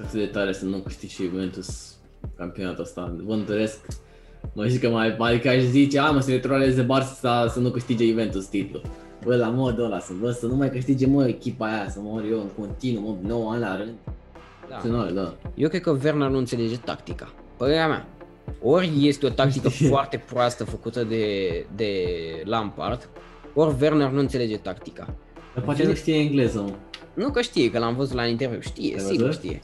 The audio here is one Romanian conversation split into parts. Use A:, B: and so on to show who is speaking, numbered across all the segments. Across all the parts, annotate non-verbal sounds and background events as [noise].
A: atât de tare să nu câștigi și Juventus campionatul ăsta. Vă întăresc. Mă zic că mai, mai că aș zice, a, mă, să retroleze Barça să nu câștige Juventus titlul. Bă, la modul ăla, să, bă, să nu mai câștige, mă, echipa aia, să mor eu în continuu, mă, 9 ani la rând.
B: Da.
A: Să nu, da.
B: Eu cred că Werner nu înțelege tactica. Părerea mea. Ori este o tactică [laughs] foarte proastă făcută de, de Lampard, ori Werner nu înțelege tactica.
A: Dar poate nu știe engleză, mă.
B: Nu că știe, că l-am văzut la interviu. Știe,
A: Ai
B: sigur
A: văzut?
B: știe.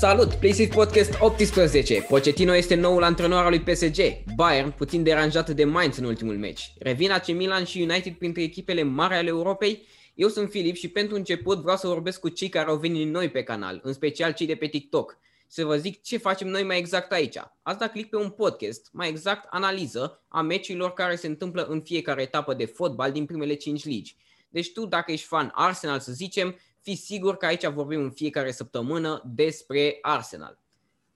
B: Salut! PlayStation Podcast 18. Pochettino este noul antrenor al lui PSG. Bayern, puțin deranjat de Mainz în ultimul meci. Revin AC Milan și United printre echipele mari ale Europei. Eu sunt Filip și pentru început vreau să vorbesc cu cei care au venit noi pe canal, în special cei de pe TikTok. Să vă zic ce facem noi mai exact aici. Ați dat click pe un podcast, mai exact analiză a meciurilor care se întâmplă în fiecare etapă de fotbal din primele 5 ligi. Deci tu, dacă ești fan Arsenal, să zicem, fii sigur că aici vorbim în fiecare săptămână despre Arsenal.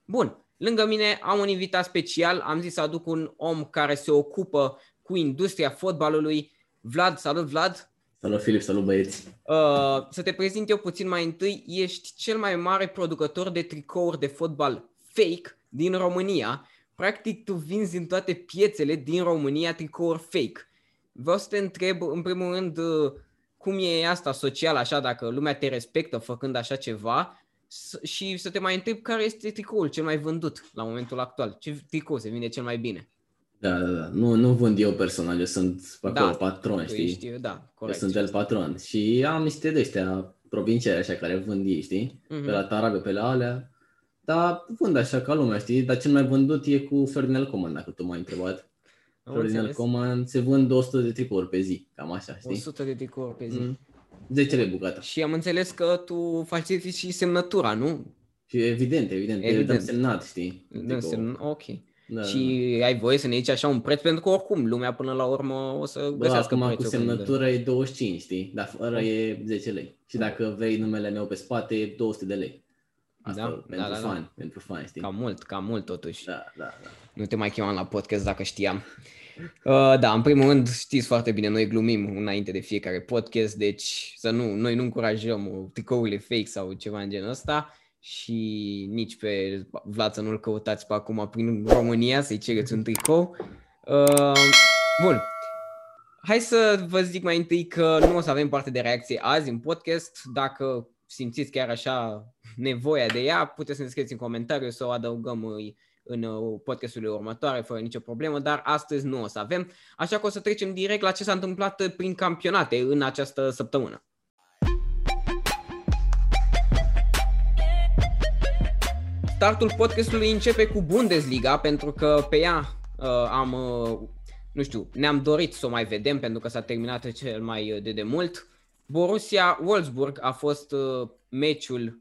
B: Bun, lângă mine am un invitat special, am zis să aduc un om care se ocupă cu industria fotbalului. Vlad, salut Vlad!
A: Salut, Filip, salut, băieți.
B: Uh, să te prezint eu puțin mai întâi, ești cel mai mare producător de tricouri de fotbal fake din România. Practic tu vinzi în toate piețele din România tricouri fake. Vreau să te întreb în primul rând uh, cum e asta social așa, dacă lumea te respectă făcând așa ceva s- și să te mai întreb care este tricoul cel mai vândut la momentul actual. Ce tricou se vinde cel mai bine?
A: Da, da, da. Nu, nu vând eu personal, eu sunt pe acolo
B: Da,
A: patron,
B: Tu
A: știi?
B: ești, da,
A: Eu
B: corect.
A: sunt el patron și am niște de ăștia provinciali așa care vând ei, știi?
B: Mhm.
A: Pe la Tarabe, pe la alea. Dar vând așa ca lumea, știi? Dar cel mai vândut e cu Ferdinand Coman, dacă tu m-ai întrebat.
B: Am
A: Ferdinand
B: înțeles.
A: Coman se vând 100 de tricouri pe zi, cam așa, știi?
B: 100 de tricouri pe zi.
A: Mm. 10 lei bucata.
B: Și am înțeles că tu falsifici și semnătura, nu?
A: Și evident, evident,
B: Evident.
A: evident. dăm semnat, știi?
B: Dăm
A: Tricoul.
B: semn... Ok.
A: Da,
B: Și ai voie să ne iei așa un preț, pentru că oricum lumea până la urmă o să
A: Bă,
B: găsească
A: acum cu
B: prețul. când-
A: semnătură e 25, știi? Dar fără e 10 lei. Și dacă vrei numele meu pe spate, e 200 de lei. Asta
B: Da,
A: pentru
B: da, da, da.
A: fani, pentru fani, știi?
B: Cam mult, cam mult totuși.
A: Da, da, da.
B: Nu te mai chemam la podcast dacă știam. Uh, da, în primul rând știți foarte bine, noi glumim înainte de fiecare podcast, deci să nu, noi nu încurajăm uh, tricourile fake sau ceva în genul ăsta și nici pe Vlad să nu-l căutați pe acum prin România să-i cereți un tricou. Uh, bun, hai să vă zic mai întâi că nu o să avem parte de reacție azi în podcast. Dacă simțiți chiar așa nevoia de ea, puteți să ne scrieți în comentariu să o adăugăm uh, în uh, podcasturile următoare fără nicio problemă, dar astăzi nu o să avem, așa că o să trecem direct la ce s-a întâmplat uh, prin campionate în această săptămână. Startul podcastului începe cu Bundesliga pentru că pe ea uh, am, uh, nu știu, ne-am dorit să o mai vedem pentru că s-a terminat cel mai uh, de demult. Borussia Wolfsburg a fost uh, meciul uh,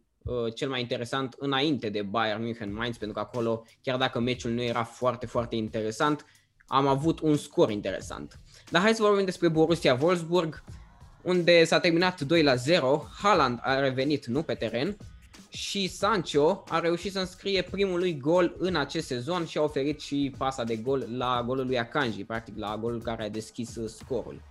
B: cel mai interesant înainte de Bayern München Mainz pentru că acolo, chiar dacă meciul nu era foarte, foarte interesant, am avut un scor interesant. Dar hai să vorbim despre Borussia Wolfsburg, unde s-a terminat 2 la 0. Haaland a revenit nu pe teren și Sancho a reușit să înscrie primul lui gol în acest sezon și a oferit și pasa de gol la golul lui Akanji, practic la golul care a deschis uh, scorul.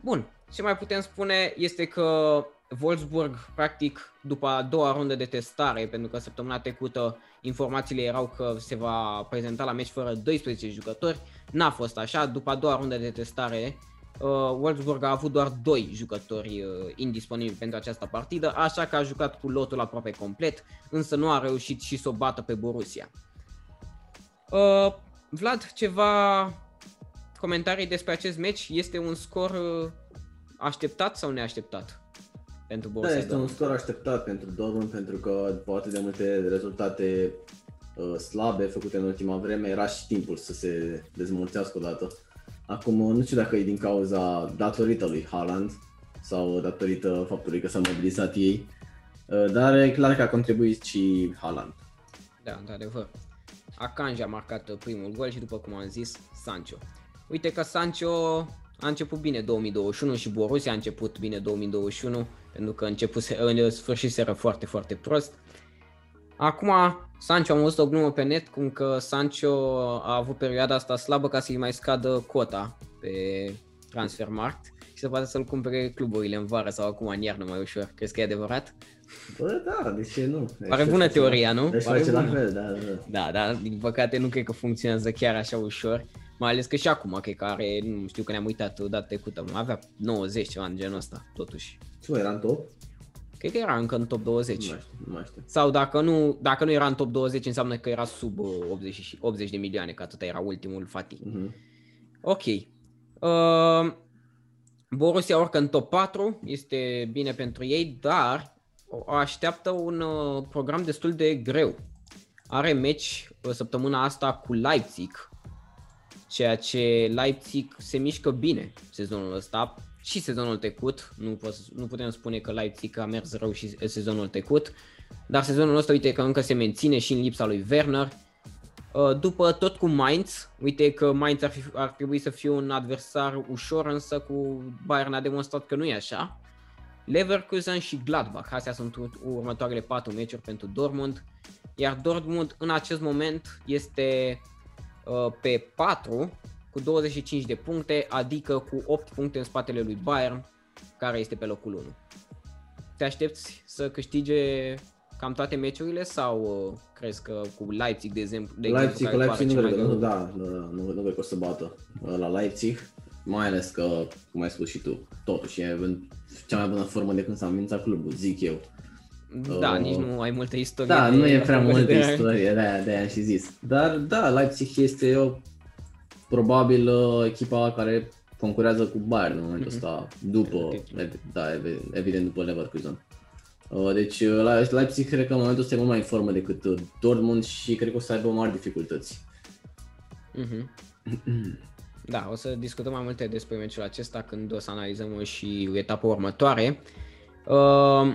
B: Bun, ce mai putem spune este că Wolfsburg, practic, după a doua rundă de testare, pentru că săptămâna trecută informațiile erau că se va prezenta la meci fără 12 jucători, n-a fost așa, după a doua rundă de testare, uh, Wolfsburg a avut doar 2 jucători uh, indisponibili pentru această partidă, așa că a jucat cu lotul aproape complet, însă nu a reușit și să o bată pe Borussia. Uh, Vlad, ceva comentarii despre acest meci? Este un scor uh, așteptat sau neașteptat pentru
A: Da,
B: Borussia
A: este un
B: Dortmund?
A: scor așteptat pentru Dortmund pentru că după atât de multe rezultate uh, slabe făcute în ultima vreme, era și timpul să se dezmulțească odată. Acum, nu știu dacă e din cauza datorită lui Haaland sau datorită faptului că s-a mobilizat ei, uh, dar e clar că a contribuit și Haaland.
B: Da, într-adevăr. Akanji a marcat uh, primul gol și după cum am zis, Sancho. Uite că Sancho a început bine 2021 și Borussia a început bine 2021 pentru că început în sfârșit seră foarte, foarte prost. Acum, Sancho am văzut o glumă pe net cum că Sancho a avut perioada asta slabă ca să-i mai scadă cota pe Transfermarkt și să poată să-l cumpere cluburile în vară sau acum în iarnă mai ușor. Crezi că e adevărat?
A: Bă, da, de ce nu?
B: Pare bună teoria, nu?
A: Deci
B: Pare
A: face la
B: bună.
A: fel, da, da.
B: Da, dar din păcate nu cred că funcționează chiar așa ușor. Mai ales că și acum, cred că are, nu știu că ne-am uitat data trecută, mai avea 90 ceva în genul ăsta, totuși.
A: Ce mă, era în top?
B: Cred că era încă în top 20.
A: Nu mai știu, nu mai știu.
B: Sau dacă nu, dacă nu era în top 20, înseamnă că era sub uh, 80, și- 80 de milioane, că atâta era ultimul Fatih.
A: Mhm.
B: Ok. Uh, Borussia urcă în top 4, este bine pentru ei, dar o așteaptă un uh, program destul de greu. Are meci uh, săptămâna asta cu Leipzig, ceea ce Leipzig se mișcă bine sezonul ăsta și sezonul trecut. Nu, pot, nu putem spune că Leipzig a mers rău și sezonul trecut, dar sezonul ăsta uite că încă se menține și în lipsa lui Werner. Uh, După tot cu Mainz, uite că Mainz ar, fi, ar trebui să fie un adversar ușor, însă cu Bayern a demonstrat că nu e așa. Leverkusen și Gladbach, astea sunt ur- următoarele patru meciuri pentru Dortmund, iar Dortmund în acest moment este uh, pe 4 cu 25 de puncte, adică cu 8 puncte în spatele lui Bayern, care este pe locul 1. Te aștepți să câștige cam toate meciurile sau uh, crezi că cu Leipzig, de exemplu, de
A: Leipzig,
B: exemplu care
A: Leipzig nu
B: pare
A: cred
B: cel
A: că,
B: mai
A: nu,
B: greu?
A: da, nu, nu, nu cred că o să bată uh, la Leipzig, mai ales că, cum ai spus și tu, totuși e în cea mai bună formă de când s-a înființat clubul, zic eu.
B: Da,
A: Uh,
B: nici nu ai multă istorie.
A: Da,
B: de-
A: nu e prea
B: de-
A: multă
B: de-
A: istorie, de-aia, de-aia am și zis. Dar da, Leipzig este o, probabil uh, echipa care concurează cu Bayern în momentul
B: Mhm.
A: ăsta, după,
B: Titlul.
A: ev- da, ev- evident după Leverkusen. Uh, Deci uh, Le- Leipzig cred că în momentul ăsta e mult mai în formă decât uh, Dortmund și cred că o să aibă mari dificultăți.
B: Mhm. [clears throat] Da, o să discutăm mai multe despre meciul acesta când o să analizăm și etapa următoare. Uh,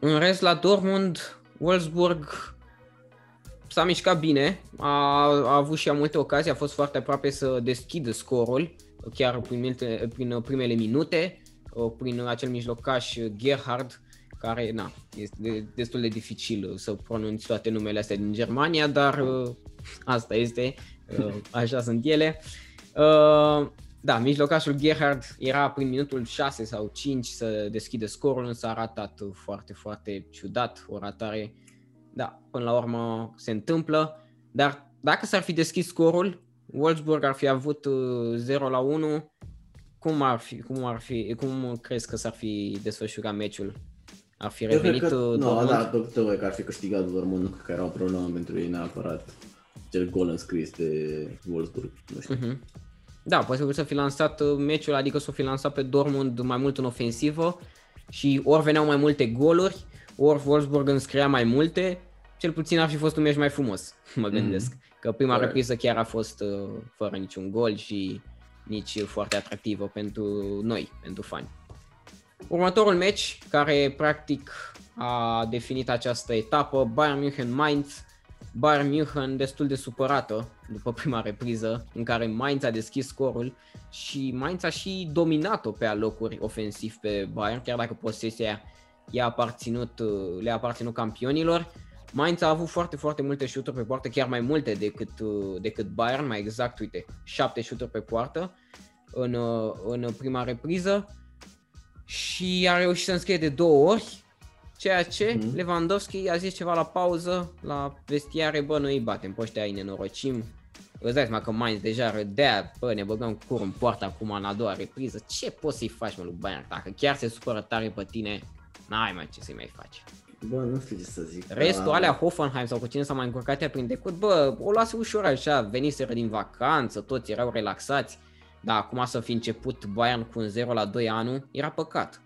B: în rest, la Dortmund, Wolfsburg s-a mișcat bine, a, a avut și ea multe ocazii, a fost foarte aproape să deschidă scorul, chiar prin, milte- prin primele minute, uh, prin acel mijlocaș Gerhard, care na, este de- destul de dificil să pronunți toate numele astea din Germania, dar uh, asta este, uh, așa sunt ele. Uh, da, mijlocașul Gerhard era prin minutul 6 sau 5 să deschide scorul, însă a ratat foarte, foarte ciudat, o ratare. Da, până la urmă se întâmplă, dar dacă s-ar fi deschis scorul, Wolfsburg ar fi avut uh, 0 la 1. Cum ar fi, cum ar fi, cum crezi că s-ar fi desfășurat meciul? Ar fi
A: Eu cred
B: revenit
A: că,
B: uh,
A: nu,
B: Dortmund?
A: da, tot tot că ar fi câștigat Dortmund, nu cred că era o problemă pentru ei neapărat. Cel gol înscris de Wolfsburg, nu știu.
B: Mhm. Da, posibil să fi lansat uh, meciul, adică să o fi lansat pe Dortmund mai mult în ofensivă și ori veneau mai multe goluri, ori Wolfsburg înscria mai multe, cel puțin ar fi fost un meci mai frumos, [laughs] mă gândesc. Că prima
A: Corect.
B: repriză chiar a fost uh, fără niciun gol și nici foarte atractivă pentru noi, pentru fani. Următorul meci, care practic a definit această etapă, Bayern München-Mainz, Bayern München destul de supărată după prima repriză în care Mainz a deschis scorul și Mainz a și dominat-o pe alocuri ofensiv pe Bayern, chiar dacă posesia i-a aparținut, uh, le-a aparținut campionilor. Mainz a avut foarte, foarte multe șuturi pe poartă, chiar mai multe decât, uh, decât Bayern, mai exact, uite, 7 șuturi pe poartă în, uh, în prima repriză și a reușit să înscrie de două ori, ceea ce
A: Mhm.
B: Lewandowski a zis ceva la pauză, la vestiare, bă, noi îi batem pe ăștia, îi nenorocim. Îți dai seama că Mainz deja râdea, bă, ne băgăm cur în poartă acum în a doua repriză. Ce poți să-i faci, mă, lui Bayern? Dacă chiar se supără tare pe tine, n-ai mai ce să-i mai faci.
A: Bă, nu știu ce să zic.
B: Restul,
A: Da.
B: alea Hoffenheim sau cu cine s-a mai încurcat ea prin trecut, bă, o lasă ușor așa, veniseră din vacanță, toți erau relaxați. Dar acum să fi început Bayern cu un 0 la 2 anul, era păcat.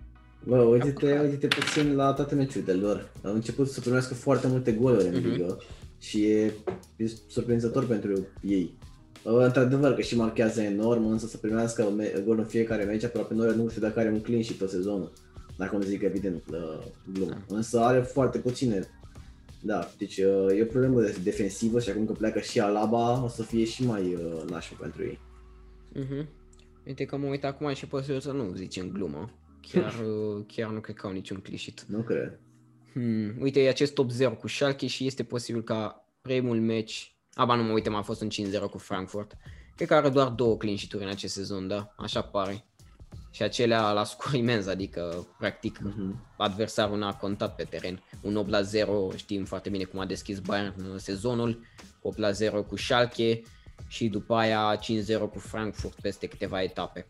A: Bă, uite-te, uite-te puțin la toate meciurile lor. Au început să primească foarte multe goluri în
B: Mhm.
A: ligă și e, e surprinzător pentru ei. Uh, Într-adevăr că și marchează enorm, însă să primească me- gol în fiecare meci, aproape noi nu știu dacă are un clean sheet pe sezonul. Dacă nu zic evident la glumă. Însă are foarte puține. Da, deci uh, e o problemă de- defensivă și acum că pleacă și Alaba o să fie și mai uh, nașul pentru ei.
B: Mhm. Uite că mă uit acum și posibil să nu zici în glumă. Chiar, uh, chiar nu cred că au niciun clișit.
A: Nu cred.
B: Hmm. Uite, e acest top 0 cu Schalke și este posibil ca primul meci... Aba nu mă uităm, a fost un 5-0 cu Frankfurt. Cred că are doar două clean sheet în acest sezon, da? Așa pare. și acelea la scor [laughs] imens, adică practic
A: Mhm.
B: adversarul n-a contat pe teren. Un 8 la 0, știm foarte bine cum a deschis Bayern în sezonul, 8 la 0 cu Schalke și după aia 5-0 cu Frankfurt peste câteva etape.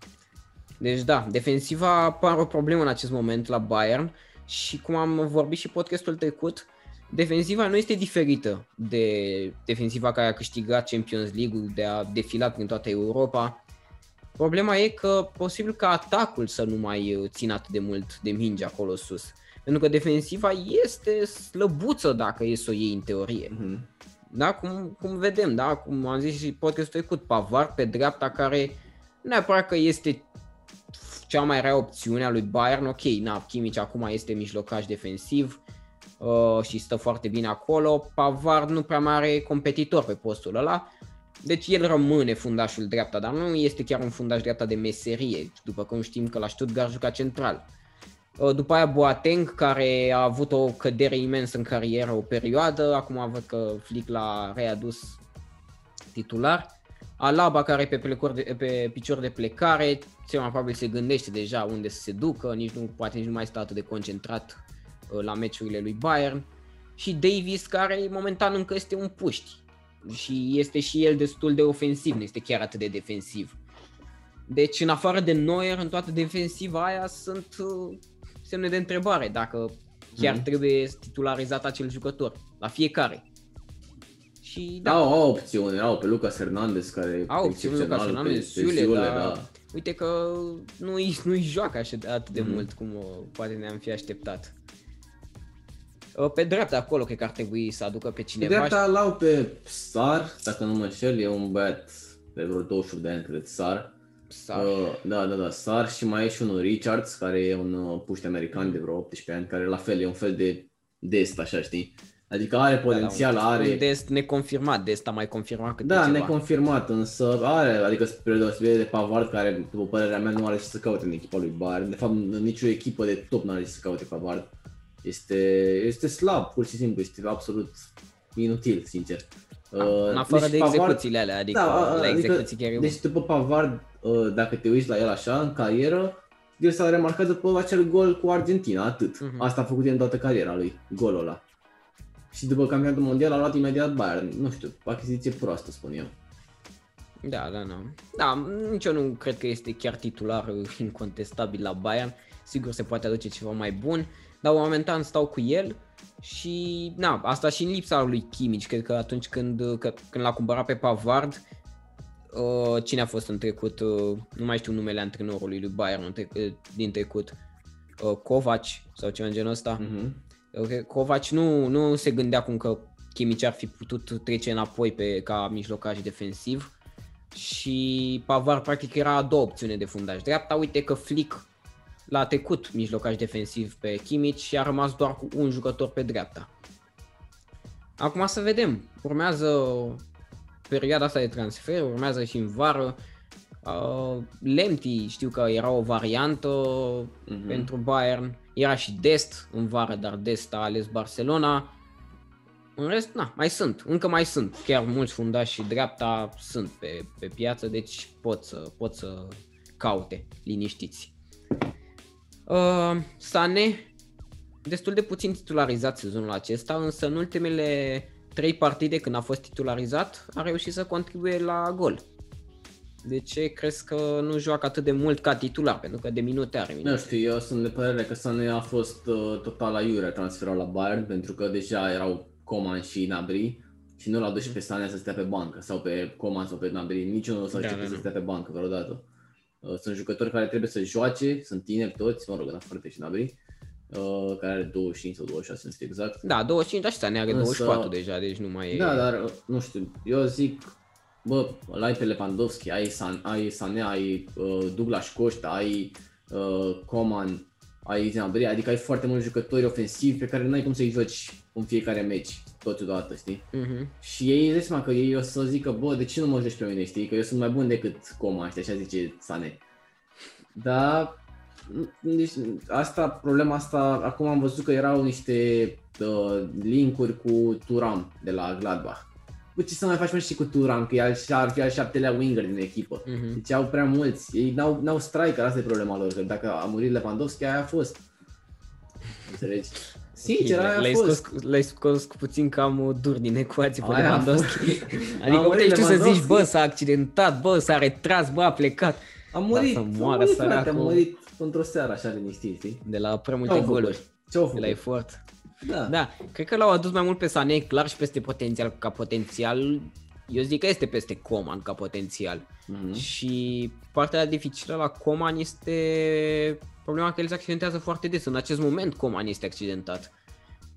B: Deci da, defensiva pare o problemă în acest moment la Bayern și cum am vorbit și podcastul trecut, defensiva nu este diferită de defensiva care a câștigat Champions League-ul, de a defilat prin toată Europa. Problema e că posibil ca atacul să nu mai uh, țină atât de mult de minge acolo sus. Pentru că defensiva este slăbuță dacă e să o iei în teorie.
A: Mhm.
B: Da, cum, cum vedem, da, cum am zis și podcastul trecut, Pavard pe dreapta care nu neapărat că este cea mai rea opțiune a lui Bayern, ok, na, Kimmich acum este mijlocaș defensiv uh, și stă foarte bine acolo, Pavard nu prea mai are competitor pe postul ăla, deci el rămâne fundașul dreapta, dar nu este chiar un fundaș dreapta de meserie, după cum știm că la Stuttgart juca central. Uh, După aia Boateng, care a avut o cădere imensă în carieră o perioadă, acum văd că Flick l-a readus titular. Alaba, care e pe, plecor de, pe picior de plecare, cel mai probabil se gândește deja unde să se ducă, nici nu, poate nici nu mai stă atât de concentrat uh, la meciurile lui Bayern. Și Davis, care momentan încă este un puști și este și el destul de ofensiv, nu este chiar atât de defensiv. Deci, în afară de Neuer, în toată defensiva aia sunt uh, semne de întrebare dacă chiar
A: Mhm.
B: trebuie titularizat acel jucător, la fiecare. Și da,
A: Da, au, au opțiune, au pe Lucas Hernandez care e
B: Au opțiuni Lucas
A: excepțional,
B: Hernandez,
A: pe- pe
B: Zule,
A: Zule,
B: dar-
A: da.
B: uite că nu-i, nu-i joacă așa de, atât de
A: Mhm.
B: mult cum uh, poate ne-am fi așteptat. Uh, Pe dreapta acolo cred că ar trebui să aducă pe
A: Pe
B: cineva.
A: dreapta l-au pe Sar, dacă nu mă înșel, e un băiat de vreo 28 de ani, cred, Sar.
B: Sau,
A: Uh, da, da, da, Sar și mai e și unul Richards, care e un uh, puști american de vreo 18 ani, care la fel e un fel de dest, așa, știi? Adică are potențial,
B: da, un,
A: are...
B: Un dest neconfirmat, dest a mai confirmat câte
A: Da,
B: ceva.
A: neconfirmat, însă are, adică spre deosebire de Pavard, care, după părerea mea, nu are ce să caute în echipa lui Bayern. De fapt, în nicio echipă de top nu are ce să caute Pavard. Este, este slab, pur și simplu, este absolut inutil, sincer.
B: Da, în afară de execuțiile alea, adică
A: Da,
B: la
A: adică-
B: execuții chiar e
A: Deci după Pavard, uh, dacă te uiți la el așa, în carieră, el s-a remarcat după acel gol cu Argentina, atât.
B: Mhm.
A: Asta a făcut el în toată cariera lui, golul ăla. Și după campionatul mondial a luat imediat Bayern. Nu știu, achiziție proastă, spun eu.
B: Da, da, da. Da, nici eu nu cred că este chiar titular uh, [laughs] incontestabil la Bayern. Sigur se poate aduce ceva mai bun, dar momentan stau cu el și na, asta și în lipsa lui Kimmich. Cred că atunci când, uh, că, când l-a cumpărat pe Pavard, uh, cine a fost în trecut, uh, nu mai știu numele antrenorului lui Bayern în tre- uh, din trecut, uh, Kovac sau ceva în genul ăsta.
A: Mhm.
B: Ok, Kovac nu, nu se gândea cum că Kimmich ar fi putut trece înapoi pe, ca mijlocaș defensiv și Pavard practic era a doua opțiune de fundaș dreapta. Uite că Flick l-a trecut mijlocaș defensiv pe Kimmich și a rămas doar cu un jucător pe dreapta. Acum să vedem. Urmează perioada asta de transfer, urmează și în vară. Uh, Lemti știu că era o variantă
A: Mhm.
B: pentru Bayern. Era și Dest în vară, dar Dest a ales Barcelona. În rest, na, mai sunt, încă mai sunt. Chiar mulți fundași și dreapta sunt pe, pe piață, deci pot să, pot să caute liniștiți. Uh, Sane, destul de puțin titularizat sezonul acesta, însă în ultimele trei partide când a fost titularizat, a reușit să contribuie la gol. De ce crezi că nu joacă atât de mult ca titular? Pentru că de minute are minute.
A: Nu știu, eu sunt de părere că Sané a fost uh, total la iurea transferat la Bayern pentru că deja erau Coman și Nabri și nu l-au dus și pe Sané să stea pe bancă sau pe Coman sau pe Nabri, niciunul nu o să
B: Da,
A: accepte
B: da,
A: să
B: da.
A: stea pe bancă vreodată. Uh, Sunt jucători care trebuie să joace, sunt tineri toți, mă rog, în afară de și Nabri, uh, care are 25 sau 26, nu știu exact.
B: Da, 25, dar și Sane are
A: Însă-
B: 24 deja, deci nu mai e...
A: Da, dar uh, nu știu, eu zic, bă, îl ai pe Lewandowski, ai, San, ai Sané, ai uh, Douglas Costa, ai uh, Coman, ai Gnabry, adică ai foarte mulți jucători ofensivi pe care nu ai cum să-i joci în fiecare meci, toți odată, știi?
B: Mhm.
A: Și ei îți dai seama că ei o să zică, bă, de ce nu mă joci pe mine, știi? Că eu sunt mai bun decât Coman, știi, așa zice Sané. Dar, deci, asta, problema asta, acum am văzut că erau niște uh, linkuri cu Turam de la Gladbach. Bă, ce să mai faci mă și cu Turan, că el ar fi al șaptelea winger din echipă.
B: Mhm.
A: Deci au prea mulți, ei n-au, n-au striker, asta e problema lor, că dacă a murit Lewandowski, aia a fost. Înțelegi? Sincer, aia a
B: L-ai
A: fost.
B: scos, l-ai scos puțin cam uh, dur din ecuație pe
A: Aia a
B: Lewandowski. [laughs]
A: fost.
B: Adică
A: A murit
B: puteai tu să zici,
A: Lewandowski.
B: bă, s-a accidentat, bă, s-a retras, bă, a plecat.
A: A murit,
B: Da, să
A: a
B: moară
A: murit, frate, a
B: săracul.
A: murit într-o seară așa liniștit, știi?
B: De la prea
A: Ce-au
B: multe
A: făcut?
B: goluri.
A: Ce-au
B: De la
A: făcut?
B: efort.
A: Da.
B: Da, cred că l-au adus mai mult pe Sané, clar și peste potențial ca potențial. Eu zic că este peste Coman ca potențial.
A: Mhm.
B: Și partea dificilă la Coman este problema că el se accidentează foarte des. În acest moment Coman este accidentat.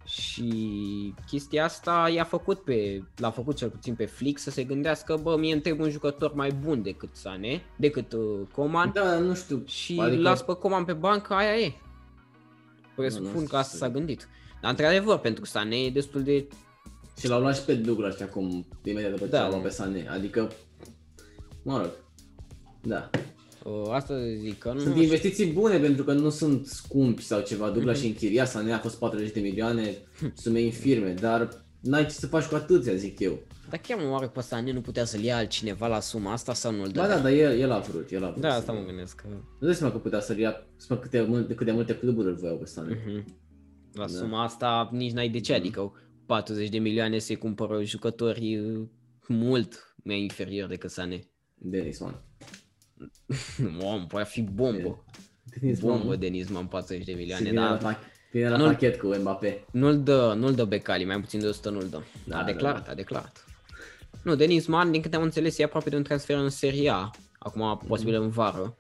B: Și chestia asta i-a făcut pe, l-a făcut cel puțin pe Flick să se gândească, bă, mie îmi trebuie un jucător mai bun decât Sané, decât uh, Coman
A: Da, nu știu.
B: și
A: adică-
B: adică... las pe Coman pe bancă, aia e. Presupun
A: Nu, nu
B: că asta
A: știu.
B: s-a gândit. Dar într-adevăr, pentru Sané e destul de...
A: Și l-au luat și pe Douglas și acum, imediat după ce
B: Da.
A: l-au luat pe Sané. Adică, mă rog, da.
B: Uh, asta zic că nu...
A: Sunt investiții bune pentru că nu sunt scumpi sau ceva. Douglas
B: Mhm.
A: și închiria, Sané a fost 40 de milioane, [laughs] sume infirme, dar n-ai ce să faci cu atâția, zic eu.
B: Dar chiar mă oare pe Sané nu putea să-l ia altcineva la suma asta sau nu-l dă?
A: Ba da, dar el, el a vrut, el a vrut.
B: da,
A: să-
B: asta mă gândesc. Că...
A: Nu dai seama că putea să-l ia, spune câte, multe, cât de multe cluburi îl voiau pe Sané.
B: Mhm. La
A: Da.
B: suma asta nici n-ai de ce, adică 40 de milioane să-i cumpără jucători uh, mult mai inferior decât Sané.
A: Denis, man.
B: Om, poate fi bombă.
A: Denis,
B: Bombă
A: man.
B: Denis, man, 40 de
A: Și
B: milioane,
A: vine la,
B: da.
A: pach- vine la
B: Nu-l-
A: pachet cu Mbappé.
B: Nu-l dă, nu-l dă Becali, mai puțin de 100 nu-l dă.
A: Da,
B: a
A: da,
B: declarat,
A: da.
B: a declarat. Nu, Denis Man, din câte am înțeles, e aproape de un transfer în Serie A. Acum, posibil în vară.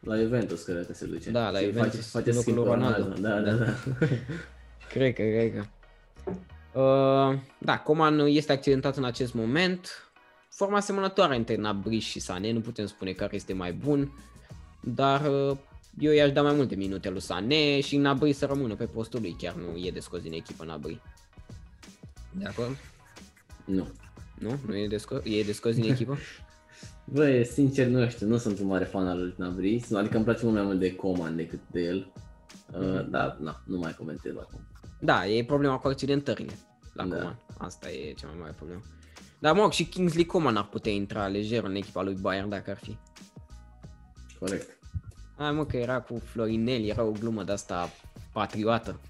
A: La Juventus cred că se duce.
B: Da, la
A: Și
B: Juventus,
A: Face, face
B: în locul
A: schimb
B: lui
A: cu
B: Ronaldo.
A: Da, da, da. [laughs]
B: Cred că, cred că. Uh, da, Coman este accidentat în acest moment. Forma asemănătoare între Nabriș și Sané, nu putem spune care este mai bun, dar uh, eu i-aș da mai multe minute lui Sané și Nabriș să rămână pe postul lui, chiar nu e de scos din echipă Nabriș. De acord?
A: Nu.
B: Nu? Nu e de scos, e de scos din echipă? [laughs]
A: Băi, sincer, nu știu, nu sunt un mare fan al lui Nabriș, adică îmi place mult mai mult de Coman decât de el. Uh,
B: Mhm.
A: dar, na, nu mai comentez acum.
B: Da, e problema cu accidentările la
A: Da.
B: Coman. Asta e cea mai mare problemă. Dar mă rog, și Kingsley Coman ar putea intra lejer în echipa lui Bayern dacă ar fi.
A: Corect.
B: Hai mă că era cu Florinelli, era o glumă de asta patriotă.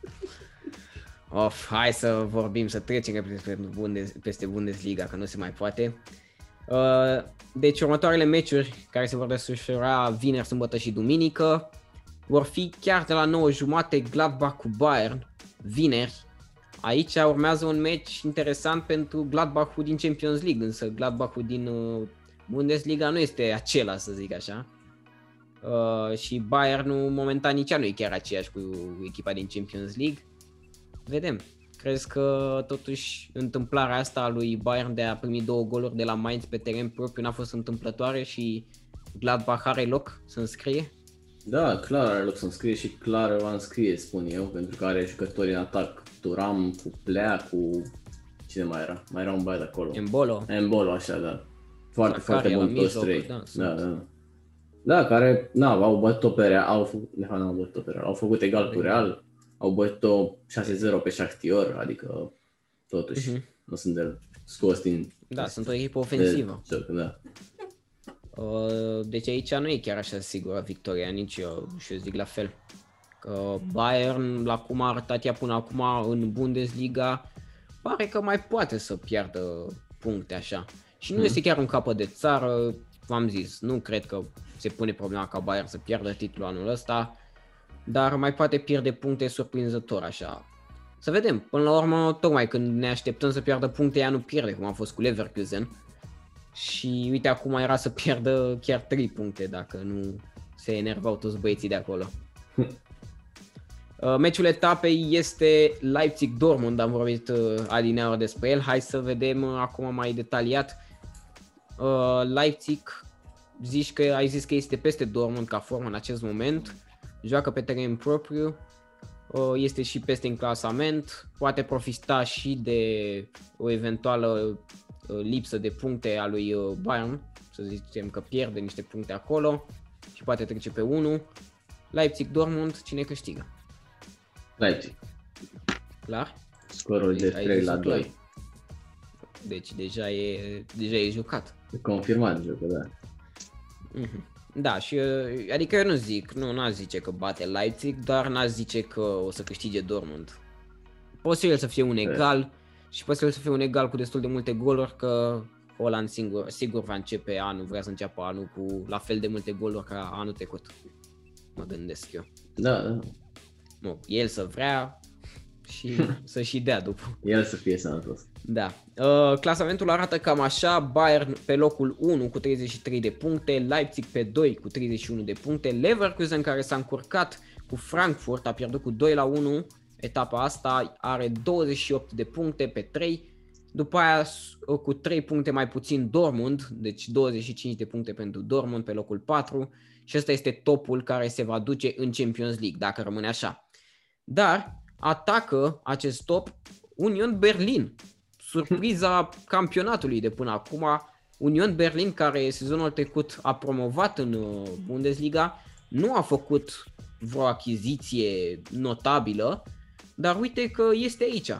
B: Of, hai să vorbim, să trecem repede peste, Bundes, peste Bundesliga, că nu se mai poate. Uh, deci următoarele meciuri care se vor desfășura vineri, sâmbătă și duminică vor fi chiar de la 9 jumate Gladbach cu Bayern, vineri. Aici urmează un meci interesant pentru Gladbachul din Champions League, însă Gladbachul din uh, Bundesliga nu este acela, să zic așa. Uh, și Bayern nu, momentan nici ea nu e chiar aceeași cu echipa din Champions League. Vedem. Crezi că totuși întâmplarea asta a lui Bayern de a primi două goluri de la Mainz pe teren propriu n-a fost întâmplătoare și Gladbach are loc să înscrie?
A: Da, clar are loc să înscrie și clar va înscrie, spun eu, pentru că are jucători în atac. Turam, cu Plea, cu... Cine mai era? Mai era un băiat acolo.
B: Embolo?
A: Embolo, așa, da. Foarte,
B: Zakaria
A: foarte
B: la
A: bun toți
B: mijloc,
A: trei.
B: da,
A: Da,
B: sunt.
A: da, da. Da, care, na, au bătut pe Real, au făcut, de fapt, nu au bătut pe Real, au făcut egal cu Real, au bătut 6-0 pe Shakhtar, adică totuși
B: Mhm.
A: nu sunt de scos din...
B: Da, sunt o echipă ofensivă.
A: De, joc, da.
B: Uh, Deci aici nu e chiar așa sigură victoria, nici eu și eu zic la fel. Că Bayern, la cum a arătat ea până acum în Bundesliga, pare că mai poate să piardă puncte așa. Și nu este chiar un capăt de țară, v-am zis, nu cred că se pune problema ca Bayern să piardă titlul anul ăsta, dar mai poate pierde puncte surprinzător așa. Să vedem, până la urmă, tocmai când ne așteptăm să piardă puncte, ea nu pierde, cum a fost cu Leverkusen. Și uite acum era să pierdă chiar 3 puncte dacă nu se enervau toți băieții de acolo. [laughs] Uh, Meciul etapei este Leipzig-Dortmund, am vorbit uh, adineaori despre el. Hai să vedem uh, acum mai detaliat. Uh, Leipzig, zici că, ai zis că este peste Dortmund ca formă în acest moment. Joacă pe teren propriu, uh, este și peste în clasament, poate profita și de o eventuală uh, lipsă de puncte a lui uh, Bayern, să zicem că pierde niște puncte acolo și poate trece pe 1. Leipzig-Dortmund, cine câștigă?
A: Leipzig.
B: Clar?
A: Scorul de
B: Ai
A: 3
B: zis
A: la
B: clar.
A: 2.
B: deci deja e, deja e jucat.
A: Confirmat jocul, da.
B: Mhm. Da, și uh, adică eu nu zic, nu n zice că bate Leipzig, dar n zice că o să câștige Dortmund. Posibil să fie un egal și posibil să fie un egal cu destul de multe goluri, că Holland singur, sigur va începe anul, vrea să înceapă anul cu la fel de multe goluri ca anul trecut. Mă gândesc eu.
A: Da, da.
B: Nu, el să vrea și [laughs] să și dea după.
A: El să fie sănătos.
B: Da. Uh, clasamentul arată cam așa, Bayern pe locul 1 cu 33 de puncte, Leipzig pe 2 cu 31 de puncte, Leverkusen care s-a încurcat cu Frankfurt, a pierdut cu 2 la 1 etapa asta, are 28 de puncte pe 3, după aia uh, cu 3 puncte mai puțin Dortmund, deci 25 de puncte pentru Dortmund pe locul 4 și ăsta este topul care se va duce în Champions League, dacă rămâne așa. Dar atacă acest top Union Berlin, surpriza campionatului de până acum. Union Berlin, care sezonul trecut a promovat în uh, Bundesliga, nu a făcut vreo achiziție notabilă, dar uite că este aici.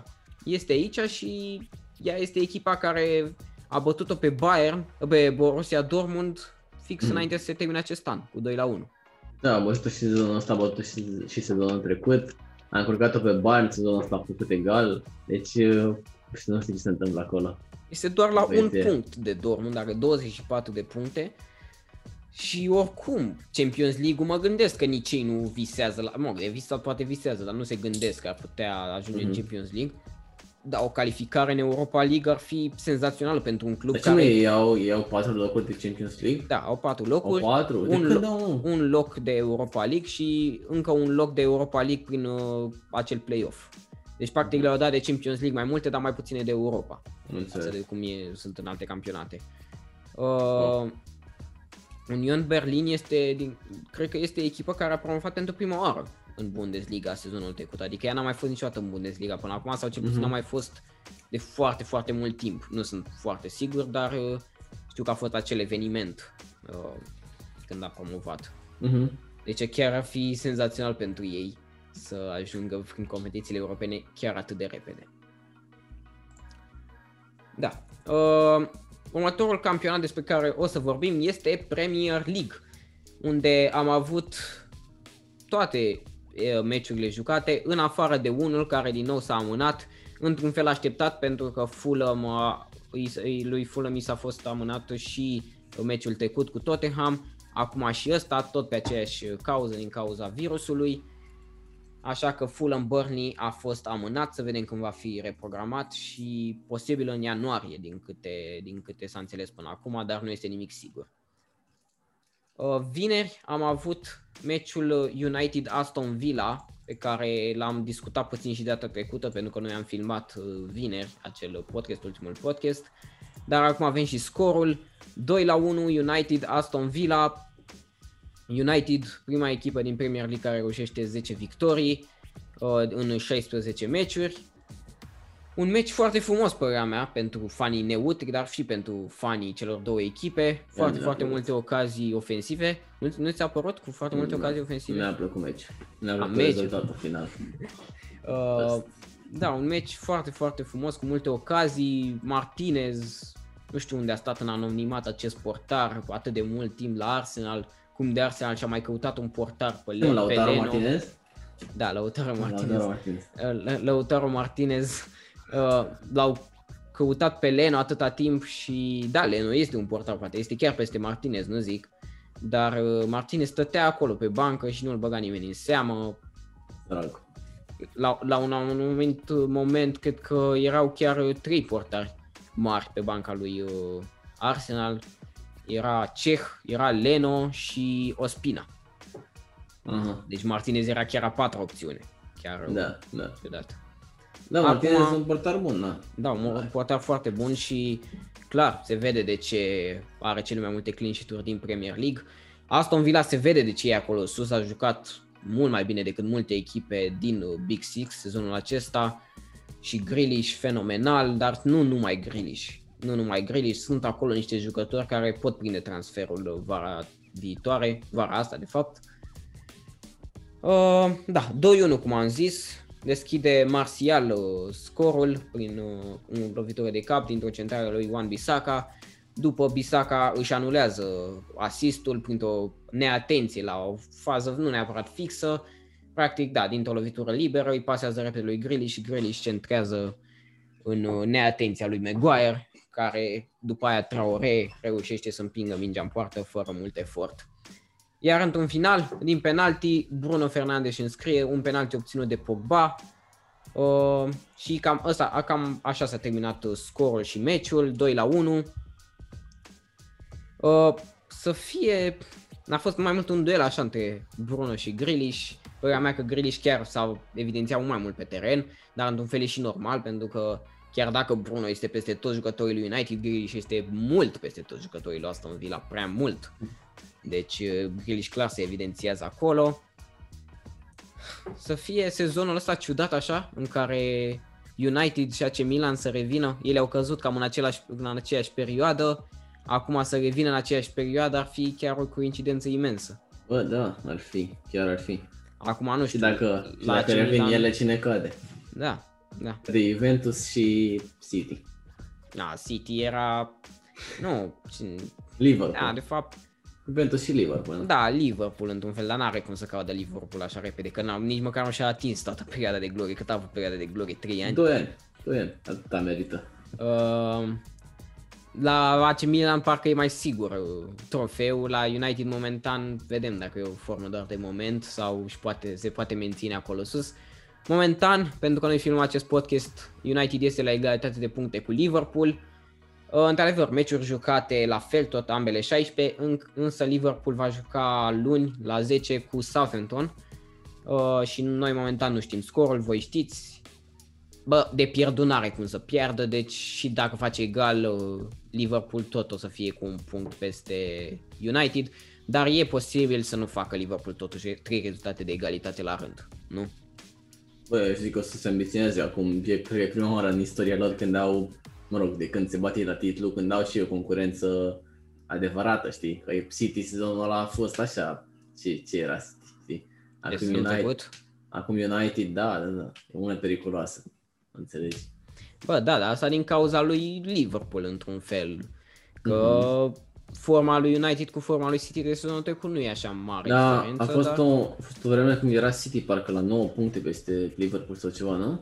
B: Este aici și ea este echipa care a bătut-o pe Bayern, pe Borussia Dortmund fix mm. înainte să se termine acest an, cu 2 la 1.
A: Da, a bătut și sezonul ăsta, a bătut și, și sezonul trecut. A încurcat-o pe Bayern, sezonul ăsta a făcut egal. Deci uh, și nu știu ce se întâmplă acolo.
B: Este doar la Vede. un punct de Dortmund, are 24 de puncte. Și oricum, Champions League-ul mă gândesc că nici ei nu visează la... Mă, de visat poate visează, dar nu se gândesc că ar putea ajunge mm-hmm. în mhm. Champions League. Da, o calificare în Europa League ar fi senzațională pentru un club
A: Dar
B: care...
A: ei au, ei au patru locuri de Champions League?
B: Da, au patru locuri.
A: Au patru? De
B: un,
A: când
B: lo- un loc de Europa League și încă un loc de Europa League prin uh, acel play-off. Deci practic le-au dat de Champions League mai multe, dar mai puține de Europa. Înțeleg. de cum e, sunt în alte campionate. Uh, oh. Union Berlin este, din, cred că este echipa care a promovat pentru prima oară în Bundesliga sezonul trecut. Adică ea n-a mai fost niciodată în Bundesliga până acum sau cel puțin mm-hmm. n-a mai fost de foarte, foarte mult timp. Nu sunt foarte sigur, dar uh, știu că a fost acel eveniment uh, când a promovat. Mm-hmm. Deci chiar ar fi senzațional pentru ei să ajungă în competițiile europene chiar atât de repede. Da. Uh, următorul campionat despre care o să vorbim este Premier League, unde am avut toate uh, meciurile jucate, în afară de unul care din nou s-a amânat, într-un fel așteptat pentru că Fulham, uh, lui Fulham i s-a fost amânat și meciul trecut cu Tottenham, acum și ăsta, tot pe aceeași cauză din cauza virusului așa că Fulham Burnley a fost amânat, să vedem când va fi reprogramat și posibil în ianuarie din câte, din câte s-a înțeles până acum, dar nu este nimic sigur. Uh, vineri am avut meciul United Aston Villa, pe care l-am discutat puțin și data trecută, pentru că noi am filmat uh, vineri acel podcast, ultimul podcast. Dar acum avem și scorul. 2 la 1 United Aston Villa. United, prima echipă din Premier League care reușește 10 victorii uh, în 16 meciuri. Un meci foarte frumos, părerea mea, pentru fanii neutri, dar și pentru fanii celor două echipe. Foarte, foarte plăcut. multe ocazii ofensive. Nu, nu ți-a părut cu foarte multe ocazii ofensive?
A: Mi-a plăcut meci. Mi-a plăcut rezultatul final. [laughs]
B: uh, da, un meci foarte, foarte frumos, cu multe ocazii. Martinez, nu știu unde a stat în anonimat acest portar atât de mult timp la Arsenal cum de Arsenal și-a mai căutat un portar pe, Le-
A: pe Leno. Martinez?
B: Da, Lautaro Martinez. Lautaro Martinez, uh, Lautaro Martinez uh, l-au căutat pe Leno atâta timp și da, Leno este un portar, poate este chiar peste Martinez, nu zic, dar uh, Martinez stătea acolo pe bancă și nu-l băga nimeni în seamă.
A: Drag.
B: La, la un anumit moment cred că erau chiar trei portari mari pe banca lui uh, Arsenal era Ceh, era Leno și Ospina. Uh-huh. Deci Martinez era chiar a patra opțiune. Chiar
A: da, da.
B: ciudat.
A: Da, Martinez Acum, este un portar bun, da.
B: Da, un portar foarte bun și clar, se vede de ce are cele mai multe clean sheet din Premier League. Aston Villa se vede de ce e acolo sus, a jucat mult mai bine decât multe echipe din Big Six sezonul acesta și Grealish fenomenal, dar nu numai Grealish nu numai Grealish, sunt acolo niște jucători care pot prinde transferul vara viitoare, vara asta de fapt. Uh, da, 2-1 cum am zis, deschide Martial uh, scorul prin uh, o lovitură de cap dintr-o centrare lui Juan Bisaka. După Bisaka își anulează asistul printr-o neatenție la o fază nu neapărat fixă. Practic, da, dintr-o lovitură liberă îi pasează repede lui Grealish și Grealish centrează în uh, neatenția lui Maguire, care după aia Traore reușește să împingă mingea în poartă fără mult efort. Iar într-un final, din penalti, Bruno Fernandes înscrie un penalti obținut de Pogba uh, și cam, ăsta, cam așa s-a terminat scorul și meciul, 2 la 1. Uh, să fie, a fost mai mult un duel așa între Bruno și Grealish. Părerea mea că Grealish chiar s-a evidențiat mai mult pe teren, dar într-un fel e și normal, pentru că chiar dacă Bruno este peste toți jucătorii lui United, Grealish este mult peste toți jucătorii lui Aston Villa, prea mult. Deci uh, Grealish clar se evidențiază acolo. Să fie sezonul ăsta ciudat așa, în care United și AC Milan să revină. Ele au căzut cam în, același, în aceeași perioadă. Acum să revină în aceeași perioadă ar fi chiar o coincidență imensă.
A: Bă, da, ar fi, chiar ar fi.
B: Acum nu știu.
A: Și dacă, și dacă revin Milan... ele, cine cade?
B: Da, da.
A: De Juventus și City.
B: Da, City era... Nu,
A: Liverpool.
B: Da, de fapt,
A: Juventus și Liverpool.
B: Da, Liverpool într-un fel, dar n-are cum să caudă Liverpool așa repede, că n-am, nici măcar nu și-a atins toată perioada de glorie, cât a avut perioada de glorie, 3 ani.
A: 2 ani, 2 ani, atâta merită. Uh,
B: la AC Milan parcă e mai sigur uh, trofeul, la United momentan vedem dacă e o formă doar de moment sau și poate, se poate menține acolo sus. Momentan, pentru că noi filmăm acest podcast, United este la egalitate de puncte cu Liverpool, Uh, într-adevăr, meciuri jucate la fel tot ambele 16, însă Liverpool va juca luni la 10 cu Southampton uh, și noi momentan nu știm scorul, voi știți. Bă, de pierdut n-are cum să pierdă, deci și dacă face egal, uh, Liverpool tot o să fie cu un punct peste United, dar e posibil să nu facă Liverpool totuși trei rezultate de egalitate la rând, nu?
A: Bă, eu zic că o să se ambiționeze acum, e, cred prima oară în istoria lor când au mă rog, de când se bate la titlu, când au și o concurență adevărată, știi? Că City sezonul ăla a fost așa, ce, ce era City, știi?
B: Acum United,
A: acum United, da, da, da, e una periculoasă, înțelegi?
B: Bă, da, dar asta din cauza lui Liverpool, într-un fel, că mm-hmm. Forma lui United cu forma lui City de sezonul trecut nu e așa mare
A: da,
B: diferență,
A: a fost,
B: dar...
A: o, a fost o vreme când era City parcă la 9 puncte peste Liverpool sau ceva, nu?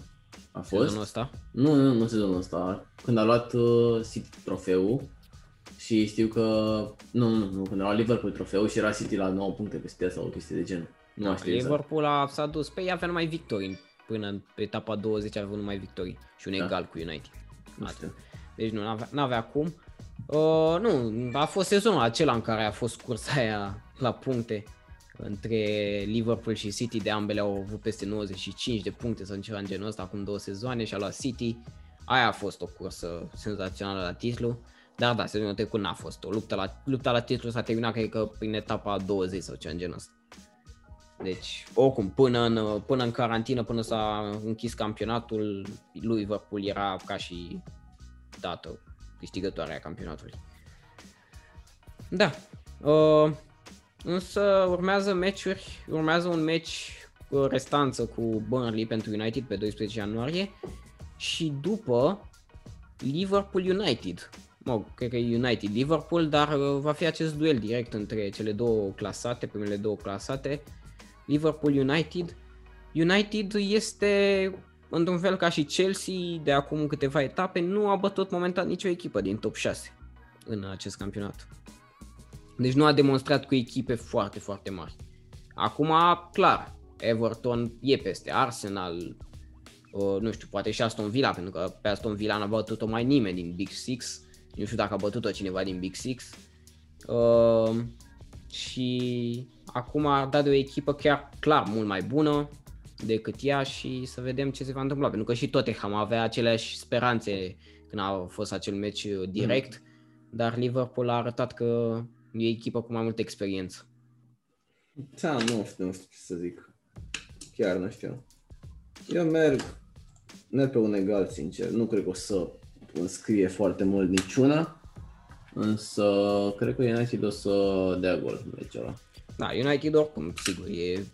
A: A fost?
B: Sezonul ăsta?
A: Nu, nu, nu sezonul ăsta. Când a luat uh, City trofeul și știu că... Nu, nu, nu, când a luat Liverpool trofeul și era City la 9 puncte peste sau o chestie de genul. Nu
B: da, Liverpool a, s-a dus, pe păi avea numai victorii. Până în etapa 20 a avut numai victorii și un da. egal cu United. Deci nu, n-avea, n-avea cum. Uh, nu, a fost sezonul acela în care a fost cursa aia la puncte între Liverpool și City, de ambele au avut peste 95 de puncte sau ceva în genul ăsta acum două sezoane și a luat City. Aia a fost o cursă senzațională la titlu, dar da, sezonul trecut n-a fost. O luptă la, lupta la titlu s-a terminat, cred că, prin etapa 20 sau ceva în genul ăsta. Deci, oricum, până în, până în carantină, până s-a închis campionatul, lui Liverpool era ca și dată câștigătoarea campionatului. Da. Uh, Însă urmează meciuri, urmează un meci cu restanță cu Burnley pentru United pe 12 ianuarie și după Liverpool United. Mă, cred că e United Liverpool, dar uh, va fi acest duel direct între cele două clasate, primele două clasate. Liverpool United. United este într-un fel ca și Chelsea de acum câteva etape, nu a bătut momentan nicio echipă din top 6 în acest campionat. Deci nu a demonstrat cu echipe foarte, foarte mari. Acum, clar, Everton e peste Arsenal, uh, nu știu, poate și Aston Villa, pentru că pe Aston Villa n-a bătut-o mai nimeni din Big Six. Nu știu dacă a bătut-o cineva din Big Six. Uh, și acum ar da de o echipă chiar clar mult mai bună decât ea și să vedem ce se va întâmpla. Pentru că și Tottenham avea aceleași speranțe când a fost acel meci direct, mm. dar Liverpool a arătat că E echipă cu mai multă experiență.
A: Da, nu știu, nu știu ce să zic. Chiar nu știu. Eu merg, merg pe un egal, sincer. Nu cred că o să înscrie foarte mult niciuna. Însă, cred că United o să dea gol meciul ăla.
B: Da, United oricum, sigur, e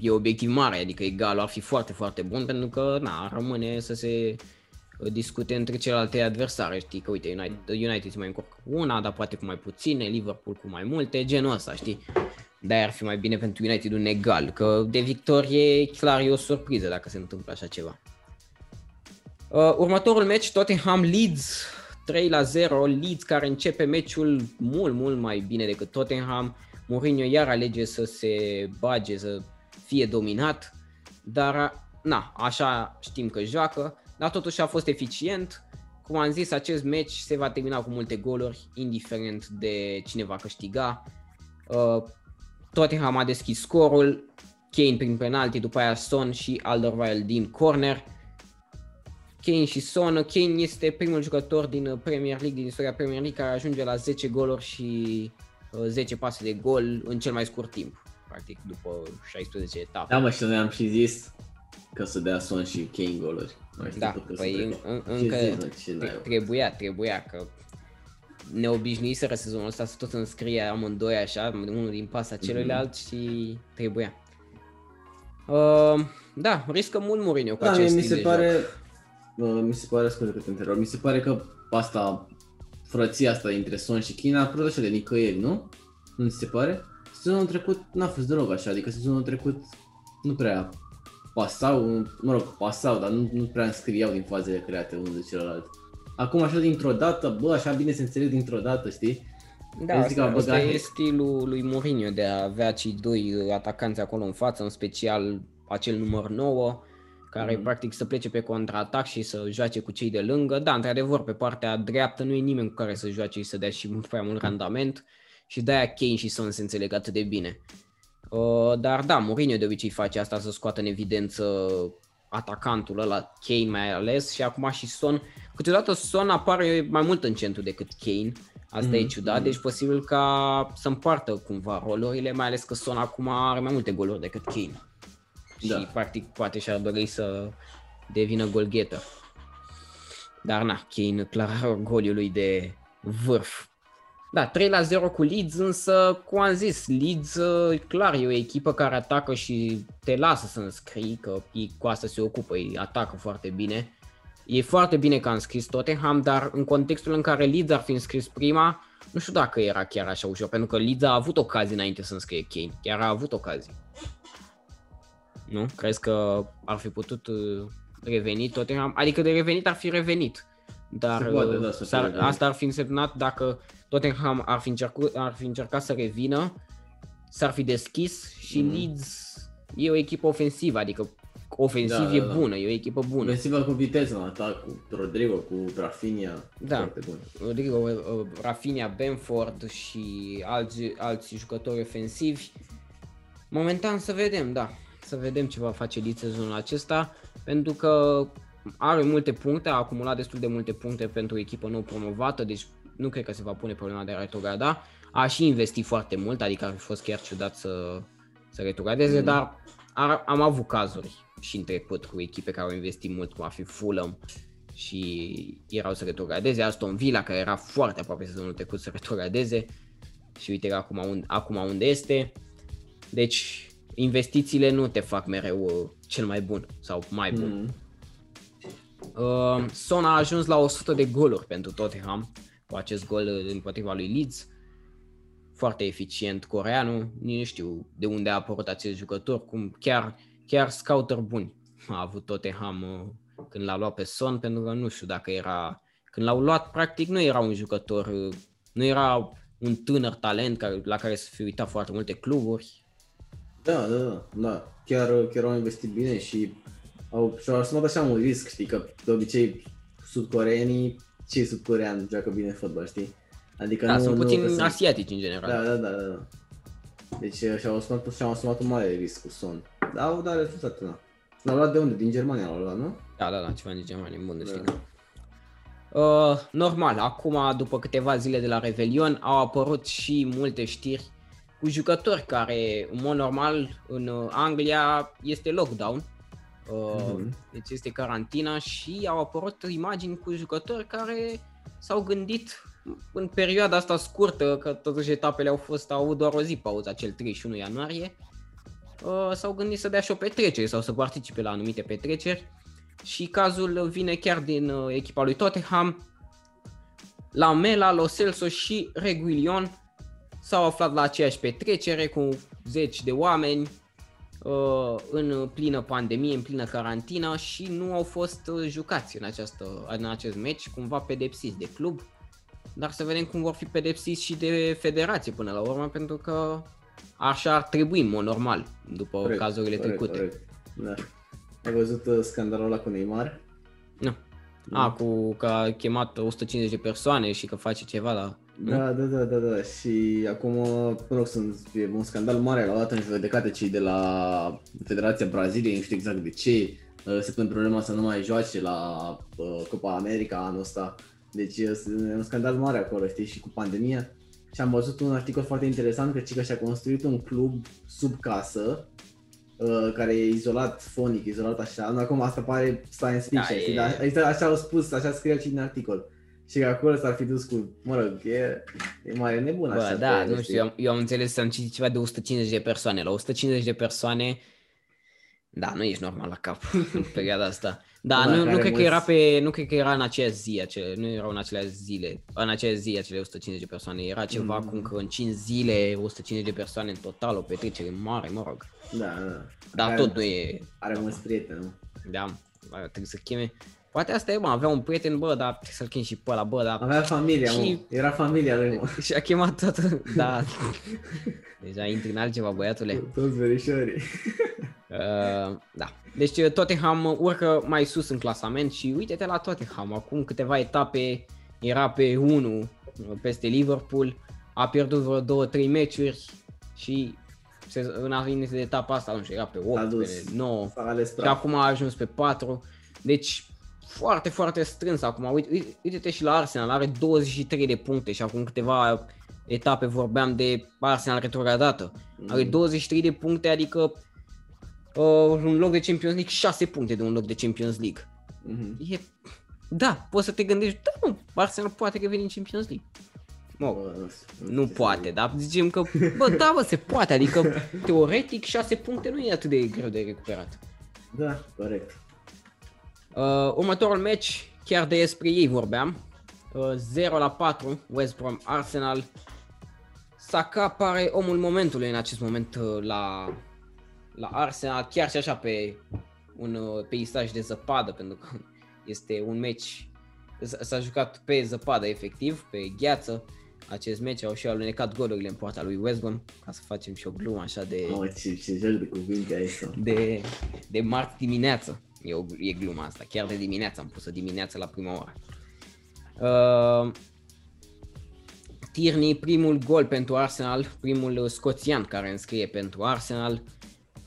B: e obiectiv mare, adică egalul ar fi foarte, foarte bun pentru că na, rămâne să se uh, discute între celelalte adversare, știi, că uite, United, United se mai încurcă cu una, dar poate cu mai puține, Liverpool cu mai multe, genul ăsta, știi? de ar fi mai bine pentru United un egal, că de victorie clar e o surpriză dacă se întâmplă așa ceva. Uh, următorul meci, Tottenham Leeds, 3 la 0, Leeds care începe meciul mult, mult mai bine decât Tottenham. Mourinho iar alege să se bage, să fie dominat, dar na, așa știm că joacă, dar totuși a fost eficient. Cum am zis, acest meci se va termina cu multe goluri, indiferent de cine va câștiga. Uh, Tottenham a deschis scorul, Kane prin penalti, după aia Son și Alderweireld din corner. Kane și Son. Kane este primul jucător din Premier League, din istoria Premier League, care ajunge la 10 goluri și 10 uh, pase de gol în cel mai scurt timp, practic după 16 etape.
A: Da, mă, și noi am și zis că să dea Son și Kane goluri.
B: Da, păi în, în, încă trebuia, trebuia, că neobișnuiseră sezonul ăsta să tot înscrie amândoi așa, unul din pasa celuilalt mm-hmm. și trebuia. Uh, da, riscă mult Mourinho cu
A: da,
B: acest
A: mi se pare, uh, mi se pare, scuze că te întreb, mi se pare că asta, frăția asta dintre Son și China a apărut așa de nicăieri, nu? Nu ți se pare? Sezonul trecut n-a fost deloc așa, adică sezonul trecut nu prea pasau, mă rog, pasau, dar nu, nu prea înscriau din fazele create unul de celălalt. Acum așa dintr-o dată, bă, așa bine se înțeleg dintr-o dată, știi?
B: Da, asta, asta e stilul lui Mourinho de a avea cei doi atacanți acolo în față, în special acel număr 9, care mm. practic să plece pe contraatac și să joace cu cei de lângă. Da, într-adevăr, pe partea dreaptă nu e nimeni cu care să joace și să dea și prea mult randament și de-aia Kane și Son se înțeleg atât de bine. Uh, dar da, Mourinho de obicei face asta să scoată în evidență atacantul ăla, Kane mai ales, și acum și Son. Câteodată Son apare mai mult în centru decât Kane, asta mm-hmm. e ciudat, deci posibil ca să împartă cumva rolurile, mai ales că Son acum are mai multe goluri decât Kane. Da. Și practic poate și-ar dori să devină golghetă. Dar na, Kane clar are [laughs] goliul lui de vârf da, 3 la 0 cu Leeds, însă, cum am zis, Leeds clar e o echipă care atacă și te lasă să înscrii, că ei cu asta se ocupă, ei atacă foarte bine. E foarte bine că a înscris Tottenham, dar în contextul în care Leeds ar fi înscris prima, nu știu dacă era chiar așa ușor, pentru că Leeds a avut ocazii înainte să înscrie Kane, chiar a avut ocazii. Nu? Crezi că ar fi putut uh, reveni Tottenham? Adică de revenit ar fi revenit. Dar poate, da, uh, asta ar fi însemnat dacă Tottenham ar fi, încercat, ar fi încercat să revină, s-ar fi deschis și mm. Leeds e o echipă ofensivă, adică ofensiv da, e da, da. bună, e o echipă bună.
A: Ofensivă cu viteză în atac, cu Rodrigo, cu Rafinha,
B: da. foarte bun. Rodrigo, uh, Rafinha, Benford și alți, alți jucători ofensivi. Momentan să vedem, da, să vedem ce va face Leeds sezonul acesta, pentru că are multe puncte, a acumulat destul de multe puncte pentru o echipă nou promovată, deci nu cred că se va pune problema de retrograda. A și investit foarte mult, adică ar fi fost chiar ciudat să, să retrogradeze, mm. dar ar, am avut cazuri și în trecut cu echipe care au investit mult, cum ar fi Fulham și erau să retrogradeze, Aston Villa care era foarte aproape sezonul trecut să retrogradeze și uite acum, unde, acum unde este. Deci investițiile nu te fac mereu uh, cel mai bun sau mai bun. Mm. Uh, Son a ajuns la 100 de goluri pentru Tottenham cu acest gol împotriva lui Leeds. Foarte eficient coreanul, nici nu știu de unde a apărut acest jucător, cum chiar, chiar scouter buni a avut Tottenham uh, când l-a luat pe Son, pentru că nu știu dacă era, când l-au luat practic nu era un jucător, uh, nu era un tânăr talent care, la care să fi uitat foarte multe cluburi.
A: Da, da, da, da. Chiar, chiar au investit bine și au, și-au asumat așa un risc, știi, că de obicei sudcoreenii ce sudcorean joacă bine fotbal, știi?
B: Adică da, nu, sunt puțin nu, asiatici în general.
A: Da, da, da, da. Deci uh, și-au asumat, și-au asumat un mare risc cu Son. Da, au dat rezultate, da. L-au luat de unde? Din Germania l-au luat, nu?
B: Da, da, da, ceva din Germania, în Bundesliga. Da. Uh, normal, acum, după câteva zile de la Revelion, au apărut și multe știri cu jucători care, în mod normal, în uh, Anglia este lockdown Uh-huh. Deci este carantina și au apărut imagini cu jucători care s-au gândit în perioada asta scurtă, că totuși etapele au fost, au avut doar o zi pauza, cel 31 ianuarie, uh, s-au gândit să dea și o petrecere sau să participe la anumite petreceri și cazul vine chiar din uh, echipa lui Tottenham. La Mela, Lo Celso și Reguilion s-au aflat la aceeași petrecere cu zeci de oameni uh, în plină pandemie, în plină carantină și nu au fost uh, jucați în, această, în acest meci, cumva pedepsiți de club. Dar să vedem cum vor fi pedepsiți și de federație până la urmă, pentru că așa ar trebui în mod normal, după corect, cazurile corect, trecute. Corect.
A: Da. Ai văzut uh, scandalul ăla cu Neymar?
B: Nu. A, cu că a chemat 150 de persoane și că face ceva la...
A: Da, da, da, da, da. Și acum, mă rog, sunt e un scandal mare, l-au dat în judecată cei de la Federația Braziliei, nu știu exact de ce, uh, se pune problema să nu mai joace la uh, Copa America anul ăsta. Deci e un scandal mare acolo, știi, și cu pandemia. Și am văzut un articol foarte interesant că Cica și-a construit un club sub casă Uh, care e izolat fonic, izolat așa. Nu, acum asta pare science fiction, da, știi? E... Dar exact așa au spus, așa scrie și din articol. Și că acolo s-ar fi dus cu, mă rog, e, e mare nebun Bă, așa.
B: da, nu știu, eu, eu am înțeles, am citit ceva de 150 de persoane. La 150 de persoane, da, nu ești normal la cap [laughs] în perioada asta. Da, nu, nu, cred că era pe, nu cred că era în aceeași zi, acele, nu erau în aceleași zile, în aceeași zi acele 150 de persoane, era ceva mm. cum că în 5 zile 150 de persoane în total, o petrecere mare, mă rog.
A: Da, da.
B: Dar are, tot nu e...
A: Are mulți prieteni, nu?
B: Da, trebuie să cheme. Poate asta e, mă, avea un prieten, bă, dar trebuie să-l chem și pe ăla, bă, dar...
A: Avea familia, și... mă. Era familia lui, mă.
B: Și a chemat tot, da. Deja intri în altceva, băiatule.
A: Toți verișorii.
B: Uh, da. Deci uh, Tottenham urcă mai sus în clasament și uite-te la Tottenham. Acum câteva etape era pe 1 uh, peste Liverpool, a pierdut vreo 2-3 meciuri și se, în de etapa asta, nu știu, era pe 8, pe 9 și acum a ajuns pe 4. Deci foarte, foarte strâns acum. Uite, uite-te și la Arsenal, are 23 de puncte și acum câteva etape vorbeam de Arsenal retrogradată. Are 23 mm. de puncte, adică uh, un loc de Champions League, 6 puncte de un loc de Champions League. Mm-hmm. E, da, poți să te gândești, da, nu, Arsenal poate reveni în Champions League. Mă, bă, nu, nu poate, dar zicem că, bă, da, bă, se poate, adică teoretic 6 puncte nu e atât de greu de recuperat.
A: Da, corect.
B: Uh, următorul match, chiar de despre ei vorbeam, uh, 0 la 4, West Brom Arsenal. Saka pare omul momentului în acest moment uh, la la Arsenal, chiar și așa pe un uh, peisaj de zăpadă, pentru că [laughs] este un meci, s-a jucat pe zăpadă efectiv, pe gheață, acest meci au și alunecat golurile în poarta lui West Brom, ca să facem și o glumă așa de...
A: Oh, ce, ce joc de cuvinte aici.
B: De, de marți dimineață, e, o, e gluma asta, chiar de dimineață, am pus-o dimineață la prima oră. Uh, Tierney, primul gol pentru Arsenal, primul scoțian care înscrie pentru Arsenal,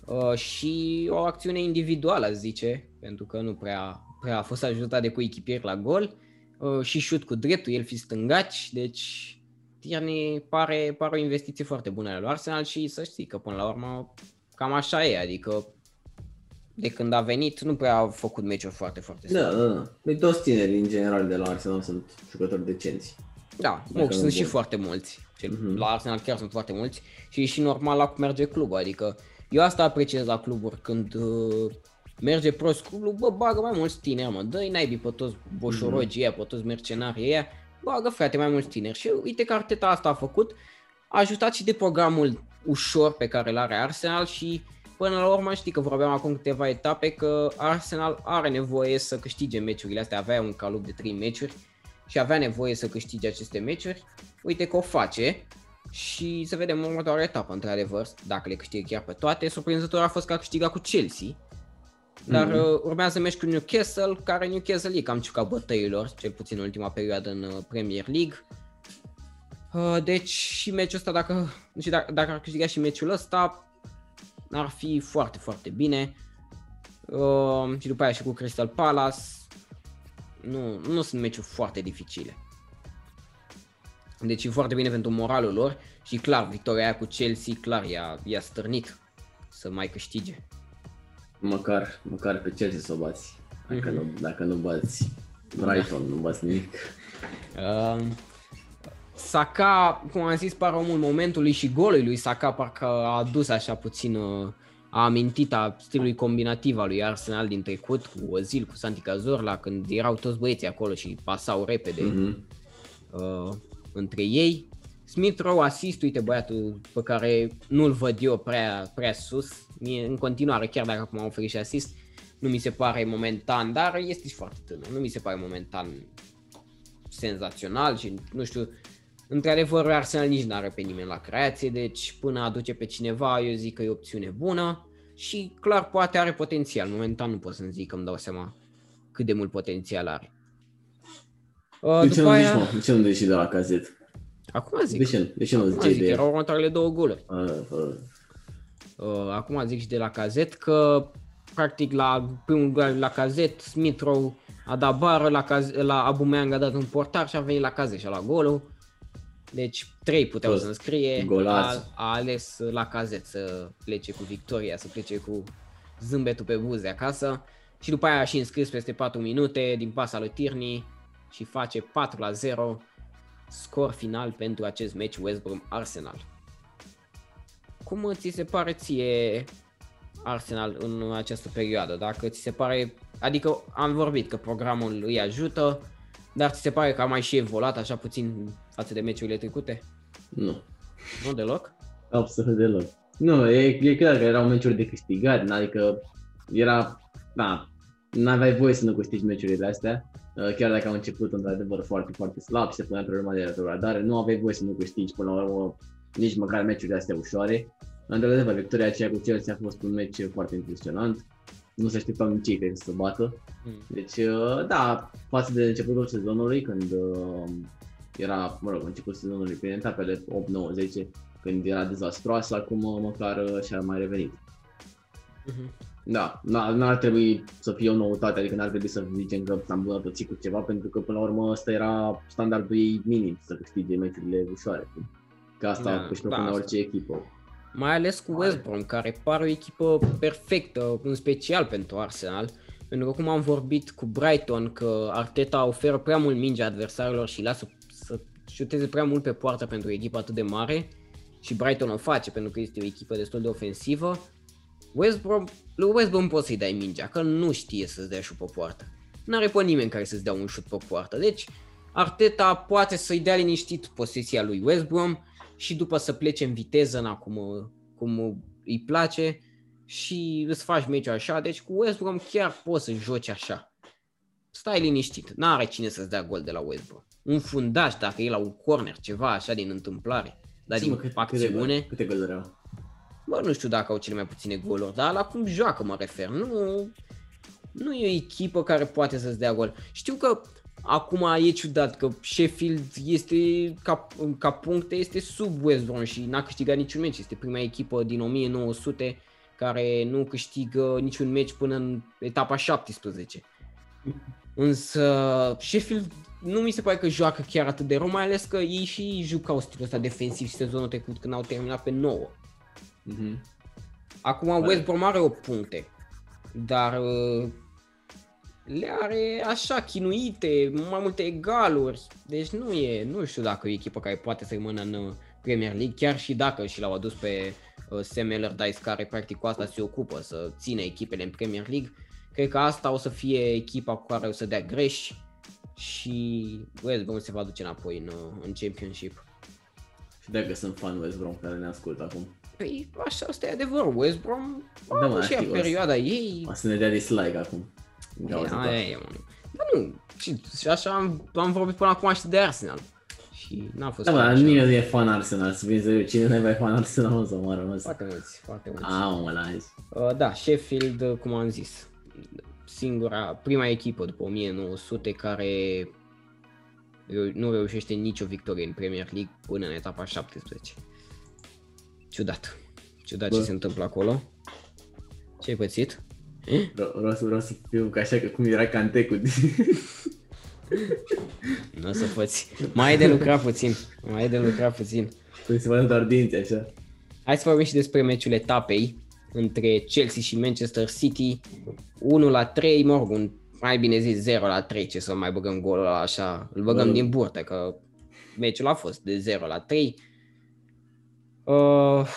B: Uh, și o acțiune individuală, zice, pentru că nu prea, prea a fost ajutat de coechipier la gol. Uh, și șut cu dreptul, el fi stângaci, deci Tierney pare, pare o investiție foarte bună la Arsenal și să știi că până la urmă cam așa e, adică de când a venit nu prea a făcut meciuri foarte, foarte
A: Da, da, da. Deci toți tinerii în general de la Arsenal sunt jucători decenți.
B: Da, nu, sunt și foarte mulți. Uh-huh. La Arsenal chiar sunt foarte mulți și e și normal la cum merge clubul, adică eu asta apreciez la cluburi, când uh, merge prost clubul, bă, bagă mai mulți tineri, mă, dă-i naibii pe toți boșorogii ăia, pe toți mercenarii ăia, bagă frate mai mulți tineri. Și uite că Arteta asta a făcut, a ajutat și de programul ușor pe care îl are Arsenal și până la urmă știi că vorbeam acum câteva etape că Arsenal are nevoie să câștige meciurile astea, avea un calup de 3 meciuri și avea nevoie să câștige aceste meciuri. Uite că o face și să vedem următoarea etapă, într-adevăr, dacă le câștigă chiar pe toate. Surprinzător a fost că a câștigat cu Chelsea, dar mm-hmm. urmează meci cu Newcastle, care Newcastle e cam ciuca bătăilor, cel puțin în ultima perioadă în uh, Premier League. Uh, deci și meciul ăsta, dacă, nu știu, dacă, dacă ar câștiga și meciul ăsta, ar fi foarte, foarte bine. Uh, și după aia și cu Crystal Palace. Nu, nu sunt meciuri foarte dificile. Deci e foarte bine pentru moralul lor și clar, victoria aia cu Chelsea, clar, i-a, i-a stârnit să mai câștige.
A: Măcar, măcar pe Chelsea să o bați. Dacă, mm-hmm. nu, dacă nu bați Brighton, da. nu bați nimic.
B: Uh, Saka, cum am zis, pare omul momentului și golul lui Saka parcă a adus așa puțin, uh, a amintit a stilului combinativ al lui Arsenal din trecut cu Ozil, cu Santi Cazorla, când erau toți băieții acolo și pasau repede mm-hmm. uh, între ei. Smith Rowe asist, uite băiatul pe care nu-l văd eu prea, prea sus, Mie, în continuare, chiar dacă acum am oferit și asist, nu mi se pare momentan, dar este și foarte tânăr, nu mi se pare momentan senzațional și nu știu, într-adevăr Arsenal nici nu are pe nimeni la creație, deci până aduce pe cineva eu zic că e o opțiune bună și clar poate are potențial, momentan nu pot să-mi zic că îmi dau seama cât de mult potențial are.
A: Uh, de, ce nu aia... zici, de ce nu zici de la cazet?
B: Acum zic.
A: De ce, de ce nu zici de
B: Erau următoarele două goluri. Uh, uh. Uh, acum zic și de la cazet că practic la primul gol la cazet, Smith a dat bară, la, caz, la Aubameyang a dat un portar și a venit la cazet și a luat golul. Deci trei puteau să înscrie, a, a ales la cazet să plece cu victoria, să plece cu zâmbetul pe buze acasă. Și după aia a și înscris peste 4 minute din pasa lui Tierney și face 4 la 0 scor final pentru acest meci West Brom Arsenal. Cum ți se pare ție Arsenal în această perioadă? Dacă ți se pare, adică am vorbit că programul îi ajută, dar ți se pare că a mai și evoluat așa puțin față de meciurile trecute?
A: Nu.
B: Nu deloc?
A: Absolut deloc. Nu, e, e clar că erau meciuri de câștigat, adică era, da, n-aveai voie să nu câștigi meciurile astea, uh, chiar dacă au început într-adevăr foarte, foarte slab și se punea problema de retrogradare, nu aveai voie să nu câștigi până la urmă nici măcar meciurile astea ușoare. Într-adevăr, victoria aceea cu Chelsea a fost un meci foarte impresionant. Nu se așteptau nici ei să bată. Mm. Deci, uh, da, față de începutul sezonului, când uh, era, mă rog, începutul sezonului prin etapele 8, 9, 10, când era dezastroasă, acum uh, măcar și-a mai revenit. Mm-hmm. Da, n-ar trebui să fie o noutate, adică n-ar trebui să zicem că s-a îmbunătățit cu ceva, pentru că până la urmă ăsta era standardul ei minim, să câștige meciurile ușoare. Că asta da, își propune da, orice echipă.
B: Mai ales cu West Brom, care pare o echipă perfectă, în special pentru Arsenal. Pentru că cum am vorbit cu Brighton, că Arteta oferă prea mult minge adversarilor și lasă să șuteze prea mult pe poartă pentru o echipă atât de mare și Brighton o face pentru că este o echipă destul de ofensivă. West Brom, lui West Brom poți să-i dai mingea, că nu știe să-ți dea șut pe poartă. N-are pe nimeni care să-ți dea un șut pe poartă. Deci Arteta poate să-i dea liniștit posesia lui West Brom și după să plece în viteză, na, cum, cum îi place și îți faci meciul așa, deci cu West Brom chiar poți să joci așa. Stai liniștit, n-are cine să-ți dea gol de la West Brom. Un fundaș, dacă e la un corner, ceva așa din întâmplare, dar din câte, acțiune...
A: Câte, câte goluri au?
B: Bă, nu știu dacă au cele mai puține goluri, dar la cum joacă mă refer. Nu, nu e o echipă care poate să-ți dea gol. Știu că Acum e ciudat că Sheffield este ca, ca puncte este sub West Brom și n-a câștigat niciun meci. Este prima echipă din 1900 care nu câștigă niciun meci până în etapa 17. Însă Sheffield nu mi se pare că joacă chiar atât de rău, mai ales că ei și jucau stilul ăsta defensiv sezonul trecut când au terminat pe 9. Mm-hmm. Acum West Brom are 8 puncte, dar uh, le are așa chinuite, mai multe egaluri. Deci nu e, nu știu dacă e o echipă care poate să rămână în uh, Premier League, chiar și dacă și l-au adus pe uh, Sam Allardyce care practic cu asta se ocupă, să țină echipele în Premier League. Cred că asta o să fie echipa cu care o să dea greș și West Brom se va duce înapoi în, uh, în Championship.
A: Și dacă sunt fan West Brom care ne ascultă acum.
B: Păi așa asta e adevărul, West Brom da, mă, și perioada ei.
A: O să ne dea dislike acum.
B: Aia e, mă. Dar nu, și, și așa am, am vorbit până acum și de Arsenal. Și n-a fost
A: Da, dar nimeni nu e fan Arsenal, să fii serios. Cine nu e fan Arsenal o să mă rămas.
B: Foarte mulți, foarte mulți.
A: Ah, mă, la
B: uh, Da, Sheffield, uh, cum am zis, singura, prima echipă după 1900 care nu reușește nicio victorie în Premier League până în etapa 17. Ciudat. Ciudat Bă. ce se întâmplă acolo. Ce ai pățit?
A: Vreau, vreau, să, vreau să fiu ca așa, că cum era Cante cu... [laughs]
B: nu o să poți. Mai e de lucrat puțin. Mai e de lucrat puțin.
A: Păi se vadă doar dinți, așa.
B: Hai să vorbim și despre meciul etapei între Chelsea și Manchester City. 1 la 3, mă rog, un, mai bine zis 0 la 3, ce să mai băgăm golul ăla așa. Îl băgăm Bă. din burtă, că meciul a fost de 0 la 3. Uh,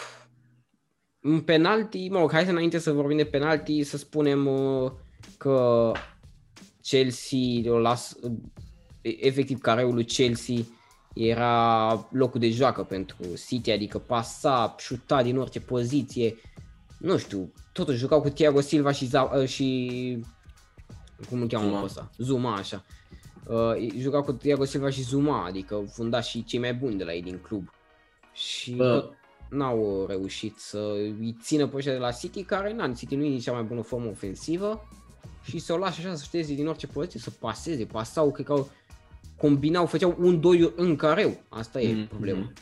B: un penalti, mă rog, hai să înainte să vorbim de penalti, să spunem uh, că Chelsea o las, efectiv careul lui Chelsea era locul de joacă pentru City, adică pasa, șuta din orice poziție, nu știu, totuși jucau cu Thiago Silva și, Za- și cum îl cheamă
A: Zuma.
B: ăsta? Zuma, așa. Uh, jucau cu Thiago Silva și Zuma, adică fundașii cei mai buni de la ei din club. Și
A: Bă.
B: Tot n-au reușit să îi țină pe ăștia de la City, care, na, City nu e nici cea mai bună formă ofensivă și să o lași așa să șteze din orice poziție, să paseze, pasau, cred că au combinau, făceau un doi în careu. Asta e
A: Mhm,
B: problema.
A: mhm.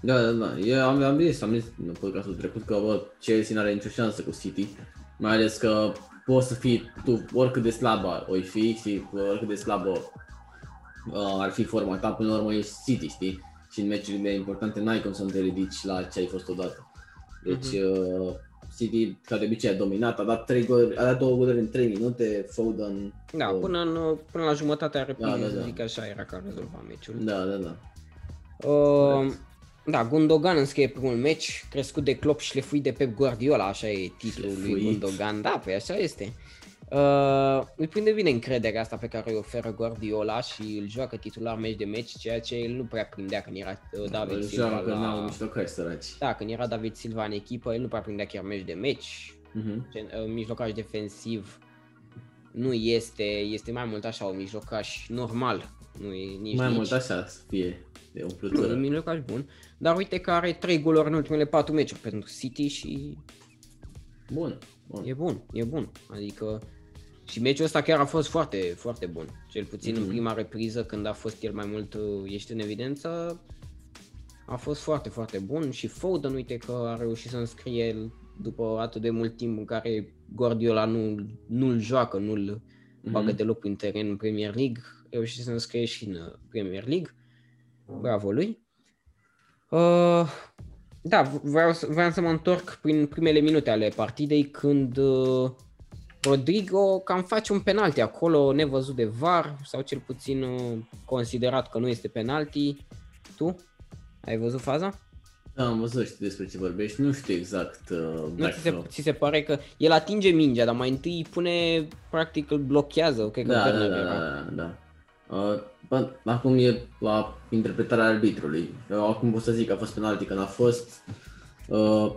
A: Da, da, da. Eu am, am zis, am zis în podcastul trecut că bă, Chelsea n-are nicio șansă cu City, mai ales că poți să fii tu oricât de slabă o fi și oricât de slabă uh, ar fi forma ta, până la urmă ești City, știi? Și în meciurile importante n-ai cum să nu te ridici la ce ai fost odată. Deci uh, City, ca de obicei, a dominat, a dat, trei goluri, a dat două goluri în 3 minute, Foden...
B: Da,
A: uh,
B: până, în, până la jumătatea reprizei,
A: Da, da,
B: să
A: da.
B: zic așa, era ca rezolva meciul.
A: Da, da, da.
B: Uh, da, Gundogan înscrie primul meci, crescut de Klopp și șlefuit de Pep Guardiola, așa e titlul lui
A: Șlefuit.
B: Gundogan, da, păi așa este. Uh, îi prinde bine încrederea asta pe care îi oferă Guardiola și îl joacă titular meci de meci, ceea ce el nu prea prindea când era uh, David
A: Îl
B: Silva
A: joacă, n-au
B: la...
A: mijlocari săraci.
B: Da, când era David Silva în echipă, el nu prea prindea chiar meci de meci,
A: Mhm.
B: gen, uh, mijlocaș defensiv nu este, este mai mult așa un mijlocaș normal, nu e nici
A: Mai
B: nici.
A: mult așa să fie de
B: Nu, e
A: umplutură.
B: un mijlocaș bun, dar uite că are 3 goluri în ultimele 4 meciuri pentru City și
A: Bun, bun.
B: e bun, e bun. Adică și meciul ăsta chiar a fost foarte, foarte bun. Cel puțin în
A: Mhm.
B: prima repriză când a fost el mai mult uh, ieșit în evidență, a fost foarte, foarte bun și Foden, uite că a reușit să înscrie după atât de mult timp în care Guardiola nu, nu-l joacă, nu-l bagă
A: Mhm.
B: deloc în teren în Premier League, reușit să înscrie și în uh, Premier League. Bravo lui. Uh, da, vreau, să- vreau să mă întorc prin primele minute ale partidei când uh, Rodrigo cam face un penalti acolo, nevăzut de VAR sau cel puțin uh, considerat că nu este penalti. Tu? Ai văzut faza?
A: Da, am văzut știi despre ce vorbești, nu știu exact uh,
B: Nu
A: dacă...
B: ți se, ți se pare că el atinge mingea, dar mai întâi îi pune, practic îl blochează, cred că
A: da, da,
B: Werner
A: da,
B: era.
A: da, da, da. Uh, bă, acum e la interpretarea arbitrului. Eu acum pot să zic că a fost penalti, că n-a fost. Uh,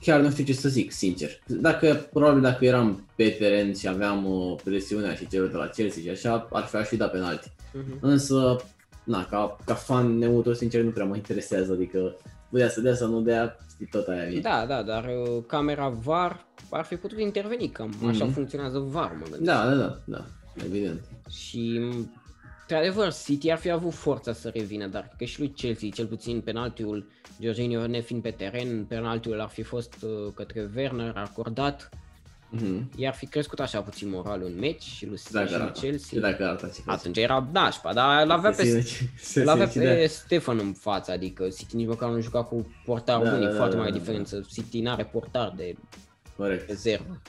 A: chiar nu știu ce să zic, sincer. Dacă, probabil dacă eram pe teren și aveam uh, presiunea și celor de la Chelsea și așa, ar fi, aș fi dat penalti.
B: Mhm.
A: Însă, na, ca, ca fan neutru, sincer, nu prea mă interesează, adică putea să dea să nu dea, știi, tot aia e.
B: Da, da, dar uh, camera VAR ar fi putut interveni, cam așa
A: Mhm.
B: funcționează VAR, mă gândesc.
A: Da, da, da, da, evident.
B: Și, într-adevăr, City ar fi avut forța să revină, dar cred că și lui Chelsea, cel puțin penaltiul, Jorginho nefiind pe teren, penaltiul ar fi fost uh, către Werner acordat,
A: Mhm.
B: i-ar fi crescut așa puțin moralul în meci și lui,
A: Dacă
B: și lui
A: arată.
B: Chelsea.
A: Dacă arată ce face.
B: Atunci era nașpa, dar îl avea
A: Se
B: pe,
A: simte- se
B: îl avea
A: simte,
B: pe Stefan în față, adică City nici măcar nu juca cu portar
A: Da,
B: unic,
A: da, da,
B: foarte
A: da,
B: mare
A: da.
B: diferență. City n-are portar de
A: Corect.
B: rezervă.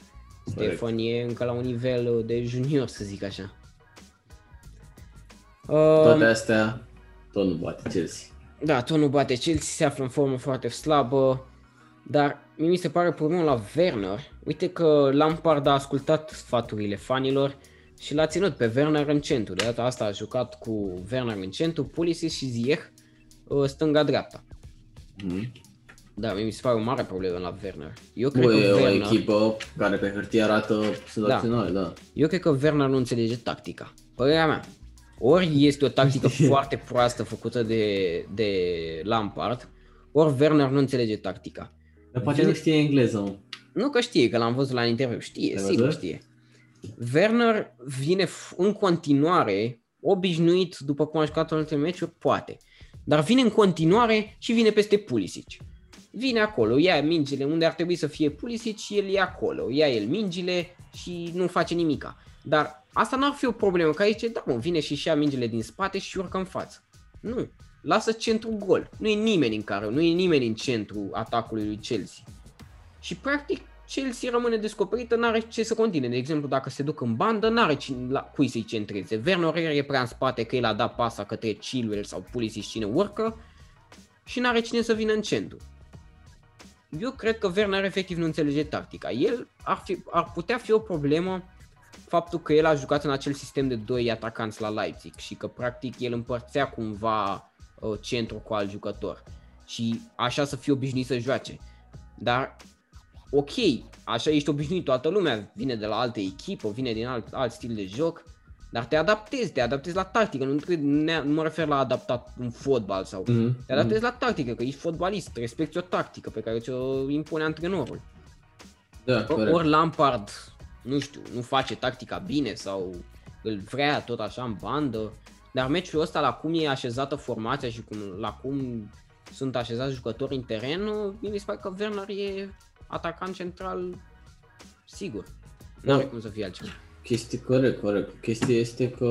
B: Stefan e încă la un nivel uh, de junior, să zic așa.
A: Toate
B: Um,
A: astea, tot nu bate Chelsea.
B: da, tot nu bate Chelsea, se află în formă foarte slabă, dar mie mi se pare problemul la Werner. Uite că Lampard a ascultat sfaturile fanilor și l-a ținut pe Werner în centru. De data asta a jucat cu Werner în centru, Pulisic și Ziyech uh, stânga-dreapta.
A: Mhm.
B: Da, mie mi se pare o mare problemă la Werner. Eu cred
A: Bă,
B: că
A: e o
B: Werner...
A: echipă care pe hârtie arată senzațional, da.
B: Eu cred că Werner nu înțelege tactica. Părerea mea. Ori este o tactică [laughs] foarte proastă făcută de, de Lampard, ori Werner nu înțelege tactica.
A: Dar poate nu știe engleză, mă.
B: Nu că știe, că l-am văzut la interviu, știe,
A: Ai
B: sigur
A: văzut?
B: știe. Werner vine f- în continuare, obișnuit după cum a jucat în alte meciuri, poate. Dar vine în continuare și vine peste Pulisic. Vine acolo, ia mingile unde ar trebui să fie Pulisic și el e acolo. Ia el mingile și nu face nimica. Dar asta n-ar fi o problemă, că aici, da, mă, vine și-și ia mingile din spate și urcă în față. Nu. Lasă centru gol. Nu e nimeni în care, nu e nimeni în centru atacului lui Chelsea. Și practic Chelsea rămâne descoperită, n-are ce să continue. De exemplu, dacă se duc în bandă, n-are cine, la cui să-i centreze. Werner e prea în spate că el a dat pasa către Chilwell sau Pulisic cine urcă și n-are cine să vină în centru. eu cred că Werner efectiv nu înțelege tactica. El ar, fi, ar putea fi o problemă faptul că el a jucat în acel sistem de doi atacanți la Leipzig și că practic el împărțea cumva uh, centru cu alt jucător și așa să fie obișnuit să joace. Dar ok, așa ești obișnuit, toată lumea vine de la altă echipă, vine din alt, alt stil de joc, dar te adaptezi, te adaptezi la tactică, nu, nu mă refer la adaptat un fotbal sau... Mm-hmm. Te adaptezi mm-hmm. la tactică, că ești fotbalist, respecti o tactică pe care ți-o impune antrenorul.
A: Da,
B: Or, ori Lampard, nu știu, nu face tactica bine sau îl vrea tot așa în bandă, dar meciul ăsta la cum e așezată formația și cum, la cum sunt așezați jucători în teren, mi se pare că Werner e atacant central sigur. Nu are cum să fie altceva.
A: Chestie, corect, corect. Chestia este că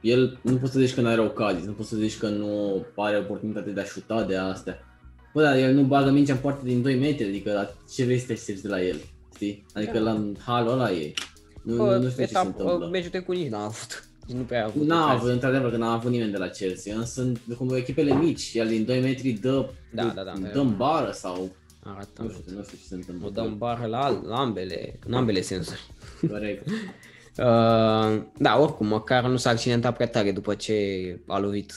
A: el nu poți să zici că nu are ocazii, nu poți să zici că nu are oportunitate de a șuta de astea. Bă, dar el nu bagă mingea în poartă din 2 metri, adică la ce vrei să te aștepți de la el, știi? Adică da. la halul ăla e. Nu, Bă, nu știu etap, ce se întâmplă.
B: Meciul trecut nici n-a avut. [laughs] Nu prea a avut.
A: N-a avut, într-adevăr, că n-a avut nimeni de la Chelsea, însă cum echipele mici, el din 2 metri dă, da, dă, da, da, dă în bară sau
B: arată
A: nu știu, nu știu ce se întâmplă.
B: O dăm bară la, la ambele, în ambele sensuri. [laughs]
A: Corect. [laughs]
B: uh, da, oricum, măcar nu s-a accidentat prea tare după ce a lovit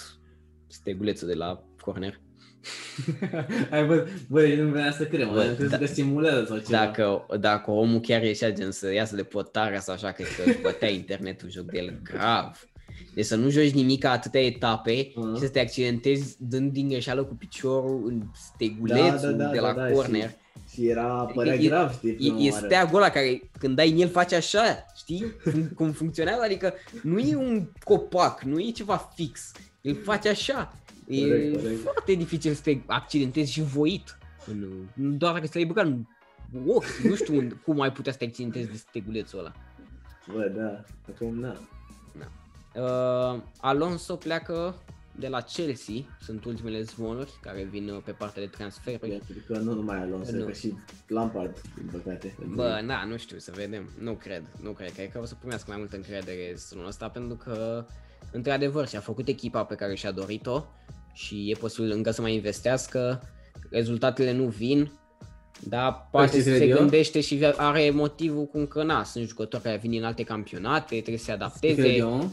B: stegulețul de la corner. [laughs]
A: Ai văzut, băi, nu venea să cred, mă, da, că simulează sau ceva.
B: Dacă, dacă omul chiar ieșea gen să iasă de potarea sau așa, cred că bătea internetul joc de el grav. Deci să nu joci nimic atâtea etape uh-huh. și să te accidentezi dând din greșeală cu piciorul în stegulețul da, da, da, de la da, da, corner. Și,
A: și era, părea e, grav, știi,
B: E, e steagul ăla care când dai în el face așa, știi? Cum funcționează, adică nu e un copac, nu e ceva fix. El face așa. E corect, corect. foarte dificil să te accidentezi și voit. Nu doar dacă ți-ai băgat în ochi, nu știu cum ai putea să te accidentezi de stegulețul ăla.
A: Bă, da, acum da.
B: Uh, Alonso pleacă de la Chelsea, sunt ultimele zvonuri care vin uh, pe partea de transferuri.
A: Că nu numai Alonso, nu. că și Lampard, din păcate.
B: Bă, da, nu știu, să vedem. Nu cred, nu cred. Cred că o să primească mai multă încredere sezonul ăsta pentru că, într-adevăr, și-a făcut echipa pe care și-a dorit-o și e posibil încă să mai investească. Rezultatele nu vin, dar poate se gândește și are motivul cum că na, sunt jucători care vin din alte campionate, trebuie să se adapteze.
A: Mm.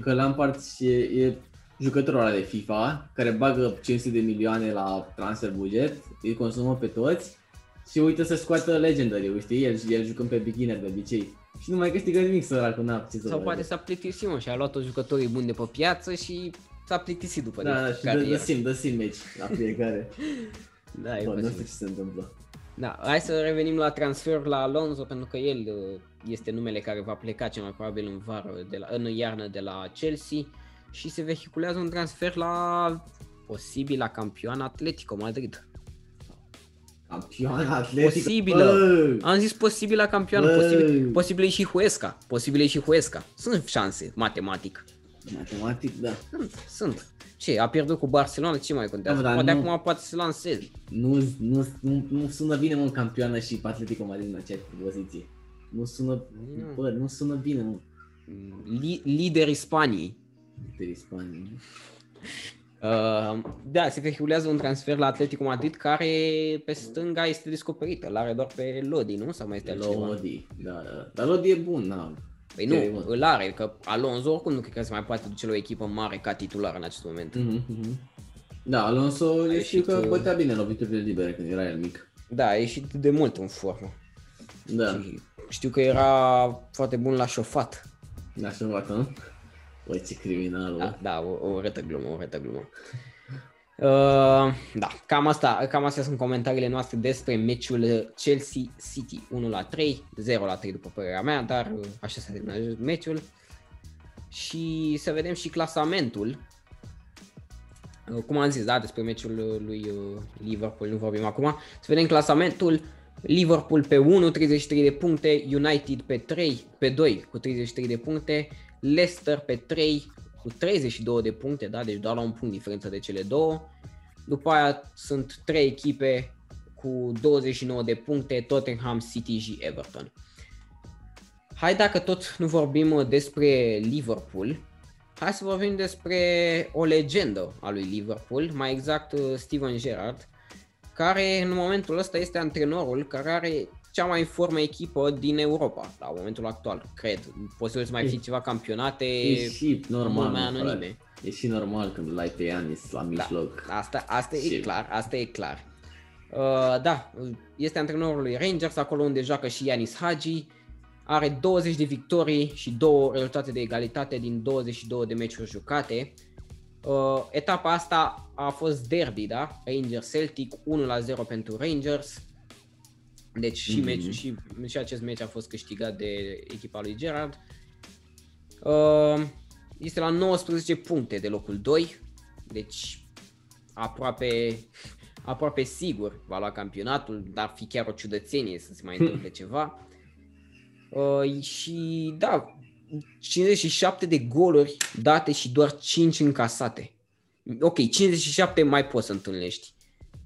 A: Că Lampard e, e jucătorul ăla de FIFA care bagă 500 de milioane la transfer buget, îi consumă pe toți și uită să scoată legendary știi? El, el jucând pe beginner de obicei. Și nu mai câștigă nimic săracul, n-a ce
B: Sau poate s-a plictisit mă, și a luat o jucătorii buni de pe piață și s-a plictisit după
A: Da, da și dă, dă sim, dă sim meci la fiecare. [laughs]
B: da, e Bă,
A: nu știu ce se întâmplă.
B: Da, hai să revenim la transfer la Alonso pentru că el uh, este numele care va pleca cel mai probabil în vară, de la, în iarnă de la Chelsea și se vehiculează un transfer la posibil la campioana Atletico Madrid.
A: Campioana Atletico?
B: Posibilă. Bă! Am zis posibil la campioană, posibil, posibil e și Huesca. Posibil e și Huesca. Sunt șanse, matematic.
A: Matematic, da.
B: Sunt, sunt. Ce, a pierdut cu Barcelona, ce mai contează? Da, Poate nu, acum poate să lanseze.
A: Nu, nu, nu, nu sună bine mă campioană și Atletico Madrid în aceeași poziție. Nu sună, nu. bă, nu sună bine, mă.
B: Li- liderii Spaniei.
A: Liderii Spaniei.
B: Uh, da, se vehiculează un transfer la Atletico Madrid care pe stânga este descoperită. Îl are doar pe Lodi, nu? Sau mai este altceva?
A: Lodi, da, da. Dar Lodi e bun, na.
B: Păi nu, îl are, că Alonso oricum nu cred că se mai poate duce la o echipă mare ca titular în acest moment.
A: Mm-hmm. Da, Alonso e și că bătea bine loviturile libere când era el mic.
B: Da, a ieșit de mult în formă.
A: Da. Și
B: știu că era foarte bun la șofat.
A: La șofat, nu? Băi, ce criminal,
B: Da, da o, o retă glumă, o retă glumă. Uh, da, cam asta, cam astea sunt comentariile noastre despre meciul Chelsea City 1 la 3, 0 la 3 după părerea mea, dar așa s-a terminat meciul. Și să vedem și clasamentul. Uh, cum am zis, da, despre meciul lui uh, Liverpool, nu vorbim acum. Să vedem clasamentul. Liverpool pe 1, 33 de puncte, United pe 3, pe 2 cu 33 de puncte, Leicester pe 3 cu 32 de puncte, da? deci doar la un punct diferență de cele două. După aia sunt 3 echipe cu 29 de puncte, Tottenham, City și Everton. Hai dacă tot nu vorbim despre Liverpool, hai să vorbim despre o legendă a lui Liverpool, mai exact Steven Gerrard, care în momentul ăsta este antrenorul care are cea mai în formă echipă din Europa, la momentul actual, cred. Posibil să mai fi ceva campionate
A: E și normal,
B: mai
A: mă,
B: anonime.
A: frate. E și normal când l-ai pe Ianis la mijloc.
B: Asta, asta e
A: Și-
B: clar, asta e clar. Uh, da, este antrenorul lui Rangers, acolo unde joacă și Yanis Hagi. Are 20 de victorii și două rezultate de egalitate din 22 de meciuri jucate. Uh, etapa asta a fost derby, da? Rangers Celtic 1 la 0 pentru Rangers. Deci și,
A: Mhm.
B: meciul, și, și acest meci a fost câștigat de echipa lui Gerard. Uh, este la 19 puncte de locul 2. Deci aproape, [laughs] aproape sigur va lua campionatul, dar ar fi chiar o ciudățenie să se mai [laughs] întâmple ceva. Uh, și da, 57 de goluri date și doar 5 încasate. Ok, 57 mai poți să întâlnești.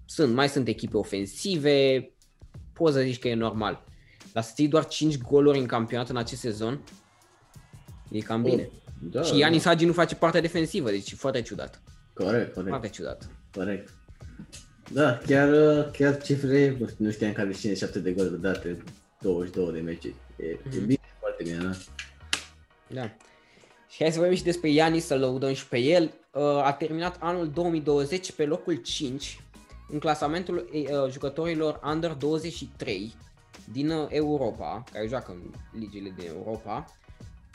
B: Sunt, mai sunt echipe ofensive, poți să zici că e normal. Dar să ții doar 5 goluri în campionat în acest sezon, e cam bine.
A: Da,
B: și Ianis Hagi nu face partea defensivă, deci e foarte ciudat.
A: Corect, corect,
B: Foarte ciudat.
A: corect. Da, chiar, uh, chiar cifre, nu știu, nu știam că are 57 de goluri date, 22 de meciuri. E, e
B: Mhm.
A: bine, foarte bine, da?
B: Da. Și hai să vorbim și despre Ianis, să lăudăm și pe el. Uh, A terminat anul 2020 pe locul 5 în clasamentul uh, jucătorilor Under 23 din uh, Europa, care joacă în ligile din Europa,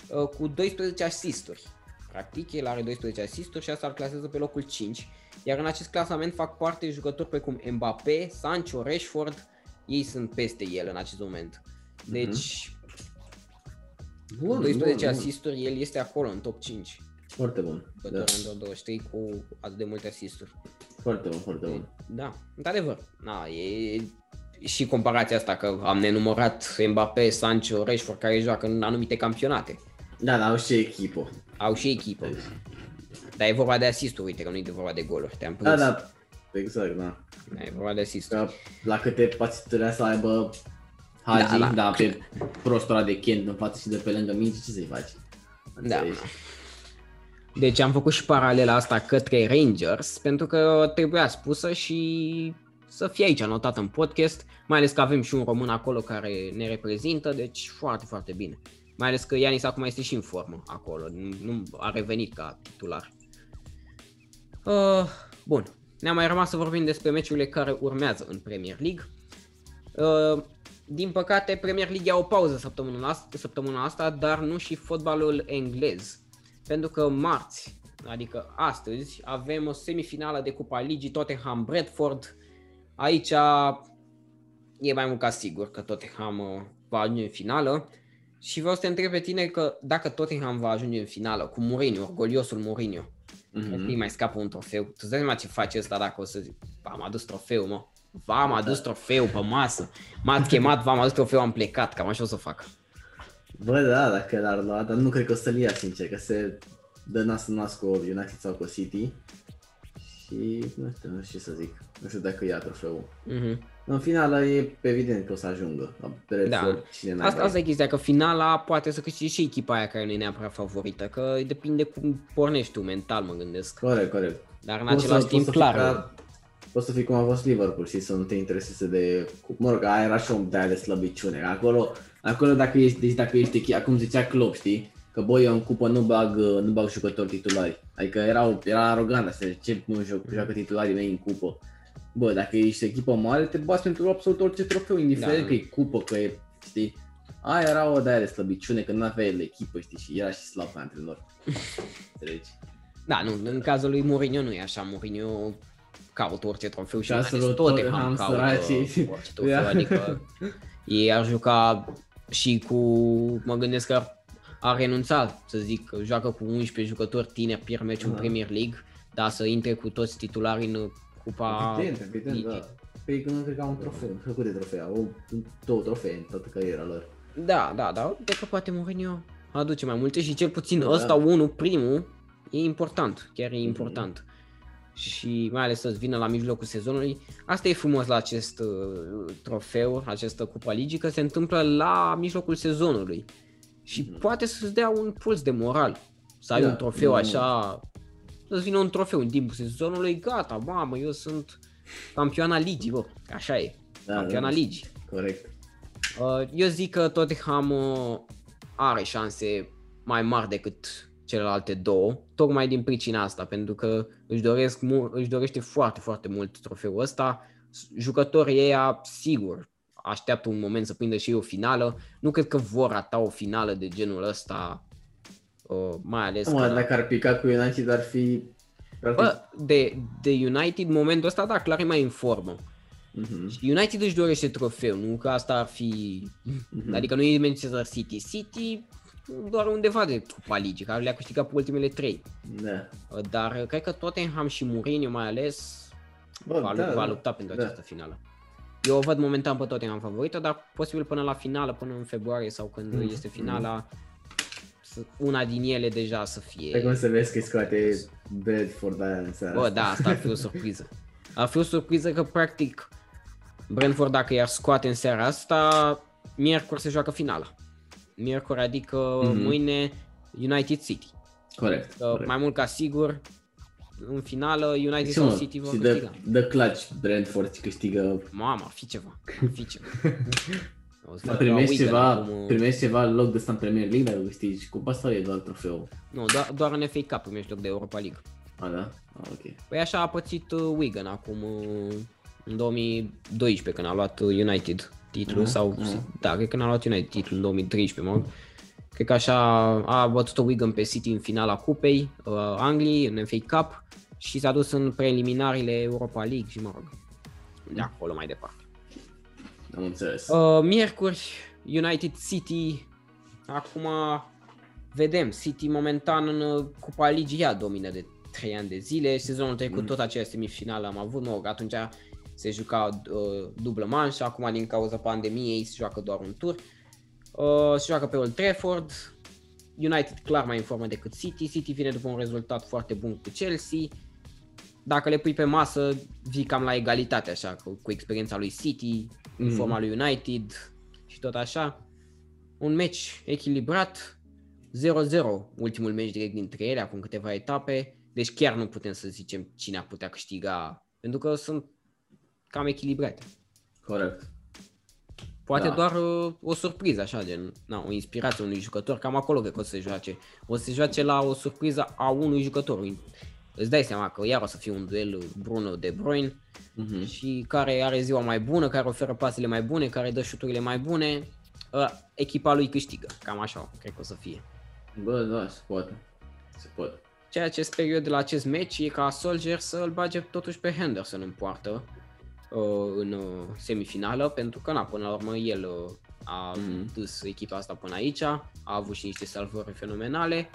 B: uh, cu 12 asisturi. Practic, el are 12 asisturi și asta îl clasează pe locul 5. Iar în acest clasament fac parte jucători precum Mbappé, Sancho, Rashford, ei sunt peste el în acest moment. Deci,
A: Bun,
B: cu 12
A: bun, bun.
B: asisturi, el este acolo în top 5.
A: Foarte bun, da,
B: Jucător în 23 cu atât de multe asisturi.
A: Foarte bun, foarte bun.
B: Da, într-adevăr. Na, e și comparația asta că am nenumărat Mbappé, Sancho, Rashford care joacă în anumite campionate.
A: Da, dar au și echipă.
B: Au și echipă. Dar e vorba de asisturi, uite că nu e vorba de goluri. Te-am prins.
A: Da, da, exact, da.
B: Da, e vorba de asisturi.
A: Că la câte asisturi să aibă Hagi,
B: Da,
A: da,
B: da.
A: da. pe prostul ăla de Kent în față și de pe lângă minge, ce să-i faci?
B: Da.
A: Înțelegi?
B: Deci am făcut și paralela asta către Rangers pentru că trebuia spusă și să fie aici anotat în podcast, mai ales că avem și un român acolo care ne reprezintă, deci foarte, foarte bine. Mai ales că Ianis acum este și în formă acolo, nu, nu a revenit ca titular. Uh, bun, ne-a mai rămas să vorbim despre meciurile care urmează în Premier League. Uh, din păcate, Premier League ia o pauză săptămâna asta, săptămâna asta, dar nu și fotbalul englez. Pentru că marți, adică astăzi, avem o semifinală de Cupa Ligii Tottenham Bradford. Aici e mai mult ca sigur că Tottenham uh, va ajunge în finală. Și vreau să te întreb pe tine că dacă Tottenham va ajunge în finală cu Mourinho, orgoliosul Mourinho, mm-hmm.
A: Mhm.
B: îi mai scapă un trofeu. Tu îți dai seama ce face ăsta dacă o să zic, v-am adus trofeu, mă. V-am adus trofeu pe masă. M-ați chemat, v-am adus trofeu, am plecat. Cam așa o să fac.
A: Bă, da, dacă l-ar lua, dar nu cred că o să-l ia, sincer, că se dă nas în nas cu United sau cu City. Și nu știu, nu știu ce să zic. Nu știu dacă ia trofeul.
B: Mm-hmm.
A: În finală e evident că o să ajungă. La Bradford,
B: Da.
A: cine n
B: Asta, asta e chestia, că finala poate să câștige și echipa aia care nu e neapărat favorită, că depinde cum pornești tu mental, mă gândesc.
A: Corect, corect.
B: Dar în
A: Poți
B: același
A: să-
B: timp,
A: poți să
B: clar,
A: fii ca- Poți să fii cum a fost Liverpool și să nu te intereseze de... Mă rog, aia era și un de de slăbiciune. Acolo, acolo dacă ești, deci dacă ești echi- acum zicea Klopp, știi? Că băi, eu în cupă nu bag, nu bag jucători titulari. Adică era, era arogant asta, ce nu joc, joacă titularii mei în cupă. Bă, dacă ești echipă mare, te bați pentru absolut orice trofeu, indiferent
B: Da.
A: că e cupă, că e, știi? Aia era o de de slăbiciune, că nu avea el echipă, știi, și era și slab ca antrenor. [laughs] Înțelegi?
B: da, nu, în cazul lui Mourinho nu e așa, Mourinho caută orice trofeu și
A: Casă
B: mai ales
A: lui
B: Tottenham
A: Tottenham,
B: caută
A: săracii.
B: orice trofeu,
A: Ia.
B: adică [laughs] ei ar juca și cu, mă gândesc că ar renunța, să zic, că joacă cu 11 jucători tineri, pierd meciul în
A: Da.
B: Premier League, dar să intre cu toți titularii în cupa
A: Evident, evident,
B: ligii.
A: da. Păi că nu cred că au un trofeu, nu știu câte trofee au, au două trofee în toată cariera lor.
B: Da, da, da, de că poate Mourinho aduce mai multe și cel puțin
A: Da.
B: ăsta, unul, primul, e important, chiar
A: Mhm.
B: e important. Și mai ales să-ți vină la mijlocul sezonului. Asta e frumos la acest uh, trofeu, această Cupa Ligii, că se întâmplă la mijlocul sezonului. Și poate să-ți dea un puls de moral. Să ai
A: Mhm. Da,
B: un trofeu
A: da,
B: așa, să-ți vină un trofeu în timpul sezonului, gata, mamă, eu sunt campioana ligii, bă, așa e,
A: Da,
B: campioana
A: da.
B: ligii.
A: Corect.
B: Uh, Eu zic că Tottenham uh, are șanse mai mari decât celelalte două, tocmai din pricina asta, pentru că își, doresc, mu- își dorește foarte, foarte mult trofeul ăsta. S- Jucătorii ei, sigur, așteaptă un moment să prindă și ei o finală. Nu cred că vor rata o finală de genul ăsta, uh, mai ales
A: Mă,
B: că...
A: dacă ar pica cu United ar fi... practic-
B: Bă, de, de United, momentul ăsta, da, clar e mai în formă.
A: Mhm.
B: United își dorește trofeu, nu că asta ar fi...
A: Mhm.
B: Adică nu e Manchester City. City doar undeva de Cupa Ligii, care le-a câștigat pe ultimele trei.
A: Da.
B: Dar cred că Tottenham și Mourinho mai ales
A: Bă,
B: va,
A: da,
B: va
A: da.
B: lupta pentru
A: da.
B: această finală. Eu o văd momentan pe Tottenham favorită, dar posibil până la finală, până în februarie sau când
A: Mhm.
B: este finala, să- una din ele deja să
A: Pe
B: fie...
A: cum să vezi că îi scoate Bradford aia în seara
B: Bă,
A: asta.
B: da, asta ar fi o [laughs] surpriză. Ar fi o surpriză că, practic, Brentford, dacă i-ar scoate în seara asta, miercuri se joacă finala. Miercuri, adică
A: Mhm.
B: mâine United City.
A: Corect.
B: Uh,
A: corect.
B: mai mult ca sigur, în finală United
A: Și,
B: sau
A: mă,
B: City vor
A: și
B: câștiga.
A: dă, dă clutch Brentford și câștigă
B: Mamă, ar fi ceva, ar fi ceva. [laughs] O să
A: Dar
B: facă
A: primești
B: la Wigan
A: ceva,
B: acum, uh,
A: primești ceva în loc de ăsta în Premier League dacă câștigi cupa sau e doar trofeu?
B: Nu, doar, doar în FA Cup primești loc de Europa League.
A: A, da? A, ok.
B: Păi așa a pățit uh, Wigan acum uh, în 2012 când a luat uh, United titlul
A: Mhm,
B: sau
A: mhm.
B: da, cred că n-a luat United titlul în 2013, mă rog. Cred că așa a bătut Wigan pe City în finala cupei uh, Angliei în FA Cup și s-a dus în preliminariile Europa League și mă rog, de acolo mai departe.
A: Am înțeles.
B: Uh, miercuri, United City, acum vedem, City momentan în uh, Cupa Ligii ea domină de 3 ani de zile, sezonul trecut
A: Mm.
B: tot aceea semifinală am avut, mă rog, atunci se juca uh, dublă manșă, acum din cauza pandemiei se joacă doar un tur. Uh, se joacă pe Old Trafford, United clar mai în formă decât City, City vine după un rezultat foarte bun cu Chelsea, dacă le pui pe masă, vii cam la egalitate așa, cu, cu experiența lui City, în
A: Mhm.
B: forma lui United și tot așa. Un meci echilibrat, 0-0, ultimul meci direct dintre ele, acum câteva etape, deci chiar nu putem să zicem cine a putea câștiga, pentru că sunt cam echilibrate.
A: Corect.
B: Poate
A: Da.
B: doar uh, o surpriză, așa, gen, na, o inspirație unui jucător, cam acolo cred că o să se joace. O să se joace la o surpriză a unui jucător. Îți dai seama că iar o să fie un duel Bruno de Bruyne
A: Mhm.
B: și care are ziua mai bună, care oferă pasele mai bune, care dă șuturile mai bune, ă, echipa lui câștigă. Cam așa, cred că o să fie.
A: Bă, da, se poate. Se poate.
B: Ceea ce sper eu de la acest meci e ca Soldier să îl bage totuși pe Henderson în poartă uh, în uh, semifinală, pentru că na, până la urmă el uh, a
A: Mhm.
B: dus echipa asta până aici, a avut și niște salvări fenomenale.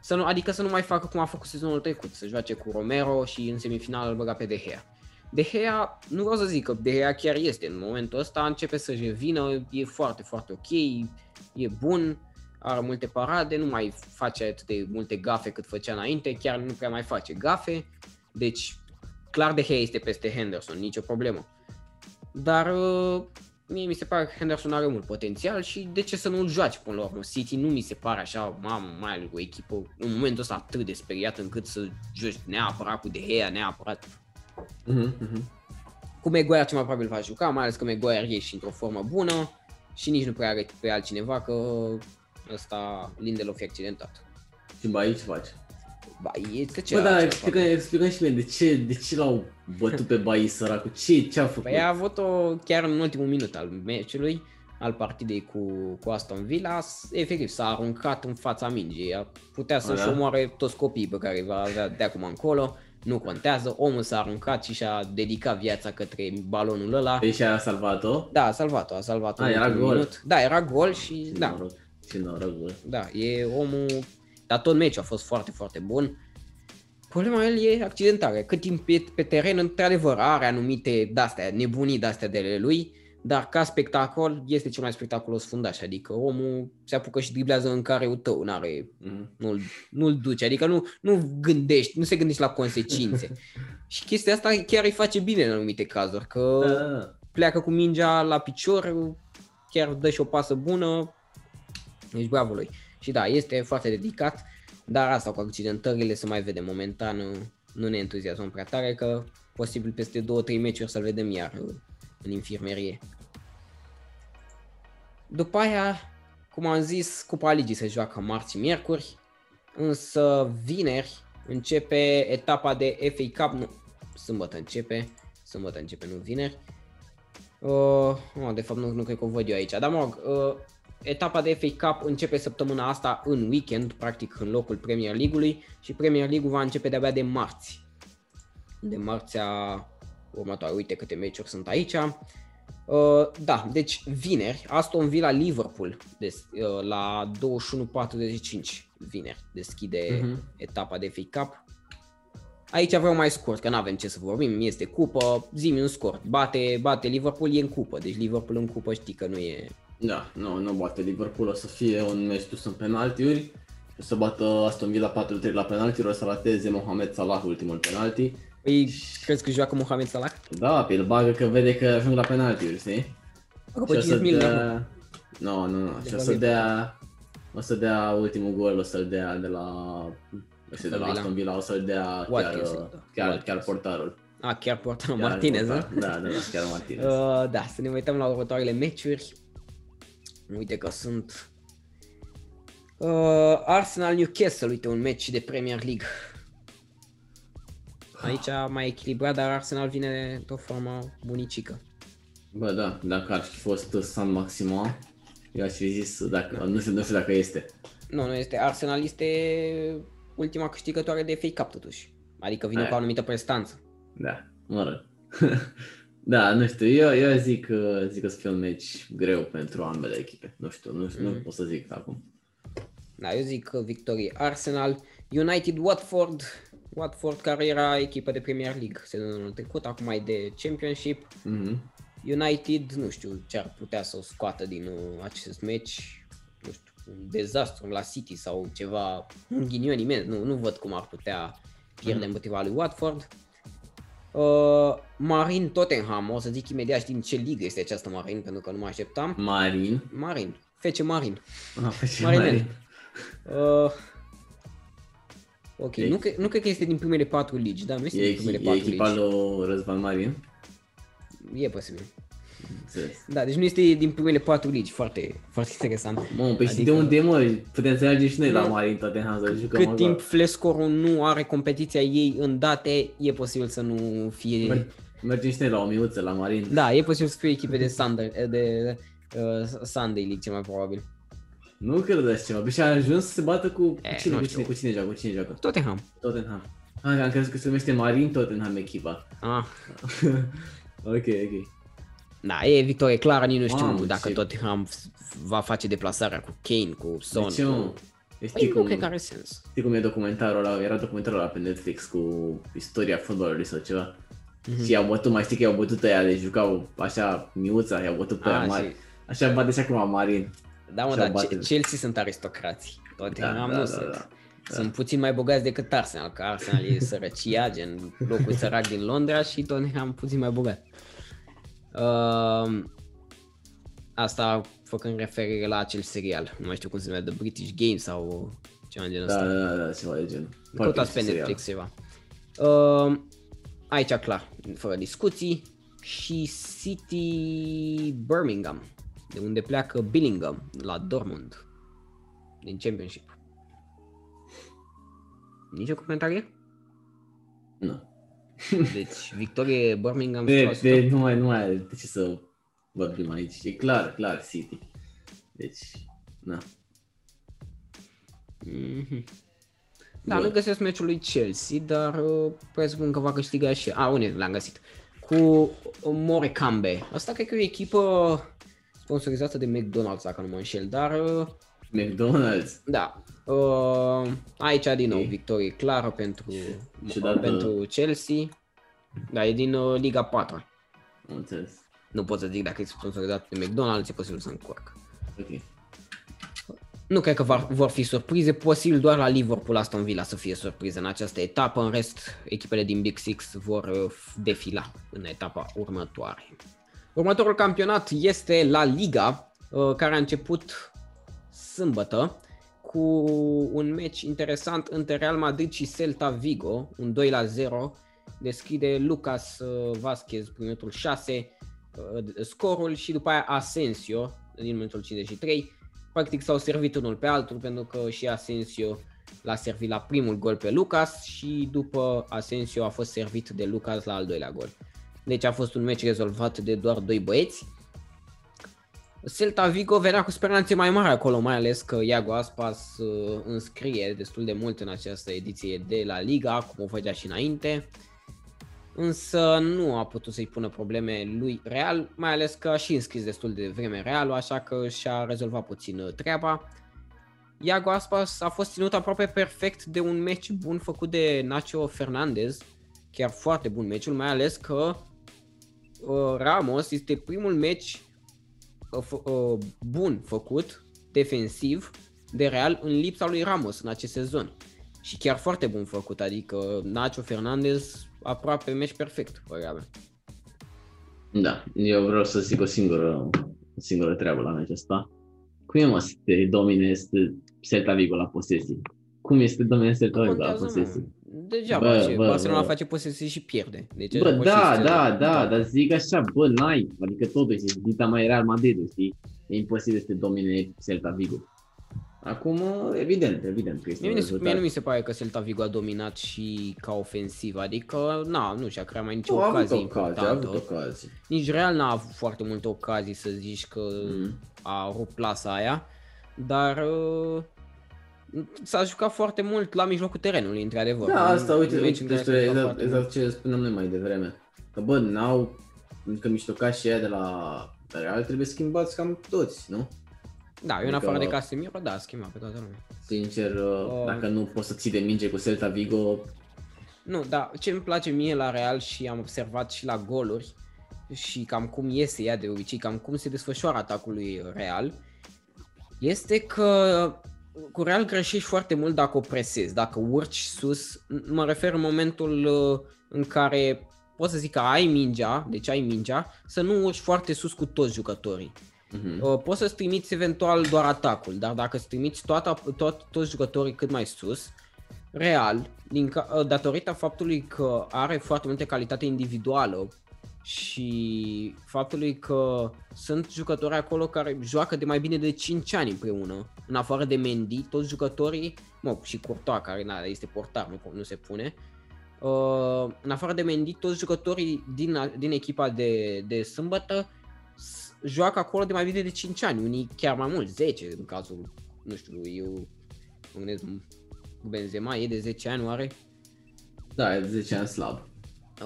B: Să nu, adică să nu mai facă cum a făcut sezonul trecut, să joace cu Romero și în semifinală îl băga pe De Gea. De Gea, nu vreau să zic că De Gea chiar este în momentul ăsta, începe să-și revină, e foarte, foarte ok, e bun, are multe parade, nu mai face atât de multe gafe cât făcea înainte, chiar nu prea mai face gafe, deci clar De Gea este peste Henderson, nicio problemă. Dar uh, mie mi se pare că Henderson are mult potențial și de ce să nu-l joaci până la urmă? City nu mi se pare așa, mamă, mai ales cu o echipă în momentul ăsta atât de speriat încât să joci neapărat cu De Gea, neapărat
A: Mhm, mhm.
B: cu Maguire ce mai probabil va juca, mai ales că Maguire e și într-o formă bună și nici nu prea are pe altcineva că ăsta Lindelof e accidentat.
A: Și bă, aici faci.
B: Ba, este ce
A: Bă, da,
B: altceva
A: explică,
B: face.
A: explică și mie de ce, de ce l-au bătut pe Bai săracul, ce, ce a făcut?
B: Păi a avut-o chiar în ultimul minut al meciului, al partidei cu, cu Aston Villa, s- efectiv s-a aruncat în fața mingii, a putea să-și
A: A, da?
B: omoare toți copiii pe care îi va avea de acum încolo, nu contează, omul s-a aruncat și și-a dedicat viața către balonul ăla.
A: Deci a salvat-o?
B: Da, a salvat-o, a salvat-o
A: A,
B: în
A: era
B: ultimul
A: gol.
B: minut. Da, era gol și
A: Ce
B: da,
A: noroc, ce noroc, bă.
B: da, e omul, dar tot meciul a fost foarte, foarte bun. Problema el e accidentare. Cât timp e pe teren, într-adevăr, are anumite de-astea, nebunii de-astea de ale lui, dar ca spectacol este cel mai spectaculos fundaș, adică omul se apucă și driblează în careu tău, n-are,
A: Mhm.
B: nu-l, nu-l duce, adică nu, nu gândești, nu se gândești la consecințe. [laughs] și chestia asta chiar îi face bine în anumite cazuri, că
A: Da, da, da.
B: pleacă cu mingea la picior, chiar dă și o pasă bună, deci bravo lui. Și da, este foarte dedicat, dar asta cu accidentările se mai vede momentan, nu ne entuziasmăm prea tare că posibil peste 2-3 meciuri să-l vedem iar uh, în infirmerie. După aia, cum am zis, Cupa Ligii se joacă marți și miercuri, însă vineri începe etapa de FA Cup, nu, sâmbătă începe, sâmbătă începe, nu vineri. Uh, oh, de fapt nu, nu cred că o văd eu aici, dar mă rog, uh, etapa de FA Cup începe săptămâna asta în weekend, practic în locul Premier League-ului și Premier League-ul va începe de-abia de marți. De marțea următoare, uite câte meciuri sunt aici. Uh, da, deci vineri, Aston Villa Liverpool des, uh, la 21.45 vineri deschide uh-huh. etapa de FA Cup. Aici vreau mai scurt, că nu avem ce să vorbim, este cupă, zi un scurt, bate, bate Liverpool, e în cupă, deci Liverpool în cupă știi că nu e...
A: Da, nu, nu bate Liverpool, o să fie un meci dus în penaltiuri, o să bată Aston Villa 4-3 la penaltiuri, o să rateze Mohamed Salah ultimul penalti.
B: Păi, crezi că joacă Mohamed Salah?
A: Da, pe el bagă că vede că ajung la penaltiuri, știi?
B: Bagă pe 5 mil,
A: dea... Nu, nu, nu, și o să dea, o să dea ultimul gol, o să-l dea de la este de la Aston Villa, o să-l dea Watkins, chiar, da. chiar, Watkins. chiar portarul.
B: A, chiar portarul Martinez, da?
A: Da, da, da, chiar Martinez. [laughs]
B: Uh, da, să ne uităm la următoarele meciuri. Uite că sunt uh, Arsenal Newcastle, uite un meci de Premier League. Aici mai echilibrat, dar Arsenal vine într-o formă bunicică.
A: Bă, da, dacă ar fi fost San Maxima, eu aș fi zis, dacă, nu, știu, nu știu dacă este.
B: Nu, nu este. Arsenal este ultima câștigătoare de FA Cup totuși. Adică vine Aia. cu o anumită prestanță.
A: Da, mă rog. [laughs] da, nu știu, eu, eu zic, zic că să fie un meci greu pentru ambele echipe. Nu știu, nu, mm. nu pot să zic acum.
B: Da, eu zic victorie Arsenal, United Watford, Watford care era echipă de Premier League sezonul trecut, acum mai de Championship. Mm-hmm. United, nu știu ce ar putea să o scoată din uh, acest meci un dezastru la City sau ceva, un ghinion imens, nu, nu văd cum ar putea pierde mm. împotriva lui Watford. Uh, Marin Tottenham, o să zic imediat din ce ligă este această Marin, pentru că nu mă așteptam.
A: Marin?
B: Marin, Fece Marin.
A: Ah, Fece Marin. Marin. Uh,
B: ok, e, nu, cre- nu cred că este din primele patru ligi, da? Nu este
A: e,
B: din primele patru ligi.
A: E echipa lui Răzvan Marin?
B: E posibil. Da, deci nu este din primele patru ligi, foarte, foarte interesant.
A: Mă, păi adică... și de unde mă, putem să mergem și noi la Marin Tottenham să jucăm.
B: Cât timp Flescoro nu are competiția ei în date, e posibil să nu fie...
A: mergem și noi la o miuță la Marin.
B: Da, e posibil să fie echipe de, Sunday, de uh, Sunday League, cel mai probabil.
A: Nu cred că ceva, bine și a ajuns să se bată cu, e, cine, cu cine, cu cine joacă, cu cine joacă?
B: Tottenham.
A: Tottenham. Ah, am crezut că se numește Marin Tottenham echipa.
B: Ah. [laughs]
A: ok, ok.
B: Da, e victorie clară, nici nu știu Mamă, dacă tot am va face deplasarea cu Kane, cu Son.
A: De ce, cu...
B: Păi știi cum, nu cred că are sens.
A: Știi cum e documentarul ăla, era documentarul ăla pe Netflix cu istoria fotbalului sau ceva. Mm-hmm. Și i-au bătut, mai știi că i-au bătut ăia, de jucau așa miuța, i-au bătut pe aia mari. Și... Așa bate și acum Marin.
B: Da, mă, dar Chelsea sunt aristocrații. Toate da, am da, nu da, sunt. Da. Sunt da. puțin mai bogați decât Arsenal, că Arsenal e [laughs] sărăcia, gen locul sărac din Londra și Tottenham puțin mai bogat. Uh, asta făcând referire la acel serial, nu mai știu cum se numește, The British Game sau ceva în genul
A: da,
B: ăsta.
A: Da, da, da, ceva de genul.
B: Căutați pe Netflix ceva. Uh, aici clar, fără discuții, și City Birmingham, de unde pleacă Billingham la Dortmund din Championship. Nici o comentarie?
A: Nu.
B: Deci, victorie Birmingham
A: de, de, nu, mai, nu mai de ce să vorbim aici. E clar, clar City. Deci, na.
B: Mm-hmm. Da, Bun. nu găsesc meciul lui Chelsea, dar uh, presupun că va câștiga și... A, unde l-am găsit. Cu Morecambe. Asta cred că e o echipă sponsorizată de McDonald's, dacă nu mă înșel, dar... Uh,
A: McDonald's?
B: Da. Uh, aici din nou okay. victorie clară pentru, dată... pentru Chelsea. Da, e din uh, Liga 4.
A: Înțeles.
B: Nu pot să zic dacă e sponsorizat de McDonald's, e posibil să încurc.
A: Ok.
B: Nu cred că vor, vor fi surprize, posibil doar la Liverpool Aston Villa să fie surprize în această etapă, în rest echipele din Big Six vor uh, defila în etapa următoare. Următorul campionat este la Liga, uh, care a început sâmbătă cu un meci interesant între Real Madrid și Celta Vigo, un 2 la 0 deschide Lucas uh, Vasquez prin minutul 6 uh, scorul și după aia Asensio din minutul 53. Practic s-au servit unul pe altul pentru că și Asensio l-a servit la primul gol pe Lucas și după Asensio a fost servit de Lucas la al doilea gol. Deci a fost un meci rezolvat de doar doi băieți. Celta Vigo venea cu speranțe mai mari acolo, mai ales că Iago Aspas uh, înscrie destul de mult în această ediție de la Liga, cum o făcea și înainte. Însă nu a putut să-i pună probleme lui Real, mai ales că a și înscris destul de vreme Realul, așa că și-a rezolvat puțin uh, treaba. Iago Aspas a fost ținut aproape perfect de un meci bun făcut de Nacho Fernandez, chiar foarte bun meciul, mai ales că uh, Ramos este primul meci uh, f- uh, bun făcut, defensiv, de Real în lipsa lui Ramos în acest sezon. Și chiar foarte bun făcut, adică Nacho Fernandez aproape meci perfect, părerea mea.
A: Da, eu vreau să zic o singură, o singură treabă la meciul ăsta. Cum e mă să te domine este Celta Vigo la posesie? Cum este domine Celta Vigo la posesie?
B: Degeaba, bă, ce, bă, Barcelona bă. face posesie și pierde. Deci
A: bă, da, da, da, dar zic așa, bă, n-ai, adică totuși, dita mai Real Madrid, știi? E imposibil să te domine Celta Vigo. Acum, evident, evident că este
B: mie, rezultat. mie nu mi se pare că Celta Vigo a dominat și ca ofensiv, adică na, nu și-a creat mai nicio o, ocazie
A: avut ocazii, a avut ocazii.
B: Nici Real n-a avut foarte multe ocazii să zici că mm. a rupt plasa aia, dar uh, s-a jucat foarte mult la mijlocul terenului, într-adevăr.
A: Da, asta, uite, uite despre exact, exact ce spuneam noi mai devreme. Că bă, n-au, că miștocașii aia de la Real trebuie schimbați cam toți, nu?
B: Da, eu adică, în afară de Casemiro, da, schimba pe toată lumea.
A: Sincer, uh, dacă nu poți să ții de minge cu Celta Vigo...
B: Nu, da, ce îmi place mie la Real și am observat și la goluri și cam cum iese ea de obicei, cam cum se desfășoară atacul lui Real, este că cu Real greșești foarte mult dacă o presezi, dacă urci sus, mă refer în momentul uh, în care poți să zic că ai mingea, deci ai mingea, să nu urci foarte sus cu toți jucătorii. Uh-huh. Poți să-ți trimiți eventual doar atacul, dar dacă îți trimiți toată, tot, toți jucătorii cât mai sus, Real, din, uh, datorită faptului că are foarte multe calitate individuală și faptului că sunt jucători acolo care joacă de mai bine de 5 ani împreună, în afară de Mendy, toți jucătorii, mă, și Courtois, care na, este portar, nu, nu se pune, uh, în afară de Mendy, toți jucătorii din, din echipa de, de sâmbătă joacă acolo de mai bine de 5 ani, unii chiar mai mult, 10 în cazul, nu știu, lui eu mă gândesc, Benzema e de 10 ani oare?
A: Da, e de 10 ani slab.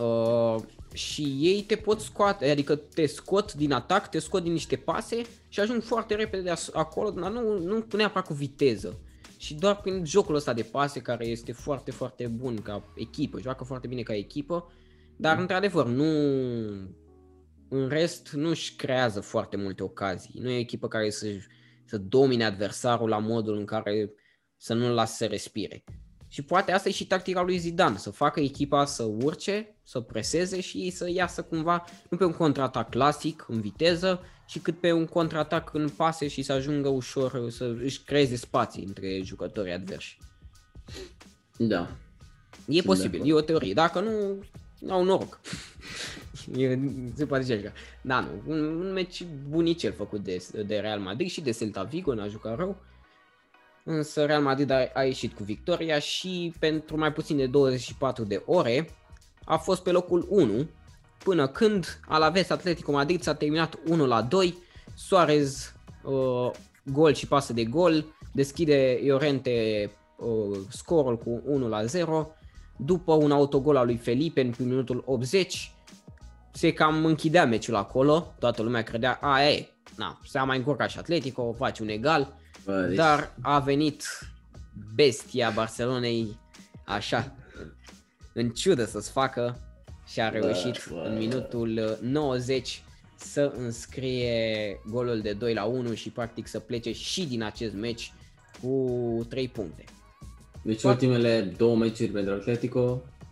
B: Uh, și ei te pot scoate, adică te scot din atac, te scot din niște pase și ajung foarte repede de acolo, dar nu, nu neapărat cu viteză. Și doar prin jocul ăsta de pase care este foarte, foarte bun ca echipă, joacă foarte bine ca echipă, dar mm. într-adevăr nu în rest nu își creează foarte multe ocazii. Nu e o echipă care să, să domine adversarul la modul în care să nu-l lasă să respire. Și poate asta e și tactica lui Zidane, să facă echipa să urce, să preseze și să iasă cumva nu pe un contraatac clasic, în viteză, ci cât pe un contraatac în pase și să ajungă ușor să își creeze spații între jucătorii adversi.
A: Da.
B: E posibil, e o teorie. Dacă nu, au noroc. [laughs] e, se poate zice Da, nu, un, un meci bunicel făcut de, de Real Madrid și de Celta Vigo, n-a jucat rău. Însă Real Madrid a, a ieșit cu victoria și pentru mai puțin de 24 de ore a fost pe locul 1 până când Alaves Atletico Madrid s-a terminat 1 la 2. Suarez uh, gol și pasă de gol, deschide Iorente uh, scorul cu 1 la 0 după un autogol al lui Felipe în minutul 80, se cam închidea meciul acolo, toată lumea credea, a, e, na, s-a mai încurcat și Atletico, face un egal, Bă, deci... dar a venit bestia Barcelonei așa, în ciudă să-ți facă și a reușit bă, bă. în minutul 90 să înscrie golul de 2 la 1 și practic să plece și din acest meci cu 3 puncte.
A: Deci Foarte... ultimele două meciuri pentru Atletico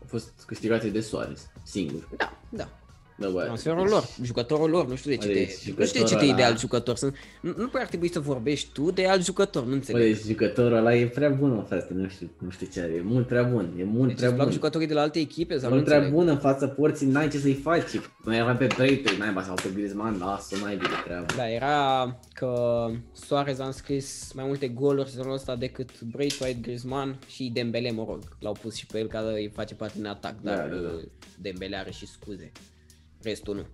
A: au fost câștigate de Suarez, singur.
B: Da, da.
A: Da, bă,
B: Transferul lor, jucătorul lor, nu știu de ce
A: Bă,
B: te,
A: deci
B: nu știu de ce te
A: jucătorul
B: iei de
A: ăla-
B: alt jucător. Sunt, nu, nu prea ar trebui să vorbești tu de alt jucător, nu
A: Bă,
B: înțeleg.
A: deci jucătorul ăla e prea bun, mă, frate, nu știu, nu știu ce are, e mult prea bun, e mult
B: Deci
A: prea
B: îți plac
A: bun.
B: jucătorii de la alte echipe sau nu
A: Mult prea
B: înțeleg?
A: bun în fața porții, n-ai ce să-i faci. Mai era pe Breite, n-ai sau pe Griezmann, lasă, mai bine treaba.
B: Da, era că Suarez a înscris mai multe goluri sezonul ăsta decât Braithwaite, Griezmann și Dembele, mă rog. L-au pus și pe el ca îi face parte din atac,
A: Da,
B: dar
A: da, da.
B: uh, Dembele are și scuze. Restul nu.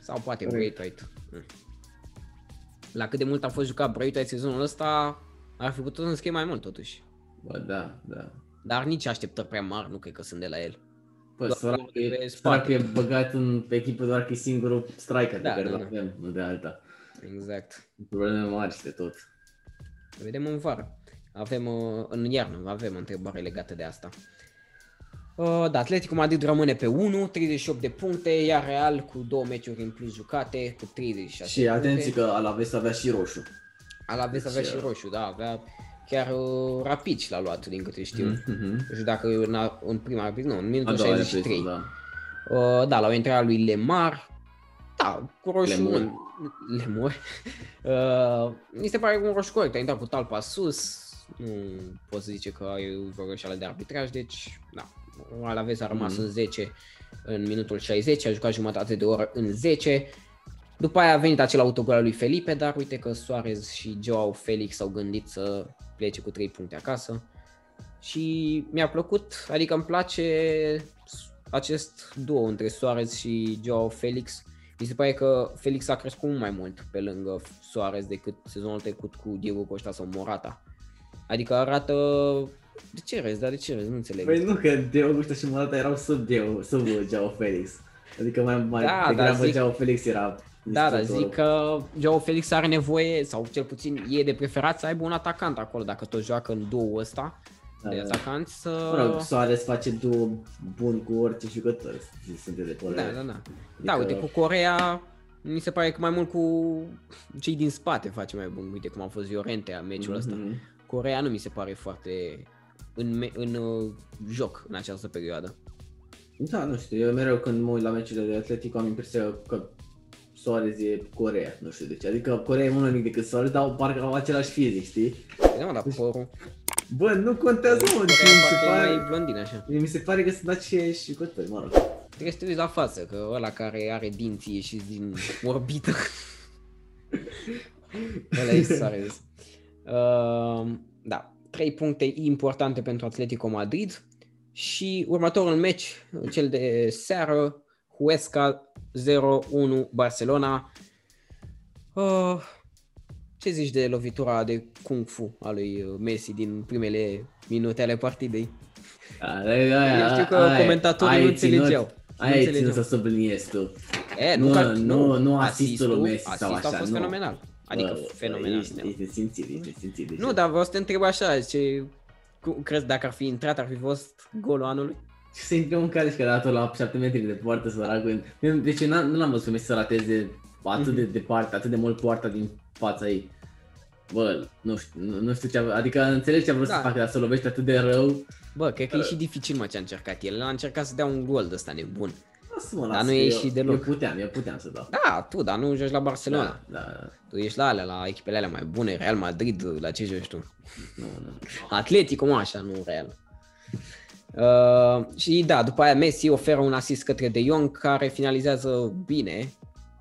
B: Sau poate
A: Corect.
B: Braithwaite. Mm. La cât de mult a fost jucat Braithwaite sezonul ăsta, ar fi putut să înscrie mai mult totuși.
A: Bă, da, da.
B: Dar nici așteptări prea mari nu cred că sunt de la el.
A: Bă,
B: Doar
A: săracul
B: pe
A: e,
B: spate.
A: săracul e băgat în echipă doar că e singurul striker
B: Da,
A: pe care
B: da,
A: îl
B: da.
A: avem, nu de alta.
B: Exact.
A: Probleme mari și de tot.
B: Vedem în vară. Avem uh, în iarnă, avem întrebare legată de asta. Uh, da, Atletico Madrid rămâne pe 1, 38 de puncte, iar Real cu două meciuri în plus jucate, cu 36
A: Și
B: de
A: atenție
B: puncte.
A: că Alaves avea și roșu.
B: Alaves avea
A: Deci,
B: și
A: uh,
B: roșu, da, avea chiar uh, Rapici l-a luat, din câte știu.
A: Mhm.
B: Nu știu dacă în, a- în prima repriză, nu, în minutul
A: A doua
B: 63.
A: repriză, da.
B: Uh, da, la o intrare a lui Lemar. Da, cu roșu.
A: Lemur.
B: Lemur. [laughs] Uh, mi se pare că un roșu corect. A intrat cu talpa sus. Nu pot să zice că e o greșeală de arbitraj, deci, da. Alaves a rămas
A: Mhm.
B: în 10 în minutul 60, a jucat jumătate de oră în 10. După aia a venit acel autogol al lui Felipe, dar uite că Suarez și Joao Felix au gândit să plece cu 3 puncte acasă. Și mi-a plăcut, adică îmi place acest duo între Suarez și Joao Felix. Mi se pare că Felix a crescut mult mai mult pe lângă Suarez decât sezonul trecut cu Diego Costa sau Morata. Adică arată... De ce rezi? Dar de ce rezi? Nu înțeleg.
A: Păi nu, că Deo Gusta și Morata erau sub Deo, sub Joao Felix. Adică mai, mai
B: Da,
A: da,
B: dar
A: degrabă
B: zic-
A: Joao Felix era
B: Da, dar
A: distrugătorul.
B: zic că Joao Felix are nevoie, sau cel puțin e de preferat să aibă un atacant acolo, dacă tot joacă în duo ăsta
A: Da,
B: de
A: da.
B: atacanți să...
A: Mă rog, Soares face duo bun cu orice jucător, sunt de părere.
B: Da, da, da. Da, uite, cu Corea mi se pare că mai mult cu cei din spate face mai bun. Uite cum a fost Viorente a meciul ăsta.
A: Mhm.
B: Corea nu mi se pare foarte în, me- în uh, joc în această perioadă.
A: Da, nu știu, eu mereu când mă uit la meciurile de Atletico am impresia că Soares e Corea, nu știu de ce. Adică Corea e mult mai mic decât Soares, dar parcă au același fizic, știi?
B: Da, mă, dar părul,
A: Bă, nu contează, mă, deci
B: Corea
A: mi se
B: parcă e mai
A: pare...
B: blondin așa.
A: Mi se pare că sunt aceiași jucători, mă rog.
B: Trebuie să te uiți la față, că ăla care are dinții ieșiți din orbită. [laughs] ăla e Suarez. Uh, da, trei puncte importante pentru Atletico Madrid și următorul meci, cel de seară, Huesca 0-1 Barcelona. Uh, ce zici de lovitura de Kung Fu a lui uh, Messi din primele minute ale partidei? Eu știu că comentatorii nu înțelegeau. Nu
A: Aia ai
B: înțelegeau.
A: ținut să subliniezi tu.
B: E,
A: Nu,
B: că-
A: nu, nu asistul lui Messi sau
B: asistul
A: așa,
B: a fost
A: nu.
B: fenomenal. Adică
A: Bă,
B: fenomenal.
A: Ești, ești simțit, ești simțit. Deci
B: Nu, dar vreau să te întreb așa, ce cu- crezi dacă ar fi intrat, ar fi fost golul anului?
A: Se intră un care și că a dat-o la 7 metri de poartă săracul. Deci eu n-am- nu l-am văzut pe Messi să rateze atât de departe, atât de mult poarta din fața ei. Bă, nu știu, nu, nu știu ce a, adică înțeleg ce a vrut
B: Da.
A: să facă, dar să lovește atât de rău.
B: Bă, cred că e și dificil mă ce a încercat el. A încercat să dea un gol de ăsta nebun.
A: Lasă-mă,
B: Dar
A: lasă,
B: nu
A: că
B: e
A: eu,
B: și deloc.
A: Eu puteam, eu puteam să dau.
B: Da, tu, dar nu joci la Barcelona.
A: Da, da,
B: Tu ești la alea, la echipele alea mai bune, Real Madrid, la ce joci tu?
A: nu, nu.
B: Atletico, mă, așa, nu Real. Uh, și da, după aia Messi oferă un asist către De Jong care finalizează bine,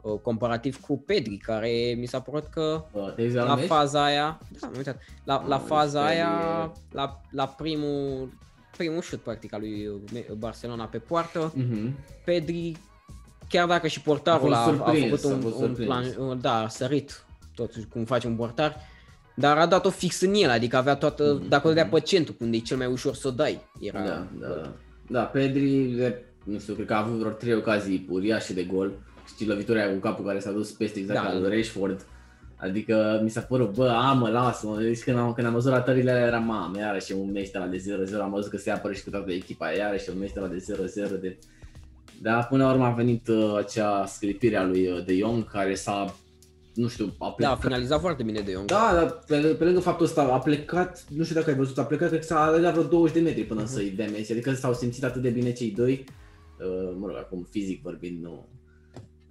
B: uh, comparativ cu Pedri, care mi s-a părut că
A: Bă, te-ai
B: la
A: meci?
B: faza aia, da, am uitat, la, la
A: Mamă,
B: faza
A: deci
B: aia,
A: Pedri
B: la, la primul, primul șut practic al lui uh, Barcelona pe poartă,
A: Mhm.
B: Pedri, chiar dacă și portarul
A: A
B: a,
A: fost
B: a
A: surprins,
B: făcut
A: a
B: un,
A: fost
B: un
A: surprins.
B: plan, un- da, a sărit, totuși cum face un portar, dar a dat-o fix în el, adică avea toată,
A: Mhm,
B: dacă o dea
A: mhm.
B: pe centru, unde e cel mai ușor să o dai. Era,
A: Da, da, da. Da, Pedri, de- nu știu, cred că a avut vreo trei ocazii uriașe de gol. Știi, lovitura aia cu capul care s-a dus peste exact
B: Da,
A: ca
B: da.
A: lui Rashford. Adică mi s-a părut, bă, a, mă, lasă-mă. Deci când am, când am văzut ratările alea era, mamă, iarăși un meci de la de 0-0, am văzut că se apără și cu toată echipa, iarăși un meci de la de 0-0. De... Dar până la urmă a venit uh, acea sclipire a lui uh, De Jong, care s-a, nu știu, a
B: da, a
A: plecat
B: finalizat foarte bine de Jong.
A: da, dar pe, pe lângă faptul ăsta a plecat, nu știu dacă ai văzut, a plecat, cred că s-a alegat vreo 20 de metri până să-i dea Messi, adică s-au simțit atât de bine cei doi, uh, mă rog, acum fizic vorbind, nu,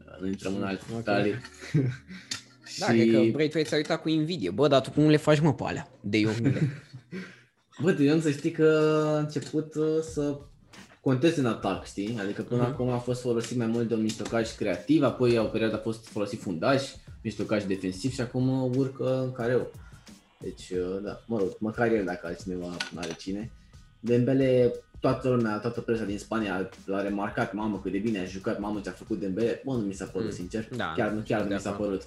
A: uh, nu intrăm în alte
B: Ok.
A: detalii.
B: Da, cred că Braithwaite s-a uitat cu invidie. Bă, dar tu cum le faci mă pe alea? De Youngule. [laughs]
A: Bă, de să știi că a început uh, să conteze în atac, știi? Adică până
B: Mhm.
A: acum a fost folosit mai mult de un mijlocaș creativ, apoi o perioadă a fost folosit fundaș, mijlocaș defensiv și acum uh, urcă în careu. Deci, uh, da, mă rog, măcar el dacă altcineva n-are cine. Dembele, toată lumea, toată presa din Spania l-a remarcat, mamă cât de bine a jucat, mamă ce a făcut Dembele, bă, nu mi s-a părut,
B: Mm.
A: sincer,
B: Da,
A: chiar, nu, chiar nu
B: de
A: mi s-a
B: acord.
A: părut.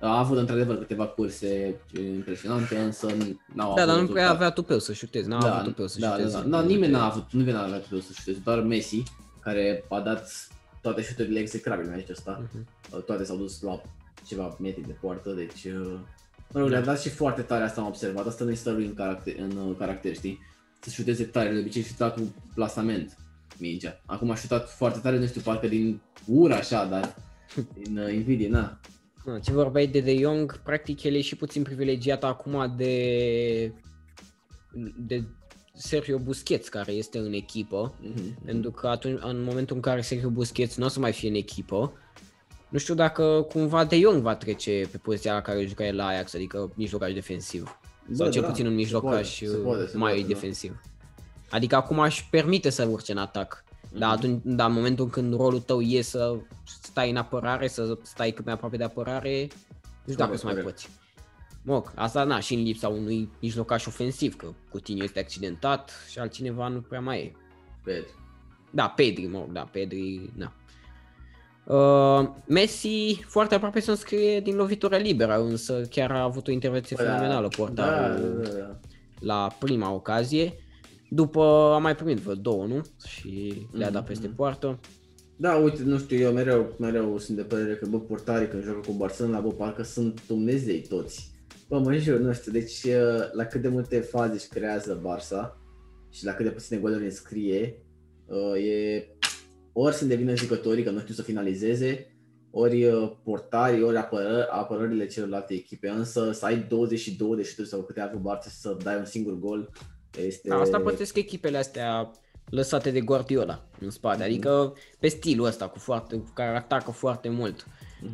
A: A avut într-adevăr câteva curse impresionante, însă n-au
B: Da,
A: avut
B: dar nu prea
A: rezultat.
B: avea tupeu să șutezi. N-a avut tupeu să
A: da,
B: șutezi.
A: Da, da, da, nimeni n-a avut, nu n-a avut tupeu să șuteze, doar Messi, care a dat toate șuturile execrabile în meciul ăsta.
B: Mhm.
A: Toate s-au dus la ceva metri de poartă, deci... uh, Mă rog,
B: Da.
A: le-a dat și foarte tare asta am observat, asta nu este lui în caracter, în uh, caracter, știi? Să șuteze tare, de obicei șuta cu plasament mingea. Acum a șutat foarte tare, nu știu, parcă din ură așa, dar [laughs] din uh, invidie, na.
B: Da, ce vorbeai de De Jong, practic el e și puțin privilegiat acum de, de Sergio Busquets, care este în echipă.
A: Mhm.
B: Pentru că atunci, în momentul în care Sergio Busquets nu o să mai fie în echipă, nu știu dacă cumva De Jong va trece pe poziția la care juca el la Ajax, adică mijlocaș defensiv. Sau
A: Bă,
B: cel
A: da,
B: puțin un
A: se
B: mijlocaș
A: poate, se poate, se
B: mai
A: poate, da.
B: defensiv. Adică acum aș permite să urce în atac. Dar,
A: Mhm.
B: atunci, dar în momentul când rolul tău e să stai în apărare, să stai cât mai aproape de apărare, nu știu dacă o
A: Corect,
B: să mai
A: corect.
B: poți. Mă, asta na, și în lipsa unui mijlocaș ofensiv, că Coutinho este accidentat și altcineva nu prea mai e.
A: Pedri.
B: Da, Pedri, mă rog, da, Pedri, da. Uh, Messi foarte aproape să înscrie din lovitură liberă, însă chiar a avut o intervenție
A: Bă, da,
B: fenomenală
A: Da,
B: portarul
A: da, da.
B: la prima ocazie. După a mai primit vreo două, nu? Și le-a dat peste
A: Mhm.
B: poartă.
A: Da, uite, nu știu, eu mereu, mereu sunt de părere că, bă, portarii când joacă cu Barcelona, bă, parcă sunt Dumnezei toți. Bă, mă jur, nu știu, deci uh, la cât de multe faze își creează Barça și la cât de puține goluri înscrie, uh, e, ori sunt de vină jucătorii că nu știu să finalizeze, ori uh, portarii, ori apără, apărările celorlalte echipe, însă să ai 22 de șuturi sau câte a avut Barça și să dai un singur gol, este...
B: Da, asta pățesc echipele astea lăsate de Guardiola în spate, adică pe stilul ăsta cu foarte, cu care atacă foarte mult,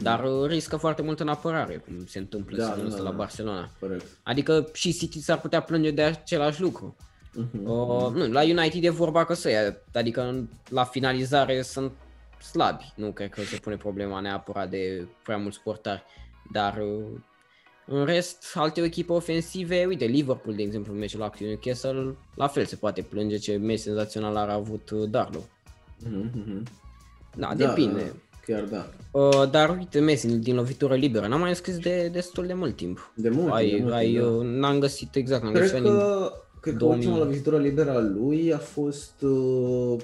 B: dar uh, riscă foarte mult în apărare, cum se întâmplă
A: Da,
B: sezonul
A: da,
B: ăsta
A: da.
B: la Barcelona.
A: Corect.
B: Adică și City s-ar putea plânge de același lucru.
A: Mhm.
B: Uh, nu, la United e vorba că să ia, adică în- la finalizare sunt slabi, nu cred că se pune problema neapărat de prea mulți portari, dar uh, în rest, alte echipe ofensive, uite, Liverpool, de exemplu, în meciul la cu Newcastle, la fel se poate plânge ce meci senzațional ar avut uh, Darlow.
A: Mhm, mhm.
B: Da, depinde.
A: Da, chiar da.
B: Uh, dar uite, Messi din lovitură liberă, n-am mai înscris de destul de mult timp.
A: De mult,
B: ai,
A: de mult,
B: ai,
A: da.
B: uh, n-am găsit exact, n-am
A: Cred
B: găsit din...
A: că, cred că
B: 2000.
A: ultima lovitură liberă a lui a fost... Uh,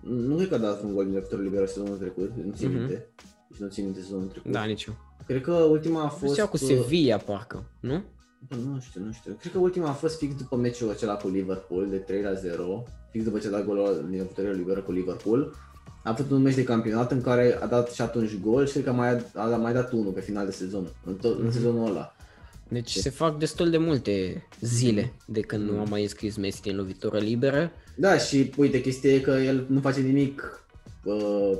A: nu cred că a dat un gol din lovitură liberă sezonul trecut, nu țin
B: Mhm.
A: minte. Deci nu țin minte sezonul trecut.
B: Da, nici eu.
A: Cred că ultima a
B: Fost,
A: fost...
B: cu
A: uh,
B: Sevilla, parcă, nu?
A: bă, nu știu, nu știu. Cred că ultima a fost fix după meciul acela cu Liverpool, de 3 la 0. Fix după ce a dat golul din lovitură liberă cu Liverpool. A avut un meci de campionat în care a dat și atunci gol și cred că a mai, a, a mai dat unul pe final de sezon, în, tot,
B: Mhm.
A: în sezonul ăla.
B: Deci se fac destul de multe zile de când nu am mai înscris Messi din lovitură liberă.
A: Da, și uite, chestia e că el nu face nimic. Uh...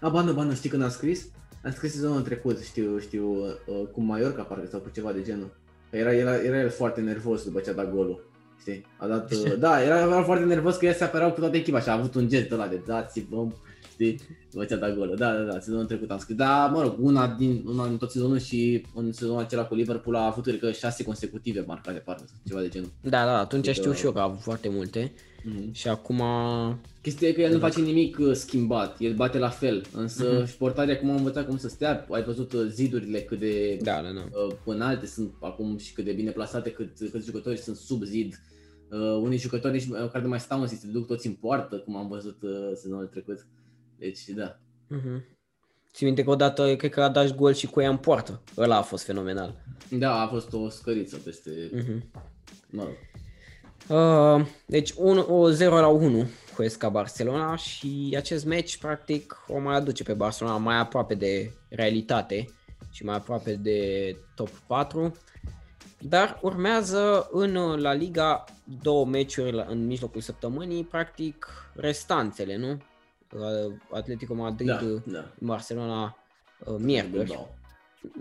A: A, ba nu, ba nu, știi când a scris? A scris sezonul trecut, știu, știu, uh, cu Mallorca parcă sau cu ceva de genul. Că Era, era, era el foarte nervos după ce a dat golul. Știi? A dat, uh, [laughs] da, era, era foarte nervos că el se apărau cu toată echipa și a avut un gest ăla de dați-vă, știi, după ce a dat golul. Da, da, da, sezonul trecut am scris. Da, mă rog, una din, una din tot sezonul și în sezonul acela cu Liverpool a avut, cred că, șase consecutive marcate, parcă, sau ceva de genul.
B: Da, da, atunci
A: Adică-
B: știu și eu că a avut foarte multe
A: Mhm.
B: și acum...
A: Chestia e că el nu face nimic uh, schimbat, el bate la fel, însă
B: Mhm.
A: uh-huh. și portarii acum au învățat cum să stea, ai văzut uh, zidurile cât de
B: Da, da, da.
A: uh, înalte sunt acum și cât de bine plasate, cât, cât jucători sunt sub zid. Uh, unii jucători nici măcar nu mai stau în zid, se duc toți în poartă, cum am văzut uh, sezonul trecut. Deci, da.
B: Uh-huh. Ți minte că odată, cred că a dat gol și cu ea în poartă. Ăla a fost fenomenal.
A: Da, a fost o scăriță peste,
B: Uh-huh.
A: mă rog.
B: Uh, deci 1, o 0 la 1 cu SK Barcelona și acest meci practic o mai aduce pe Barcelona mai aproape de realitate și mai aproape de top 4. Dar urmează în uh, La Liga două meciuri la- în mijlocul săptămânii, practic restanțele, nu? uh, Atletico Madrid,
A: Da,
B: uh,
A: da.
B: Barcelona uh, miercuri.
A: Bilbao.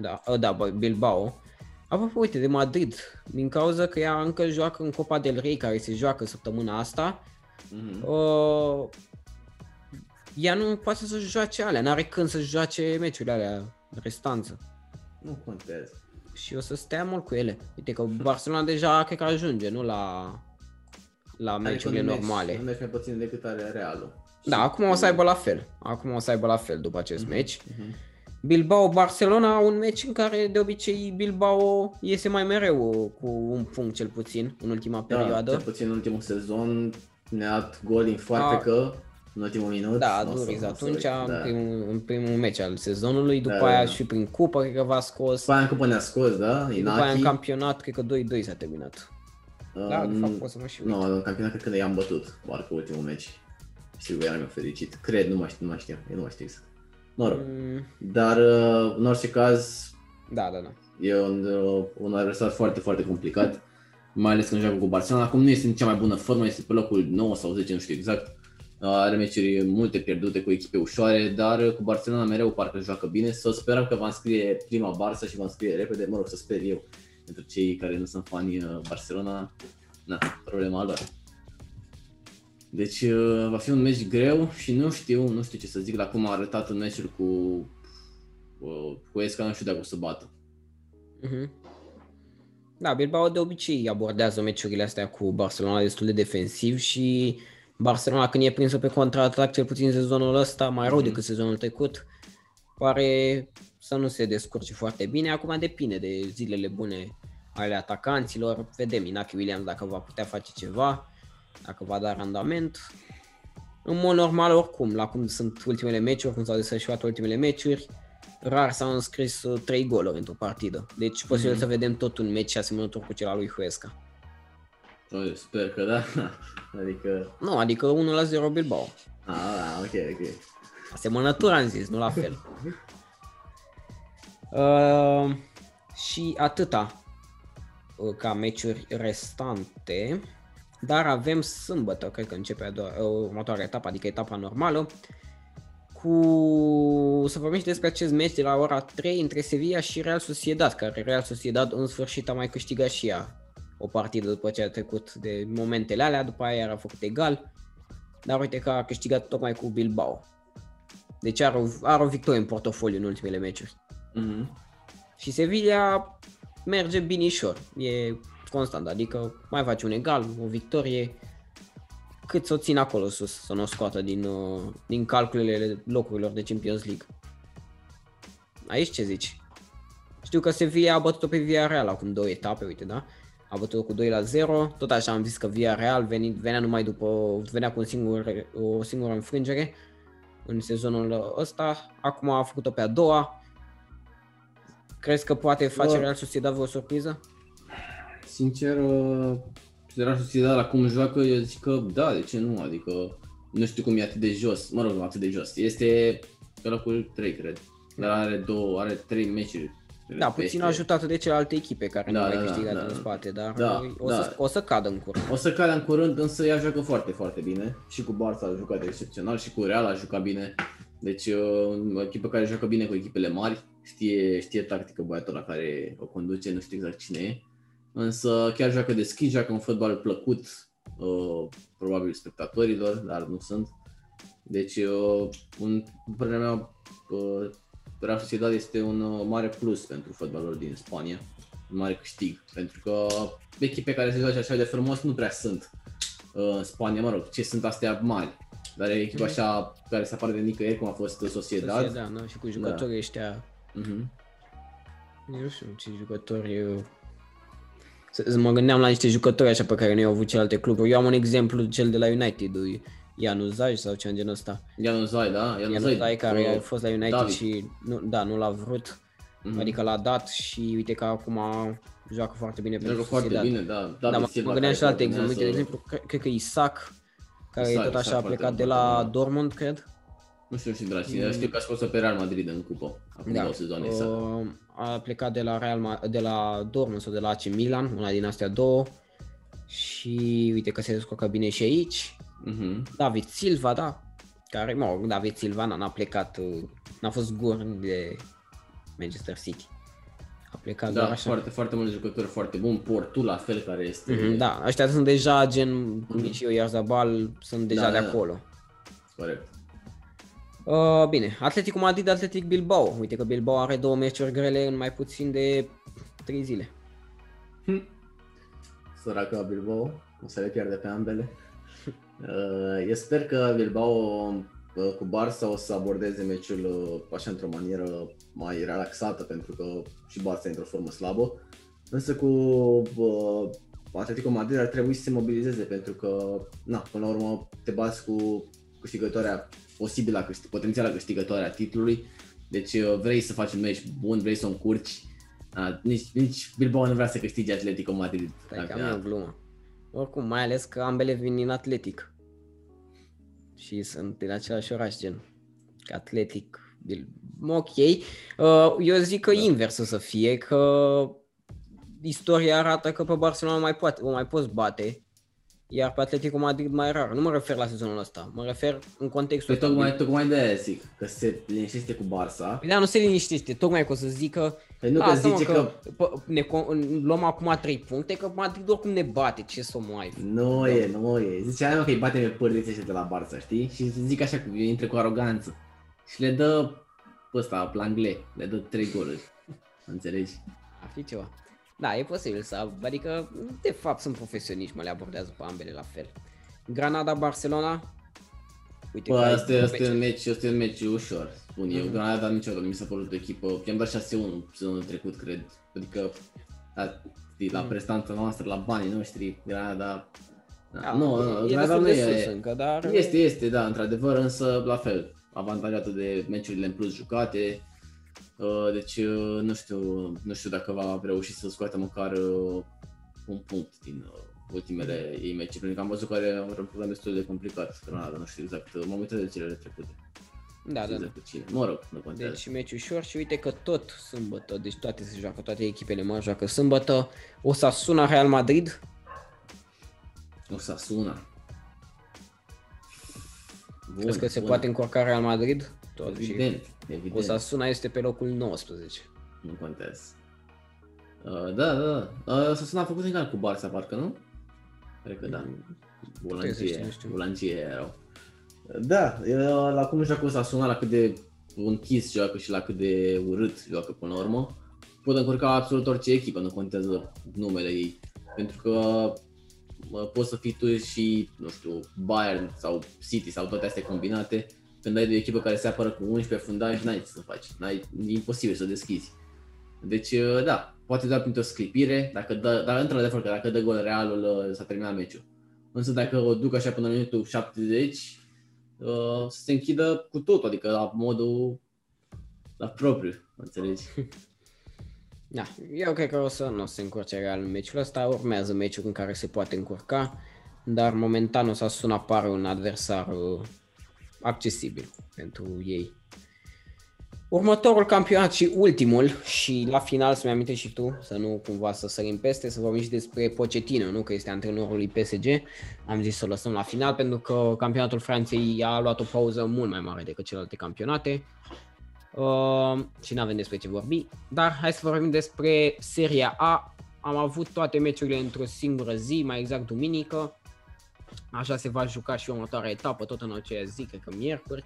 B: Da, uh, da, bă, Bilbao. Apropo, uite, de Madrid, din cauza că ea încă joacă în Copa del Rey, care se joacă săptămâna asta,
A: Mhm.
B: uh, ea nu poate să joace alea, n-are când să joace meciurile alea restanță.
A: Nu contează.
B: Și o să stea mult cu ele. Uite că Barcelona deja cred că ajunge, nu la, la meciurile
A: Adică nu mergi-
B: normale.
A: Nu mergi mai puțin decât are Realul.
B: Da,
A: Și
B: acum o
A: cu-
B: să aibă la fel. Acum o să aibă la fel după acest meci.
A: Mhm.
B: Bilbao-Barcelona, un meci în care de obicei Bilbao iese mai mereu cu un punct cel puțin în ultima
A: Da,
B: perioadă.
A: cel puțin în ultimul sezon ne-a dat gol din foarte
B: A-
A: că în ultimul minut.
B: Da,
A: nu o să-
B: Duriz
A: nu o să
B: atunci,
A: uit,
B: în,
A: da.
B: primul, în primul meci al sezonului, după
A: Da,
B: aia
A: da, da.
B: și prin cupă, cred că v-a scos.
A: După aia în cupă ne-a scos, da?
B: și după aia în
A: Inaki.
B: campionat, cred că 2-2 s-a terminat. Da, de fapt pot să mă și uit.
A: Nu, în campionat cred că i-am bătut, parcă ultimul meci. Știu că eram eu fericit. Cred, nu mai știu, nu mai știu, eu nu mai știu exact. Mă rog.
B: Mm,
A: Dar, uh, în orice caz,
B: Da, da, da.
A: e un, uh, un adversar foarte, foarte complicat. Mai ales când joacă cu Barcelona. Acum nu este în cea mai bună formă, este pe locul 9 sau 10, nu știu exact. Uh, Are meciuri multe pierdute cu echipe ușoare, dar uh, cu Barcelona mereu parcă joacă bine. Să sperăm că va înscrie prima Barça și va înscrie repede, mă rog, să sper eu. Pentru cei care nu sunt fani uh, Barcelona, na, problema lor. Deci uh, va fi un meci greu și nu știu, nu știu ce să zic la cum a arătat în meciul cu uh, cu Esca, nu știu dacă o să bată.
B: Mhm. Da, Bilbao de obicei abordează meciurile astea cu Barcelona destul de defensiv și Barcelona când e prinsă pe contraatac, cel puțin sezonul ăsta, mai rău
A: Mhm.
B: decât sezonul trecut, pare să nu se descurce foarte bine. Acum depinde de zilele bune ale atacanților. Vedem Inaki Williams dacă va putea face ceva, dacă va da randament. În mod normal, oricum, la cum sunt ultimele meciuri, cum s-au desfășurat ultimele meciuri, rar s-au înscris 3 goluri într-o partidă. Deci posibil
A: Mhm.
B: să vedem tot un meci asemănător cu cel al lui Huesca.
A: Eu sper că da. [laughs] Adică,
B: Nu, adică 1 la 0 Bilbao.
A: a, a, ok, ok.
B: Asemănător am zis, nu la fel. [laughs] Uh, și atâta uh, ca meciuri restante, dar avem sâmbătă, cred că începe a doua, uh, următoarea etapă, adică etapa normală, cu să vorbim și despre acest meci de la ora 3 între Sevilla și Real Sociedad, care Real Sociedad în sfârșit a mai câștigat și ea o partidă după ce a trecut de momentele alea, după aia iar a făcut egal, dar uite că a câștigat tocmai cu Bilbao. Deci are o, are o victorie în portofoliu în ultimele meciuri.
A: Mhm.
B: Și Sevilla merge binișor, e constant, adică mai face un egal, o victorie, cât să o țin acolo sus, să nu o scoată din, uh, din calculele locurilor de Champions League. Aici ce zici? Știu că Sevilla a bătut-o pe Villarreal acum două etape, uite, da? A bătut-o cu 2 la 0, tot așa am zis că Villarreal veni, venea numai după, venea cu un singur, o singură înfrângere în sezonul ăsta, acum a făcut-o pe a doua. Crezi că poate face
A: Bă.
B: Real Sociedad vreo surpriză?
A: Sincer, uh, Real Sociedad la cum joacă, eu zic că da, de ce nu? Adică nu știu cum e atât de jos, mă rog, nu atât de jos. Este pe locul 3, cred. Dar are două, are trei meciuri.
B: Da, puțin ajutat de celelalte echipe care
A: Da,
B: nu au
A: da,
B: mai
A: da,
B: câștigat
A: da,
B: în
A: da.
B: spate, dar
A: Da,
B: o,
A: da.
B: Să, o să cadă în curând.
A: O să cadă în curând, însă ea joacă foarte, foarte bine. Și cu Barça a jucat excepțional și cu Real a jucat bine. Deci uh, o echipă care joacă bine cu echipele mari, știe, știe tactică băiatul la care o conduce, nu știu exact cine e. Însă chiar joacă deschis, joacă un fotbal plăcut, uh, probabil spectatorilor, dar nu sunt. Deci, uh, un, în părerea mea, uh, Real Sociedad este un uh, mare plus pentru fotbalul din Spania, un mare câștig, pentru că echipe care se joace așa de frumos nu prea sunt uh, în Spania, mă rog, ce sunt astea mari. Dar e echipa așa care se apare de nicăieri, cum a fost Sociedad.
B: Sociedad, da, și cu jucătorii ăștia,
A: Mhm.
B: eu nu știu ce jucători... eu- Să- să Mă gândeam la niște jucători așa pe care nu i-au avut celelalte cluburi. Eu am un exemplu, cel de la United, lui Ianuzaj sau ceva în genul ăsta.
A: Ianu Zai, da? Ianu Zai,
B: Ianuzaj care
A: uh,
B: a fost la United
A: David.
B: și nu, da, nu l-a vrut.
A: Mhm.
B: Adică l-a dat și uite că acum joacă foarte bine pentru
A: Joacă foarte
B: Sociedad.
A: bine, da.
B: Da,
A: David
B: mă,
A: Silva
B: mă gândeam și la alte
A: care
B: exemple. Uite, de
A: coordonează-
B: exemplu, cre- cred că Isaac, care
A: Isaac,
B: tot așa
A: Isaac,
B: a
A: foarte
B: plecat de
A: bun,
B: la
A: foarte bun.
B: Dortmund, cred.
A: Nu știu, nu știu de la cine, știu că a scos-o pe Real Madrid în cupă, acum două sezoane exact.
B: uh, a plecat de la, Real, Ma- de la Dortmund sau de la AC Milan, una din astea două. Și uite că se descurcă bine și aici.
A: Mhm.
B: David Silva, da. care, mă rog, David Silvana n-a plecat, uh, n-a fost gurn de Manchester City. A plecat
A: Da,
B: doar așa.
A: foarte, foarte mulți jucători foarte buni. Portul la fel care este...
B: Mhm, Da, ăștia sunt deja gen, cum zic și eu, Iarzabal, sunt deja
A: Da,
B: de
A: da, da.
B: acolo.
A: Corect.
B: Uh, bine, Atletico Madrid, Atletic Bilbao. Uite că Bilbao are două meciuri grele în mai puțin de 3 zile.
A: Săraca Bilbao, o să le pierde pe ambele. Uh, eu sper că Bilbao uh, cu Barça o să abordeze meciul uh, așa într-o manieră mai relaxată pentru că și Barça e într-o formă slabă. Însă cu uh, Atletico Madrid ar trebui să se mobilizeze pentru că, na, până la urmă te bați cu câștigătoarea, posibila câștig, potențiala câștigătoare a titlului. Deci uh, vrei să faci un meci bun, vrei să o încurci. Uh, nici, nici Bilbao nu vrea să câștige Atletico Madrid.
B: Stai că
A: Dacă-
B: am eu o glumă. Oricum, mai ales că ambele vin din Atletic. Și sunt din același oraș, gen. Că Atletic, Bil- ok. Uh, Eu zic că
A: Da.
B: invers o să fie, că istoria arată că pe Barcelona mai poate, o mai poți bate, iar pe Atletico Madrid mai rar. Nu mă refer la sezonul ăsta, mă refer în contextul
A: Păi
B: ăsta.
A: tocmai, tocmai de aia zic, că se liniștește cu Barça.
B: Păi da, nu se liniștește, tocmai că o să zică
A: Păi nu că
B: "Lasă, mă,
A: zice că,
B: pă, ne, con- luăm acum 3 puncte, că Madrid oricum ne bate, ce să mai
A: nu e, nu e. Zice aia mă, că îi bate pe pârliți ăștia de la Barça, știi? Și zic așa, că intră cu aroganță. Și le dă pe ăsta, Plangle, le dă trei goluri. [laughs] Înțelegi?
B: Ar fi ceva. Da, e posibil să, adică, de fapt sunt profesioniști, mă le abordează pe ambele la fel. Granada-Barcelona, uite
A: Bă,
B: că ai
A: asta e, asta e
B: meci-
A: un meci, asta e un meci ușor, spun eu.
B: Mhm.
A: Granada dar niciodată nu mi s-a părut o echipă, i-am dat 6-1 sezonul trecut, cred. Adică, la, știi, la
B: Mhm.
A: prestanța noastră, la banii noștri, Granada... Da,
B: Da,
A: nu, nu,
B: e
A: Granada
B: destul
A: nu
B: de
A: e,
B: sus încă, dar...
A: Este, este, da, într-adevăr, însă la fel, avantajată de meciurile în plus jucate. Uh, Deci uh, nu știu, nu știu dacă va reuși să scoată măcar uh, un punct din uh, ultimele ei meciuri, pentru că am văzut că are un program destul de complicat, Granada, nu știu exact, uh, m-am uitat de cele trecute,
B: Da,
A: nu
B: da,
A: știu
B: da.
A: exact cu cine, mă rog, nu contează.
B: Deci meci ușor și uite că tot sâmbătă, deci toate se joacă, toate echipele mari joacă sâmbătă. O să sună Real Madrid,
A: Osasuna. Bun,
B: crezi că se
A: bun.
B: poate încurca Real Madrid? Totuși,
A: Evident, evident.
B: Osasuna este pe locul 19.
A: Nu contează. Uh, da, da, da. Uh, Osasuna a făcut egal cu Barça, parcă, nu? Cred că da.
B: Trebuie să știu,
A: Bulancie,
B: nu știu.
A: bulancie erau. Da, eu, la cum joacă Osasuna, la cât de închis joacă și la cât de urât joacă până la urmă, pot încurca absolut orice echipă, nu contează numele ei. Pentru că mă, poți să fii tu și, nu știu, Bayern sau City sau toate astea combinate, când ai de o echipă care se apără cu 11 fundași, n-ai ce să faci, n-ai, e imposibil să deschizi. Deci, uh, da, poate doar printr-o sclipire, dacă dă, dar într-adevăr că dacă dă gol realul, uh, s-a terminat meciul. Însă dacă o duc așa până la minutul 70, uh, să se închidă cu totul, adică la modul la propriu, înțelegi? [laughs]
B: Da, eu cred că o să nu se încurce Real în meciul ăsta, urmează meciul în care se poate încurca, dar momentan o să sună apare un adversar uh, accesibil pentru ei. Următorul campionat și ultimul și la final să-mi amintești și tu, să nu cumva să sărim peste, să vorbim și despre Pochettino, nu că este antrenorul lui PSG. Am zis să o lăsăm la final pentru că campionatul Franței a luat o pauză mult mai mare decât celelalte campionate. Uh, și nu avem despre ce vorbi, dar hai să vorbim despre Seria A. Am avut toate meciurile într-o singură zi, mai exact duminică. Așa se va juca și următoarea etapă, tot în aceeași zi, cred că miercuri.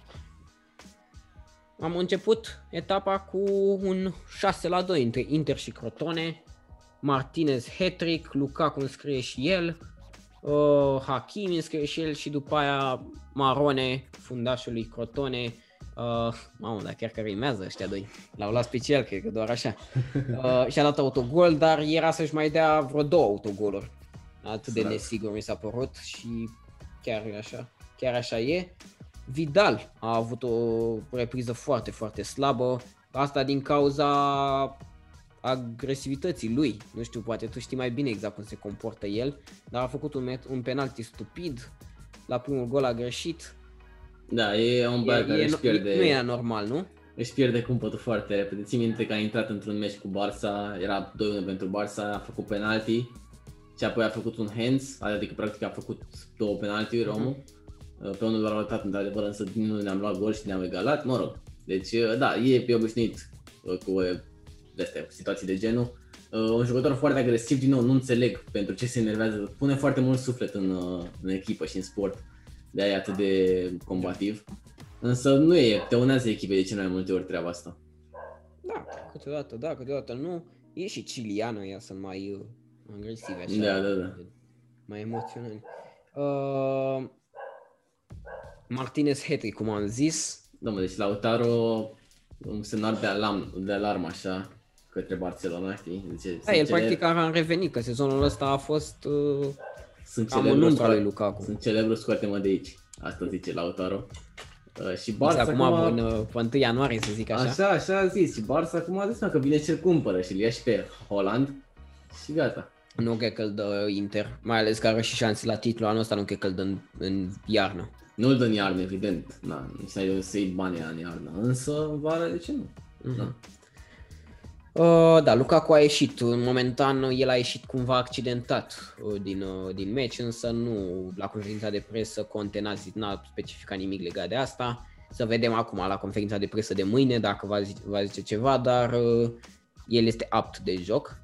B: Am început etapa cu un 6 la 2 între Inter și Crotone. Martinez hat-trick, Lukaku înscrie și el, uh, Hakimi înscrie și el și după aia Marone, fundașul lui Crotone, Uh, mamă, dar chiar că rimează ăștia doi. L-au luat special, cred că doar așa. [laughs] Uh, și-a dat autogol, dar era să-și mai dea vreo două autogoluri. Atât de
A: Sărac.
B: nesigur mi s-a părut și chiar e așa, chiar așa e. Vidal a avut o repriză foarte, foarte slabă. Asta din cauza agresivității lui. Nu știu, poate tu știi mai bine exact cum se comportă el, dar a făcut un, met- un penalti stupid. La primul gol a greșit.
A: Da, e un băiat care
B: e,
A: își
B: e,
A: pierde,
B: nu era normal, nu?
A: își pierde cumpătul foarte repede. Țin minte că a intrat într-un meci cu Barça, era 2-1 pentru Barça, a făcut penalti și apoi a făcut un hands, adică practic a făcut două penaltiuri omul. Uh, Pe unul l-a ratat într-adevăr, însă nu ne-am luat gol și ne-am egalat, mă rog. Deci, uh, da, e pe obișnuit uh, cu uh, astea, situații de genul. Uh, Un jucător foarte agresiv, din nou, nu înțeleg pentru ce se enervează. Pune foarte mult suflet în, uh, în echipă și în sport. De aia e atât de combativ. Însă nu e, te unează echipei de cele mai multe ori treaba asta.
B: Da, câteodată da, câteodată nu. E și Ciliană, ea sunt mai uh, agresivi așa.
A: Da, da, da.
B: Mai emoționali. Uh, Martinez Hetry, cum am zis.
A: Domnule, deci Lautaro, un semnal de alarm, de alarm așa, către Barcelona, știi? Zice,
B: Da, el practic a revenit, că sezonul ăsta a fost uh,
A: sunt
B: cam în
A: celebru,
B: umbra lui
A: scoate,
B: Lukaku.
A: sunt celebru, scoate-mă de aici. Asta zice Lautaro. Uh, și
B: Barça
A: Barça
B: acum,
A: acum,
B: în, uh, pe 1 ianuarie, să zic așa.
A: așa, așa a zis. Și Barça acum a zis mă, că vine ce cumpără și îl ia și pe Holland și gata.
B: Nu cred că îl dă Inter, mai ales că are și șanse la titlul anul ăsta, nu cred că îl dă în, în iarnă.
A: Nu-l dă în iarnă, evident. Na, nici n-ai de să iei banii în iarnă. Însă, în vară, de ce nu?
B: Mhm.
A: Da.
B: Uh, da, Lukaku a ieșit. În momentan el a ieșit cumva accidentat uh, din, uh, din meci, însă nu la conferința de presă Conte n-a, zis, n-a specificat nimic legat de asta. Să vedem acum la conferința de presă de mâine dacă va zice, va zice ceva, dar uh, el este apt de joc.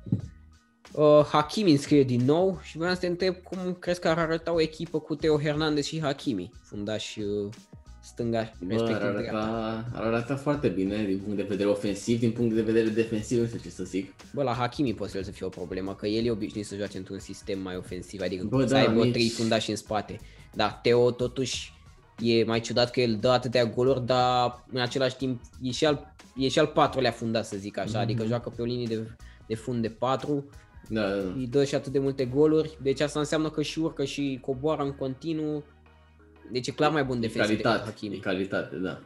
B: Uh, Hakimi înscrie din nou și vreau să te întreb cum crezi că ar arăta o echipă cu Teo Hernandez și Hakimi, fundaș uh, stânga,
A: Bă, ar
B: respectiv dreapta.
A: arăta, ar arăta foarte bine din punct de vedere ofensiv, din punct de vedere defensiv, nu știu ce să zic.
B: Bă, la Hakimi poate el să fie o problemă, că el e obișnuit să joace într-un sistem mai ofensiv, adică
A: Bă,
B: să
A: da,
B: aibă
A: nici-
B: trei fundași în spate. Dar Teo totuși e mai ciudat că el dă atâtea goluri, dar în același timp e și al, e și al patrulea fundat, să zic așa, adică joacă pe o linie de, de fund de patru,
A: Da, da, da.
B: îi dă și atât de multe goluri, deci asta înseamnă că și urcă și coboară în continuu, deci e clar mai bun
A: E
B: defensiv decât
A: calitate, e
B: Hakimi.
A: calitate, da.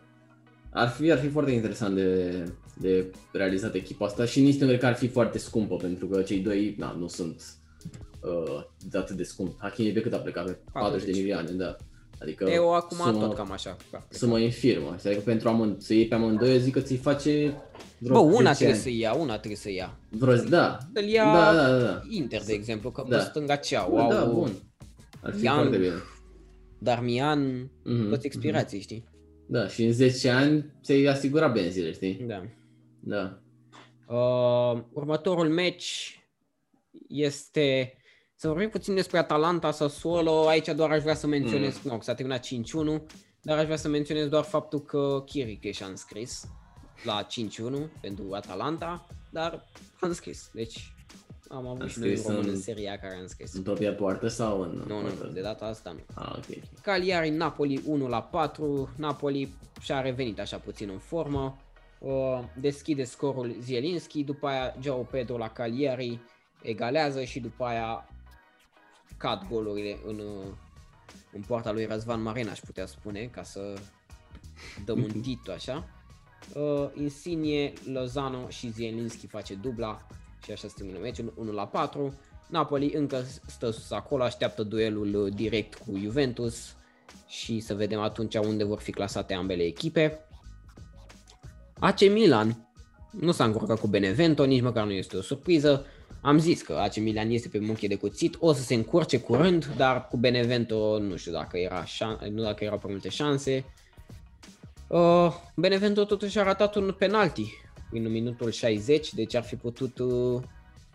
A: Ar fi, ar fi foarte interesant de, de realizat echipa asta și nici nu cred că ar fi foarte scumpă, pentru că cei doi na, nu sunt uh, de atât de scump. Hakimi pe cât a plecat? Pe 40 de
B: 40.
A: milioane, da. Adică
B: Teo acum
A: sumă,
B: tot cam așa. practic.
A: sumă infirmă. Adică pentru amând, să iei pe amândoi, eu zic că ți face vreo
B: Bă, una
A: 10
B: trebuie
A: ani.
B: să ia, una trebuie să ia.
A: Vreo, da.
B: Să-l ia
A: Da, da, da, da.
B: Inter, de exemplu, că
A: Da.
B: pe stânga ce au?
A: Bă,
B: au
A: da, bun. Ar fi
B: Young.
A: foarte bine.
B: Darmian,
A: Mhm,
B: toți expirații, știi?
A: Da, și în 10 ani ți-ai asigurat benzile, știi?
B: Da.
A: Da.
B: Uh, următorul match este... Să vorbim puțin despre Atalanta Sassuolo. Aici doar aș vrea să menționez, mm. nu, că s-a terminat 5-1, dar aș vrea să menționez doar faptul că Chiric și-a înscris la 5-1 pentru Atalanta, dar a înscris. Deci am avut
A: A
B: și noi un
A: înscris
B: român în
A: în-
B: seria aia care a înscris.
A: În propria poartă sau în
B: Nu, nu,
A: poartă?
B: nu, de data asta nu.
A: Ah, ok.
B: Cagliari, Napoli 1 la 4. Napoli și-a revenit așa puțin în formă. Uh, Deschide scorul Zielinski, după aia Joao Pedro la Cagliari egalează și după aia cad golurile în, uh, în poarta lui Răzvan Marena, aș putea spune, ca să dăm un [laughs] titlu așa. Uh, Insigne, Lozano și Zielinski face dubla și așa se termină meciul 1 la 4. Napoli încă stă sus acolo, așteaptă duelul uh, direct cu Juventus și să vedem atunci unde vor fi clasate ambele echipe. AC Milan nu s-a încurcat cu Benevento, nici măcar nu este o surpriză. Am zis că AC Milan este pe muchie de cuțit, o să se încurce curând, dar cu Benevento nu știu dacă era șan- nu dacă erau prea multe șanse. Uh, Benevento totuși a ratat un penalti în minutul 60, deci ar fi putut uh,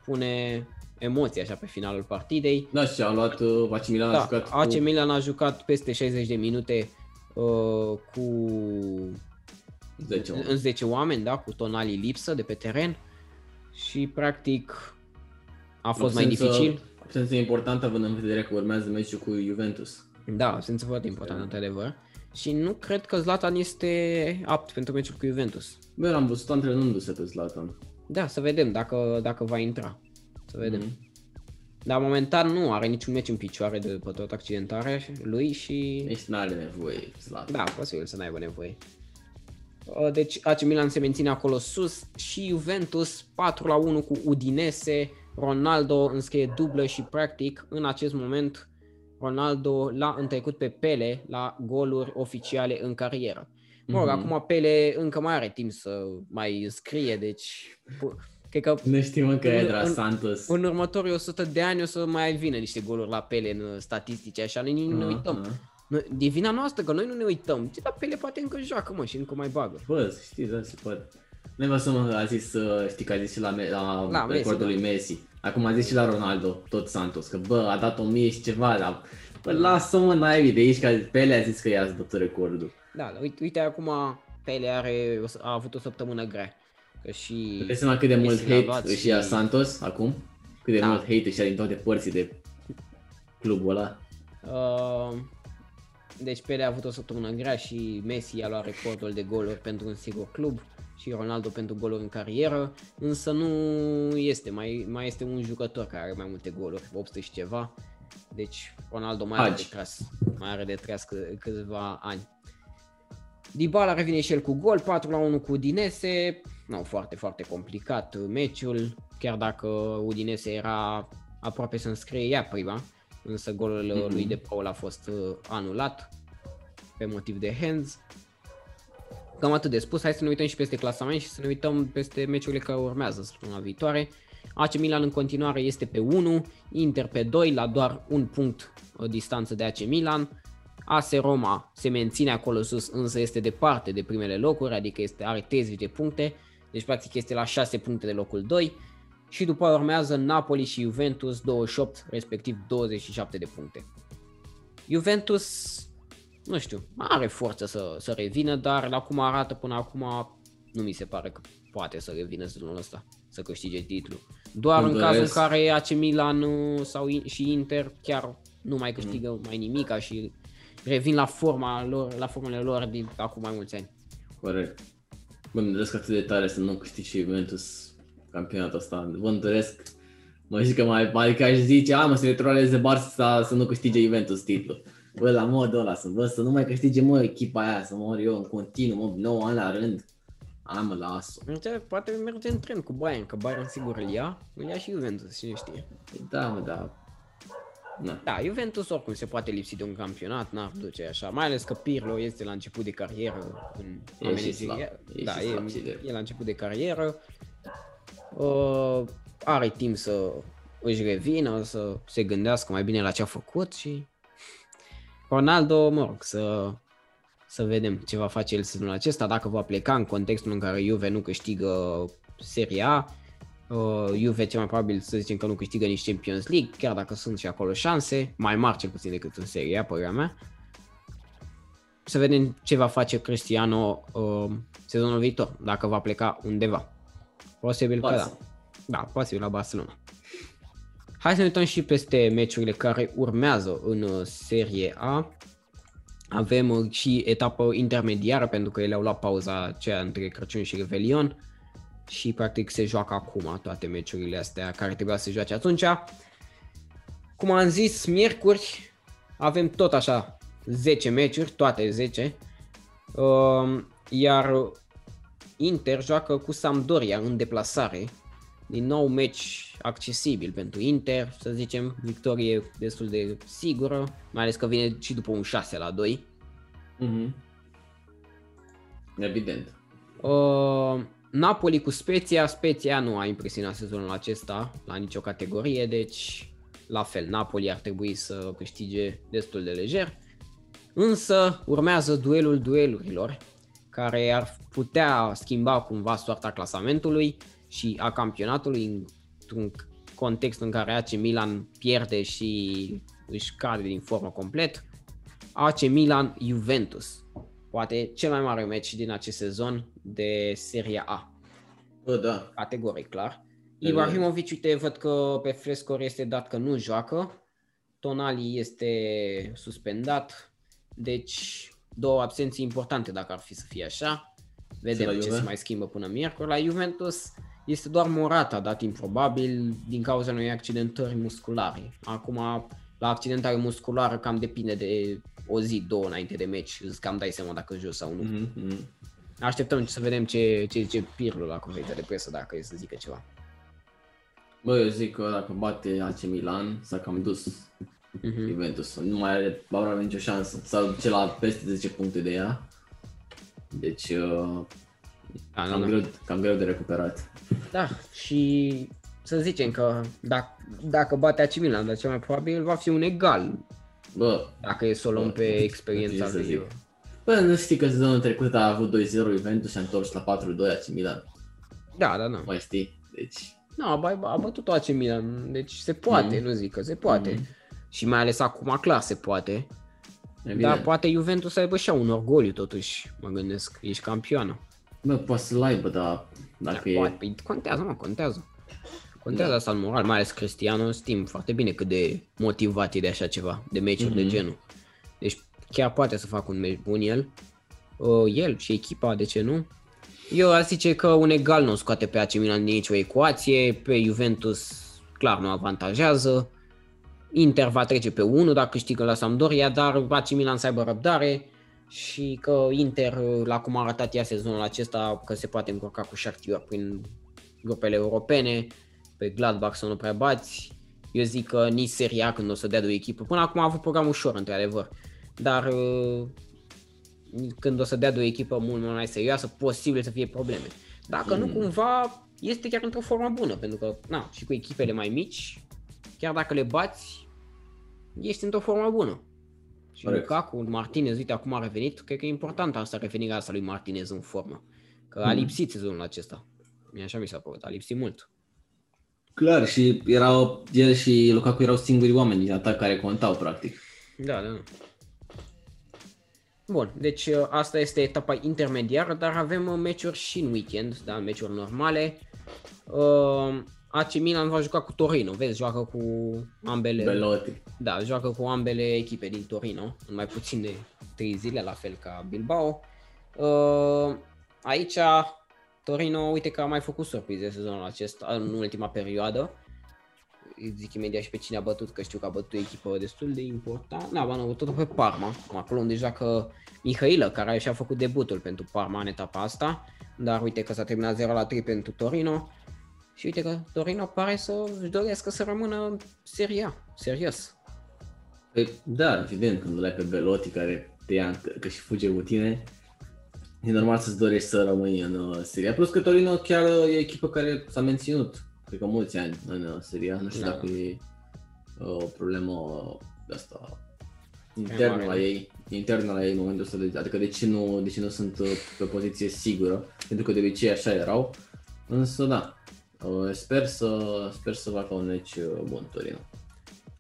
B: pune emoții așa pe finalul partidei.
A: Da, și a luat uh, AC Milan a
B: Da,
A: jucat
B: AC
A: cu...
B: Milan a jucat peste 60 de minute uh, cu
A: 10
B: în 10 oameni, da, cu Tonali lipsă de pe teren și practic a fost mai dificil.
A: Absență importantă având în vedere că urmează meciul cu Juventus.
B: Da, absență foarte important, într-adevăr. Și nu cred că Zlatan este apt pentru meciul cu Juventus.
A: Bă, l-am văzut antrenându-se pe Zlatan.
B: Da, să vedem dacă, dacă va intra. Să vedem.
A: Mhm.
B: Dar momentan nu are niciun meci în picioare de pe tot accidentarea lui și...
A: Deci n-are nevoie Zlatan.
B: Da, posibil să n-aibă nevoie. Uh, Deci AC Milan se menține acolo sus și Juventus 4 la 1 cu Udinese. Ronaldo înscrie dublă și practic în acest moment Ronaldo l-a întrecut pe Pele la goluri oficiale în carieră. Mă rog,
A: Mhm.
B: acum Pele încă mai are timp să mai scrie, deci pu- cred că
A: Ne știm încă
B: În-
A: Edra
B: în-
A: Santos.
B: în următorii 100 de ani o să mai vină niște goluri la Pele în statistici, așa, nu, nu
A: Aha,
B: uităm.
A: aha.
B: Noi, de vina noastră că noi nu ne uităm. Ce, dar Pele poate încă joacă, mă, și încă mai bagă.
A: Bă, știți, da, se poate. Nu vă să mă a zis, uh, știi că a zis și la, Me- la,
B: La Messi,
A: recordul
B: da.
A: lui Messi. Acum a zis și la Ronaldo, tot Santos, că bă, a dat 1000 și ceva, dar bă, lasă-mă naibii de aici, că Pele a zis că i-a tot recordul.
B: Da, dar uite, uite acum Pele are, a avut o săptămână grea. Că și...
A: Dai seama cât de
B: Messi
A: mult
B: l-a
A: hate
B: luat
A: își
B: și-
A: ia Santos acum? Cât de
B: Da.
A: mult hate își ia din toate părții de clubul ăla?
B: Uh, deci Pele a avut o săptămână grea și Messi a luat recordul de goluri pentru un singur club și Ronaldo pentru goluri în carieră, însă nu este, mai, mai este un jucător care are mai multe goluri, 800 și ceva, deci Ronaldo mai are de
A: Hagi.
B: tras, mai are de tras câ- câțiva ani. Dybala revine și el cu gol, 4 la 1 cu Udinese, nu, foarte, foarte complicat meciul, chiar dacă Udinese era aproape să înscrie ea prima, însă golul
A: Mhm.
B: lui De Paul a fost uh, anulat pe motiv de hands. Cam atât de spus, hai să ne uităm și peste clasament și să ne uităm peste meciurile care urmează săptămâna viitoare. AC Milan în continuare este pe 1, Inter pe 2 la doar un punct o distanță de AC Milan. AS Roma se menține acolo sus, însă este departe de primele locuri, adică este, are 30 de puncte, deci practic este la 6 puncte de locul 2. Și după aia urmează Napoli și Juventus 28, respectiv 27 de puncte. Juventus, nu știu, are forță să, să revină, dar la cum arată până acum, nu mi se pare că poate să revină sezonul ăsta, să câștige titlul. Doar
A: Îmi
B: în cazul în
A: doresc.
B: care AC Milan uh, sau in- și Inter chiar nu mai câștigă mai nimica și revin la forma lor, la formele lor din acum mai mulți ani.
A: Corect. Bă, îmi doresc atât de tare să nu câștig și Juventus campionatul ăsta. Vă doresc. Mă zic că mai, mai că aș zice, a, mă, să ne troleze Barça să nu câștige Juventus titlul. Bă, la modul ăla, să, bă, să nu mai câștige, mă, echipa aia, să mor eu în continuu, mă, 9 ani la rând. A, mă, las-o.
B: Merge, poate merge în tren cu Bayern, că Bayern sigur îl ia, îl ia și Juventus, cine știe.
A: Păi Da, mă, da. Na.
B: Da, Juventus oricum se poate lipsi de un campionat, n-ar duce așa, mai ales că Pirlo este la început de carieră în
A: E
B: la
A: și
B: manageria-
A: slab, e
B: Da,
A: și slab și
B: e,
A: de-
B: e la început de carieră. Uh, are timp să își revină, să se gândească mai bine la ce a făcut și Ronaldo, mă rog, să, să vedem ce va face el sezonul acesta, dacă va pleca în contextul în care Juve nu câștigă Serie A, uh, Juve cel mai probabil să zicem că nu câștigă nici Champions League, chiar dacă sunt și acolo șanse, mai mari cel puțin decât în Serie A, părerea mea. Să vedem ce va face Cristiano uh, sezonul viitor, dacă va pleca undeva. Posibil că
A: Barça.
B: da. Da, posibil la Barcelona. Hai să ne uităm și peste meciurile care urmează în uh, Serie A. Avem uh, și etapă intermediară pentru că ele au luat pauza aceea între Crăciun și Revelion și practic se joacă acum toate meciurile astea care trebuia să se joace atunci. Cum am zis, miercuri avem tot așa 10 meciuri, toate 10. Um, iar Inter joacă cu Sampdoria în deplasare. Din nou meci accesibil pentru Inter, să zicem, victorie destul de sigură, mai ales că vine și după un 6 la 2.
A: Mhm. Evident.
B: Uh, Napoli cu Spezia, Spezia nu a impresionat sezonul acesta la nicio categorie, deci la fel, Napoli ar trebui să câștige destul de lejer. Însă urmează duelul duelurilor, care ar putea schimba cumva soarta clasamentului și a campionatului într-un context în care AC Milan pierde și își cade din formă complet. AC Milan Juventus. Poate cel mai mare meci din acest sezon de Serie A.
A: Bă, da.
B: Categoric, clar.
A: Da,
B: Ibrahimovic, uite, văd că pe Flescor este dat că nu joacă. Tonali este suspendat. Deci, două absenții importante dacă ar fi să fie așa. Vedem
A: la
B: ce
A: Juve?
B: se mai schimbă până miercuri. La Juventus este doar Morata dat improbabil din cauza unei accidentări musculare. Acum, la accidentare musculară cam depinde de o zi, două înainte de meci. Îți cam dai seama dacă joci sau nu.
A: Mhm, mhm.
B: Așteptăm să vedem ce, ce zice Pirlo la conferința de presă dacă e să zică ceva.
A: Bă, eu zic că dacă bate AC Milan, s-a cam dus
B: Mhm.
A: Juventus. Nu mai are aproape nicio șansă. S-a duce la peste 10 puncte de ea. Deci, uh,
B: Da, da,
A: cam,
B: da.
A: greu, cam greu de recuperat.
B: da, și să zicem că dacă, dacă bate AC Milan, dar cel mai probabil va fi un egal
A: Bă,
B: Dacă e să o luăm
A: Bă,
B: pe
A: nu
B: experiența
A: știu ce să
B: lui.
A: zic. bă, nu știi că sezonul trecut a avut 2-0 Juventus și a întors la 4-2 AC Milan.
B: Da, da, da.
A: Mai știi? Deci,
B: Nu, a, a bătut AC Milan, deci se poate,
A: Mhm.
B: nu zic că se poate.
A: Mhm.
B: Și mai ales acum clar se poate.
A: evident.
B: Dar poate Juventus să aibă și ea un orgoliu totuși, mă gândesc. Ești campioană.
A: Bă, poate să-l aibă, dar dacă
B: Da,
A: e...
B: poate, păi contează, mă, contează. Contează
A: Da.
B: asta în moral, mai ales Cristiano, știm foarte bine cât de motivat e de așa ceva, de meciuri de
A: Mhm.
B: genul. Deci chiar poate să facă un meci bun el. Uh, el și echipa, de ce nu? Eu aș zice că un egal nu o scoate pe AC Milan din nicio ecuație, pe Juventus clar nu avantajează. Inter va trece pe 1 dacă câștigă la Sampdoria, dar AC Milan să aibă răbdare și că Inter, la cum a arătat ea sezonul acesta, că se poate încurca cu Shakhtar prin grupele europene, pe Gladbach să nu prea bați. Eu zic că nici Serie A când o să dea de o echipă. Până acum a avut program ușor, într-adevăr. Dar uh, când o să dea de o echipă mult mai serioasă, posibil să fie probleme. Dacă nu,
A: Mm.
B: cumva este chiar într-o formă bună, pentru că, na, și cu echipele mai mici, chiar dacă le bați, ești într-o formă bună. Și
A: Corect.
B: Lukaku, Martinez, uite, acum a revenit, cred că e important asta, revenirea asta lui Martinez în formă. Că a
A: Mm.
B: lipsit sezonul acesta. Mie așa mi s-a părut, a lipsit mult.
A: Clar, și erau, el și Lukaku erau singurii oameni din atac care contau, practic.
B: Da, da. Bun, deci uh, asta este etapa intermediară, dar avem uh, meciuri și în weekend, da, meciuri normale. Uh, AC Milan va juca cu Torino, vezi, joacă cu ambele,
A: Belotti.
B: da, joacă cu ambele echipe din Torino, în mai puțin de 3 zile, la fel ca Bilbao. Uh, aici Torino, uite că a mai făcut surprize sezonul acesta, în ultima perioadă. Îi zic imediat și pe cine a bătut, că știu că a bătut o echipă destul de importantă. Da, a bătut pe Parma, acolo unde joacă Mihailă, care și-a făcut debutul pentru Parma în etapa asta. Dar uite că s-a terminat 0 la 3 pentru Torino. Și uite că Torino pare să își dorească să rămână în Serie A, serios.
A: Păi, da, evident, când îl ai pe Belotti care te ia, că, că și fuge cu tine, e normal să-ți dorești să rămâi în uh, Serie A. Plus că Torino chiar uh, e o echipă care s-a menținut, cred că mulți ani în uh, Serie A. Nu știu
B: Da.
A: dacă e uh, o problemă uh, de asta
B: mare,
A: internă la
B: nu?
A: ei, internă la ei în momentul ăsta, de, adică de ce, nu, de ce nu sunt uh, pe poziție sigură, pentru că de obicei așa erau, însă da, uh, sper să, sper să facă un meci uh, bun Torino.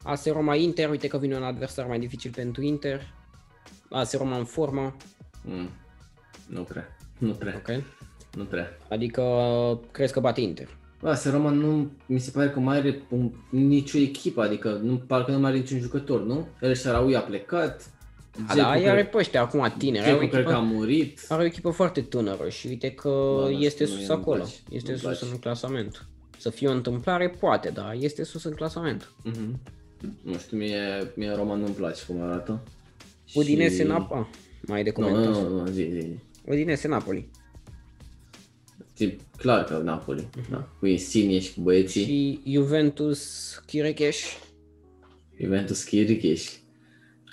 B: AS Roma Inter, uite că vine un adversar mai dificil pentru Inter. AS Roma în formă,
A: Mm. Nu prea, nu prea,
B: ok?
A: nu prea.
B: Adică crezi că bate Inter.
A: Bă, se Roma nu, mi se pare că mai are un, nicio echipă, adică nu, parcă nu mai are niciun jucător, nu? El Sharaui a plecat,
B: A,
A: Dzeko
B: da,
A: cred-
B: ea are pe ăștia acum tineri, are o,
A: Dzeko cred că a
B: echipă,
A: murit.
B: are o echipă foarte tânără și uite că
A: Bă, nu
B: este
A: știu,
B: sus
A: mie nu-mi
B: acolo,
A: place,
B: este
A: nu-mi
B: sus
A: place.
B: în clasament. Să fie o întâmplare, poate, dar este sus în clasament.
A: Mhm. Nu știu, mie, mie Roma nu-mi place cum arată.
B: Udinese
A: Și-
B: Napa, mai de
A: Nu,
B: comentat.
A: nu, nu, nu, zi, zi.
B: Udinese Napoli.
A: E clar că Napoli, da. Cu Insigne și cu băieții,
B: Și Juventus Chirecheș.
A: Juventus Chiricheș.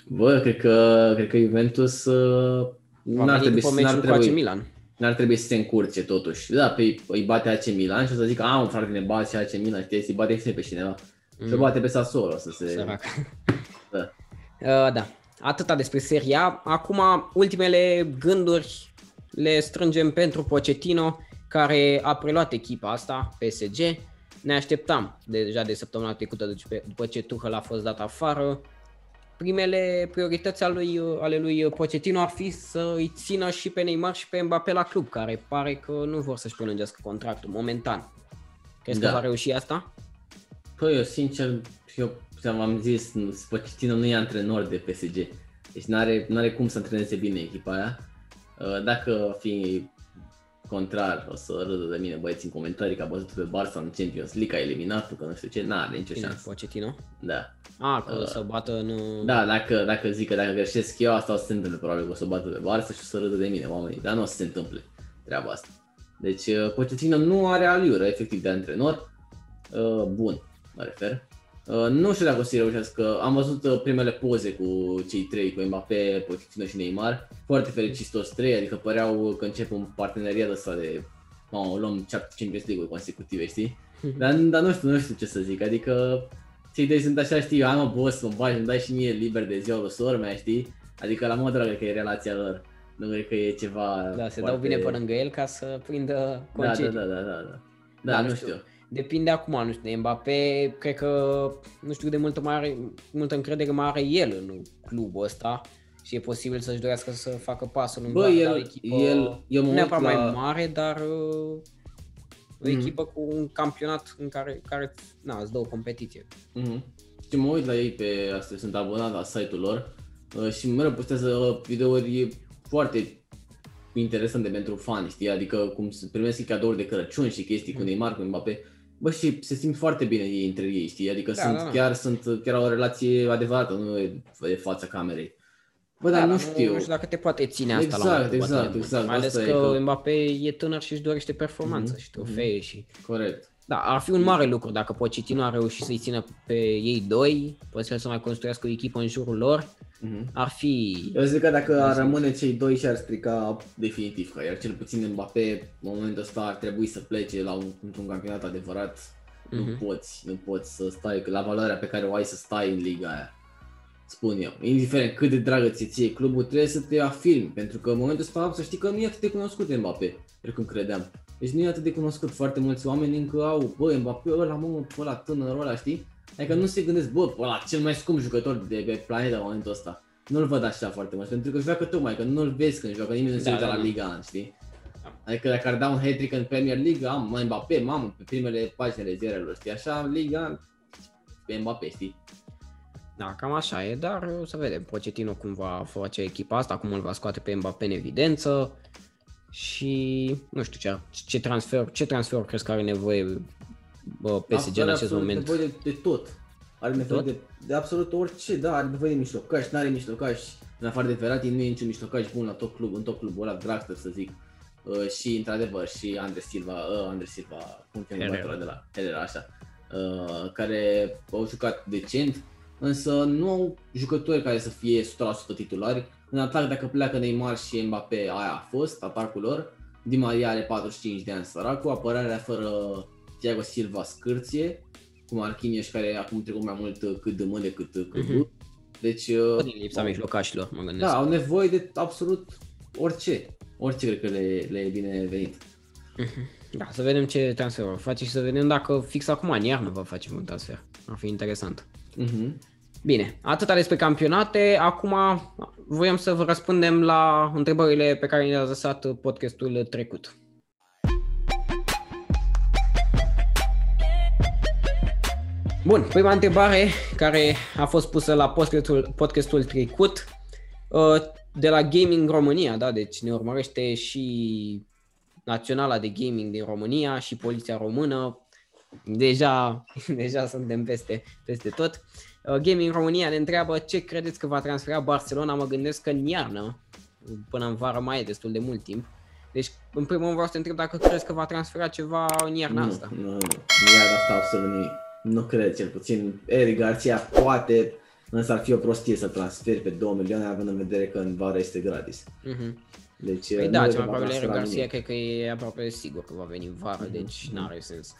A: Bă, cred că, cred că Juventus uh,
B: Va
A: n-ar
B: veni
A: trebui,
B: după
A: să- n-ar
B: meciul cu AC
A: trebui,
B: Milan.
A: n-ar trebui să se încurce totuși. Da, pe îi bate AC Milan și o să zică, a, un frate ne bate și AC Milan, știi, să-i bate și pe cineva. Mm. Se bate pe Sassuolo să se...
B: Sărac. [laughs]
A: Da. [laughs]
B: Uh, da, atâta despre seria. Acum, ultimele gânduri le strângem pentru Pochettino, care a preluat echipa asta, PSG. Ne așteptam deja de săptămâna trecută, deci pe- după ce Tuchel a fost dat afară. Primele priorități ale lui, ale lui Pochettino ar fi să îi țină și pe Neymar și pe Mbappé la club, care pare că nu vor să-și prelungească contractul momentan. Crezi
A: Da.
B: că va reuși asta?
A: Păi, eu sincer, eu v-am zis, nu- Pochettino nu e antrenor de PSG. Deci n-are, n-are cum să antreneze bine echipa aia. Uh, Dacă fi contrar, o să râdă de mine băieții în comentarii că a bătut pe Barça în Champions League, a eliminat că nu știu ce, n-are nicio
B: Bine,
A: șansă.
B: Pochettino?
A: Da.
B: A, că să bată în...
A: Da, dacă, dacă zic că dacă greșesc eu, asta o să se întâmple, probabil că o să bată pe Barça și o să râdă de mine oamenii, dar nu o să se întâmple treaba asta. Deci uh, Pochettino nu are aliură efectiv de antrenor, uh, bun, mă refer. Uh, nu știu dacă o să reușească, am văzut uh, primele poze cu cei trei, cu Mbappé, Pochettino și Neymar, foarte fericiți toți trei, adică păreau că încep un parteneriat ăsta de Mamă, luăm Champions League-uri consecutive, știi? Dar, dar nu știu, nu știu ce să zic, adică cei doi sunt așa, știi, hai mă, boss, mă bagi, îmi dai și mie liber de ziua lui sora mea, știi? Adică la modul cred că e relația lor. Nu cred că e ceva
B: Da, se
A: foarte...
B: dau bine pe lângă el ca să prindă
A: da,
B: concediu.
A: da, da, da, da, da. Da,
B: Da,
A: nu
B: nu
A: știu.
B: știu. Depinde acum, nu știu, de Mbappé, cred că, nu știu de multă, mai are, multă încredere mai are el în clubul ăsta și e posibil să-și dorească să facă pasul în
A: Bă,
B: la
A: el-
B: o echipă,
A: el- eu mă
B: nu
A: uit
B: neapărat
A: la-
B: mai mare, dar uh, o
A: Mhm.
B: echipă cu un campionat în care, care na, îți dă o competiție.
A: Mhm. Și mă uit la ei pe asta, sunt abonat la site-ul lor uh, și mereu postează uh, videouri foarte interesante pentru fani, știi? Adică cum se primesc cadouri de Crăciun și chestii cu Neymar, cu Mbappé. Bă, și se simt foarte bine ei între ei, știi? Adică
B: Da,
A: sunt,
B: da, da.
A: chiar sunt chiar o relație adevărată, nu e e fața camerei. Bă, dar
B: Da,
A: nu
B: dar
A: știu.
B: Nu știu dacă te poate ține asta
A: Exact,
B: la un moment
A: exact,
B: dat.
A: exact,
B: Mai ales
A: asta e
B: că,
A: că-
B: Mbappé e tânăr și își dorește performanță
A: Mhm,
B: și trofee și...
A: Corect.
B: Da, ar fi un mare lucru dacă Pochettino a reușit să-i țină pe ei doi, posibil să mai construiască o echipă în jurul lor,
A: Mhm.
B: ar fi...
A: Eu zic că dacă ar rămâne cei doi și ar strica definitiv că iar cel puțin Mbappé în momentul ăsta ar trebui să plece la un, într-un campionat adevărat.
B: Mhm.
A: Nu poți, nu poți să stai la valoarea pe care o ai să stai în liga aia. Spun eu. Indiferent cât de dragă ți ție clubul, trebuie să te afirmi, pentru că în momentul ăsta să știi că nu e atât de cunoscut Mbappé, precum credeam. Deci nu e atât de cunoscut, foarte mulți oameni încă au, bă, Mbappé ăla, mă, ăla tânărul ăla, știi? Adică nu se gândesc, bă, ăla cel mai scump jucător de pe planetă în momentul ăsta. Nu-l văd așa foarte mult, pentru că joacă tocmai, că nu-l vezi când joacă, nimeni nu se
B: Da,
A: uită
B: da,
A: la
B: da.
A: Liga An, știi? Adică dacă ar da un hat în Premier League, am mai Mbappé, mamă, pe primele paginile ziarelor, știi? Așa, Liga pe Mbappé, știi?
B: Da, cam așa e, dar o să vedem Pochettino cum va face echipa asta, cum îl va scoate pe Mbappé în evidență și nu știu ce, ce transfer, ce transfer crezi că are nevoie bă, PSG în
A: Are
B: acest
A: absolut
B: moment?
A: nevoie de, de tot. Are nevoie
B: Tot?
A: de, de, absolut orice, da, are nevoie de mijlocași, nu are mijlocași. În afară de Verratti, nu e niciun mijlocaș bun la top club, în top clubul ăla, Draxler să zic. Uh, și într-adevăr și Andre Silva, uh, Andre Silva, cum cheamă
B: Herrera.
A: băiatul ăla de la Herrera, așa, uh, care au jucat decent, însă nu au jucători care să fie 100% titulari. În atac, dacă pleacă Neymar și Mbappé, aia a fost atacul lor. Di Maria are 45 de ani săracul, apărarea fără Thiago Silva scârție, cu Marquinhos care acum trecut mai mult uh, cât de mână decât uh, cât
B: Mhm.
A: uh Deci, uh,
B: Din lipsa mijlocașilor, mă gândesc.
A: da, au nevoie de absolut orice. Orice cred că le, le e bine venit.
B: Da, să vedem ce transfer va face și să vedem dacă fix acum în iarnă va face un transfer. Ar fi interesant.
A: Mhm.
B: Bine, atâta despre campionate. Acum voiam să vă răspundem la întrebările pe care le-a lăsat podcastul trecut. Bun, prima întrebare care a fost pusă la podcastul, podcastul trecut uh, de la Gaming România, da, deci ne urmărește și Naționala de Gaming din România și Poliția Română. Deja, [laughs] deja suntem peste, peste tot. Uh, Gaming România ne întreabă ce credeți că va transfera Barcelona. Mă gândesc că în iarnă, până în vară mai e destul de mult timp. Deci, în primul rând vreau să te întreb dacă crezi că va transfera ceva în iarna
A: nu,
B: asta.
A: Nu, nu, nu iar asta absolut nimic. Nu cred cel puțin. Eric Garcia poate, însă ar fi o prostie să transferi pe 2 milioane având în vedere că în vară este gratis.
B: Mhm.
A: Deci,
B: Păi
A: nu
B: da,
A: cred
B: cel
A: că
B: mai
A: va
B: probabil Eric
A: transfera
B: Garcia
A: nimic.
B: cred că e aproape sigur că va veni în vară,
A: Mhm,
B: deci
A: mhm.
B: n-are sens.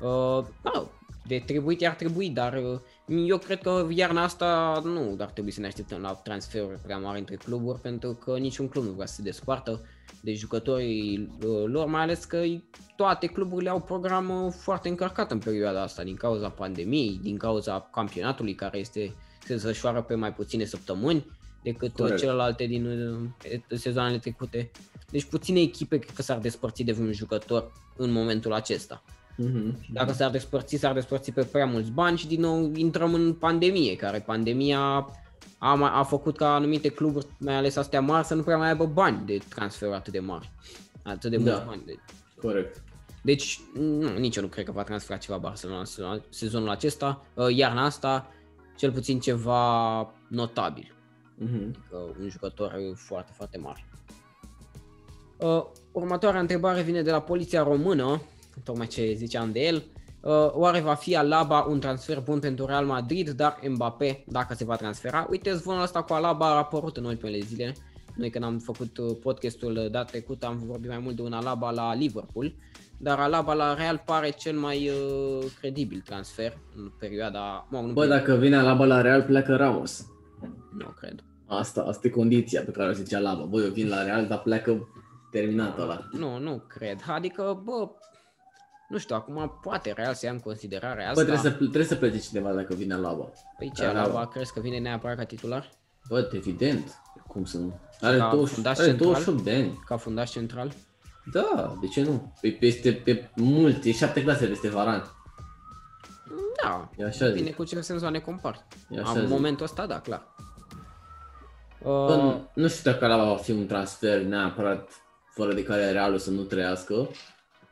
B: Uh, da, de trebuit ar trebui, dar uh, eu cred că iarna asta nu ar trebui să ne așteptăm la transferuri prea mari între cluburi, pentru că niciun club nu vrea să se despartă de jucătorii uh, lor, mai ales că toate cluburile au program uh, foarte încărcat în perioada asta, din cauza pandemiei, din cauza campionatului care este se desfășoară pe mai puține săptămâni decât uh,
A: Corect.
B: celelalte din uh, sezoanele trecute. Deci puține echipe cred că s-ar despărți de un jucător în momentul acesta.
A: Mhm.
B: Dacă s-ar despărți, s-ar despărți pe prea mulți bani și din nou intrăm în pandemie, care pandemia a, mai- a făcut ca anumite cluburi, mai ales astea mari, să nu prea mai aibă bani de transfer atât de mari. Atât de
A: Da.
B: mulți bani. De...
A: Corect.
B: Deci, nu, nici eu nu cred că va transfera ceva Barcelona sezonul- sezonul acesta, uh, iarna asta, cel puțin ceva notabil.
A: Mhm.
B: Adică un jucător foarte, foarte mare. Uh, următoarea întrebare vine de la Poliția Română, tocmai ce ziceam de el. Uh, oare va fi Alaba un transfer bun pentru Real Madrid, dar Mbappé, dacă se va transfera? Uite, zvonul ăsta cu Alaba a apărut în ultimele zile. Noi când am făcut uh, podcastul uh, dat trecut am vorbit mai mult de un Alaba la Liverpool, dar Alaba la Real pare cel mai uh, credibil transfer în perioada... Mă, nu
A: Bă, dacă vine Alaba la Real, pleacă Ramos.
B: Nu cred.
A: Asta, asta e condiția pe care o zicea Alaba. Bă, eu vin la Real, dar pleacă terminat ăla.
B: Nu, nu cred. Adică, bă, nu știu, acum poate Real să ia în considerare asta.
A: Bă, trebuie să, trebuie să plece cineva dacă vine Alaba.
B: Păi ce,
A: Alaba.
B: Alaba crezi că vine neapărat ca titular?
A: Bă, evident. Cum să nu? Are,
B: Ca
A: 20,
B: fundaș
A: are
B: central?
A: 28 de ani.
B: Ca fundaș central?
A: Da, de ce nu? Păi este pe mult, e șapte clase peste Varan.
B: Da,
A: E așa
B: bine
A: zic.
B: cu ce sens ne compar.
A: E așa
B: În
A: zic.
B: momentul ăsta, da, clar.
A: Bă,
B: Uh,
A: nu- nu știu dacă Alaba va fi un transfer neapărat fără de care Realul să nu trăiască.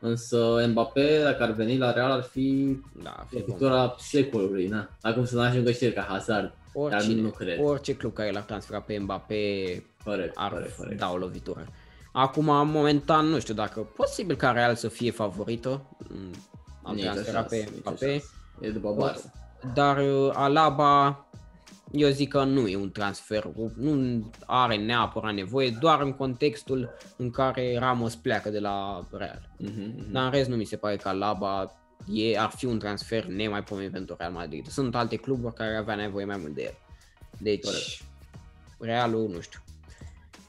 A: Însă Mbappé, dacă ar veni la Real, ar fi
B: da, ar fi bun.
A: lovitura secolului, na. Acum să nu ajungă și el ca Hazard. Dar
B: Oricine,
A: nu cred.
B: orice club care l-ar transfera pe Mbappé
A: Corect,
B: ar
A: corect, corect.
B: da o lovitură. Acum, momentan, nu știu dacă posibil ca Real să fie favorită. Mm, Am
A: Nici
B: transferat
A: așa,
B: pe
A: nici
B: Mbappé.
A: așa. E după Barça.
B: Dar uh, Alaba, eu zic că nu e un transfer, nu are neapărat nevoie, doar în contextul în care Ramos pleacă de la Real.
A: Mhm, mhm.
B: Dar în rest nu mi se pare că Alaba e, ar fi un transfer nemaipomenit pentru Real Madrid. Sunt alte cluburi care avea nevoie mai mult de el. Deci,
A: Corect.
B: Realul, nu știu.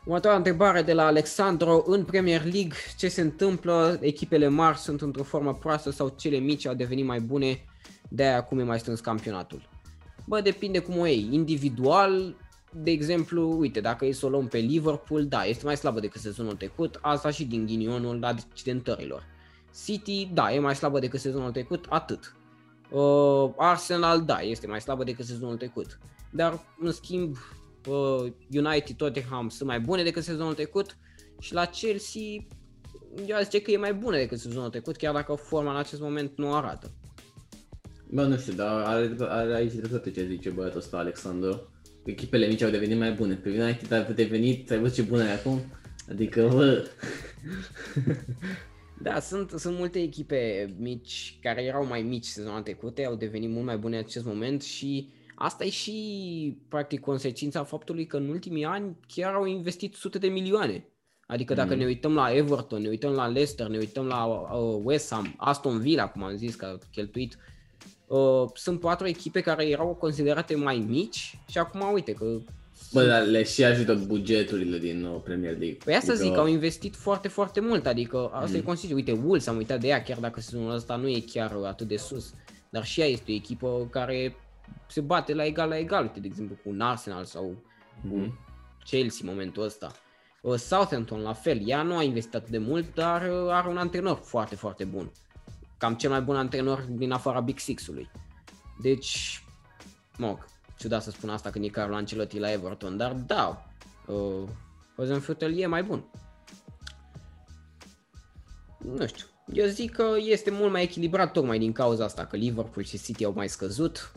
B: Următoarea întrebare de la Alexandro. În Premier League, ce se întâmplă? Echipele mari sunt într-o formă proastă sau cele mici au devenit mai bune? De-aia acum e mai strâns campionatul. Bă, depinde cum o iei. Individual, de exemplu, uite, dacă e să o luăm pe Liverpool, da, este mai slabă decât sezonul trecut, asta și din ghinionul accidentărilor. City, da, e mai slabă decât sezonul trecut, atât. Uh, Arsenal, da, este mai slabă decât sezonul trecut. Dar, în schimb, uh, United, Tottenham sunt mai bune decât sezonul trecut și la Chelsea, eu aș zice că e mai bună decât sezonul trecut, chiar dacă forma în acest moment nu arată.
A: Bă, nu știu, dar are, are aici dreptate ce zice băiatul ăsta, Alexandru. Echipele mici au devenit mai bune. Pe United a devenit, ai văzut ce bună e acum? Adică, bă, [laughs]
B: Da, sunt, sunt multe echipe mici care erau mai mici sezonul trecute, au devenit mult mai bune în acest moment și asta e și practic consecința faptului că în ultimii ani chiar au investit sute de milioane. Adică dacă
A: Mhm.
B: ne uităm la Everton, ne uităm la Leicester, ne uităm la uh, West Ham, Aston Villa, cum am zis că a cheltuit, uh, sunt patru echipe care erau considerate mai mici și acum uite că
A: bă, dar le și ajută bugeturile din uh, Premier League.
B: Păi asta
A: Adică,
B: zic, au investit foarte, foarte mult, adică asta e
A: Mm.
B: consider. Uite, Wolves am uitat de ea, chiar dacă sezonul ăsta nu e chiar atât de sus, dar și ea este o echipă care se bate la egal la egal, uite, de exemplu, cu un Arsenal sau cu
A: Mhm.
B: Chelsea în momentul ăsta. Uh, Southampton la fel, ea nu a investit atât de mult, dar uh, are un antrenor foarte, foarte bun. Cam cel mai bun antrenor din afara Big Six-ului. Deci, mă, ciudat să spun asta când e Carlo Ancelotti la Everton, dar da, uh, Rosenfutel e mai bun. Nu știu, eu zic că este mult mai echilibrat tocmai din cauza asta, că Liverpool și City au mai scăzut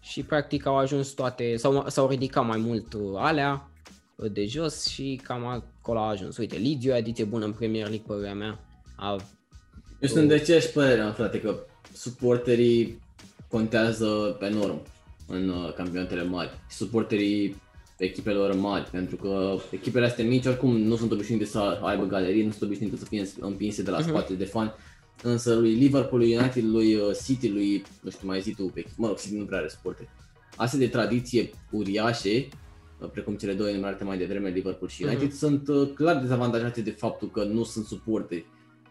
B: și practic au ajuns toate, sau s-au ridicat mai mult uh, alea uh, de jos și cam acolo a ajuns. Uite, Leeds e o adiție bună în Premier League, părerea mea. A,
A: Eu sunt de aceeași părere, mă, frate, că suporterii contează enorm în uh, campionatele mari. Și suporterii echipelor mari, pentru că echipele astea mici oricum nu sunt obișnuite să aibă galerii, nu sunt obișnuite să fie împinse de la
B: Mhm.
A: spate de fani. Însă lui Liverpool, lui United, lui uh, City, lui, nu știu, mai zi tu, pe, mă rog, City nu prea are suporteri. Astea de tradiție uriașe, uh, precum cele două enumerate mai devreme, Liverpool și United,
B: Mhm.
A: sunt uh, clar dezavantajate de faptul că nu sunt suporteri.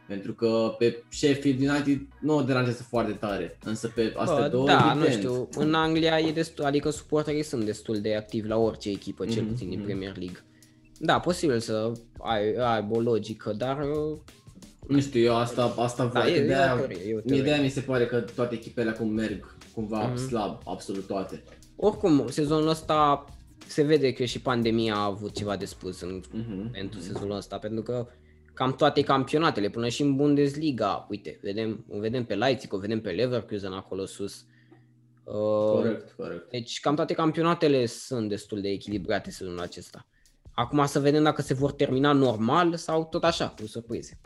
A: Pentru că pe Sheffield United nu o deranjează foarte tare, însă pe astea
B: Bă,
A: două
B: da, nu
A: evident.
B: știu, în Anglia e destul, adică suporterii sunt destul de activi la orice echipă, cel
A: Mhm,
B: puțin din
A: mhm.
B: Premier League. Da, posibil să ai, aibă o logică, dar uh,
A: Nu știu, eu asta, asta
B: Da,
A: văd,
B: e- e o
A: de aia,
B: teorie, e o
A: mie
B: teorie.
A: de aia mi se pare că toate echipele acum merg cumva
B: Mhm.
A: slab, absolut toate.
B: oricum, sezonul ăsta se vede că și pandemia a avut ceva de spus în,
A: Mhm.
B: pentru sezonul ăsta, pentru că cam toate campionatele, până și în Bundesliga, uite, vedem, o vedem pe Leipzig, o vedem pe Leverkusen acolo sus. Uh,
A: Corect, corect.
B: Deci cam toate campionatele sunt destul de echilibrate sezonul acesta. Acum să vedem dacă se vor termina normal sau tot așa, cu surprize.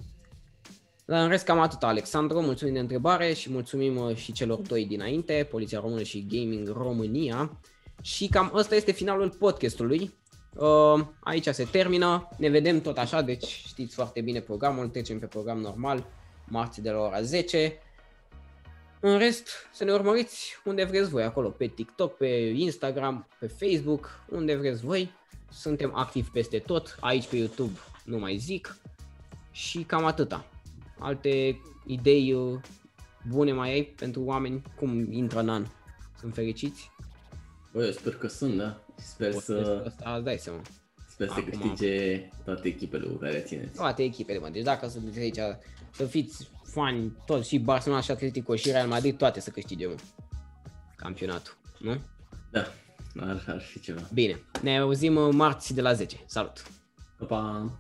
B: Dar în rest cam atât, Alexandru, mulțumim de întrebare și mulțumim uh, și celor doi dinainte, Poliția Română și Gaming România. Și cam ăsta este finalul podcastului. Uh, Aici se termină, ne vedem tot așa, deci știți foarte bine programul, trecem pe program normal marți de la ora 10. În rest, să ne urmăriți unde vreți voi, acolo, pe TikTok, pe Instagram, pe Facebook, unde vreți voi. Suntem activi peste tot, aici pe YouTube nu mai zic. Și cam atâta. Alte idei uh, bune mai ai pentru oameni? Cum intră în an? Sunt fericiți?
A: Bă, eu sper că sunt, da. Sper să... Asta,
B: îți dai seama.
A: Sper să câștige toate echipele cu care țineți.
B: Toate echipele, mă. Deci dacă sunteți aici, să fiți fani, toți și Barcelona și Atletico și Real Madrid, toate să câștige mă. campionatul, nu?
A: Da, ar, ar fi ceva.
B: Bine, ne auzim uh, marți de la 10. Salut!
A: Pa, pa!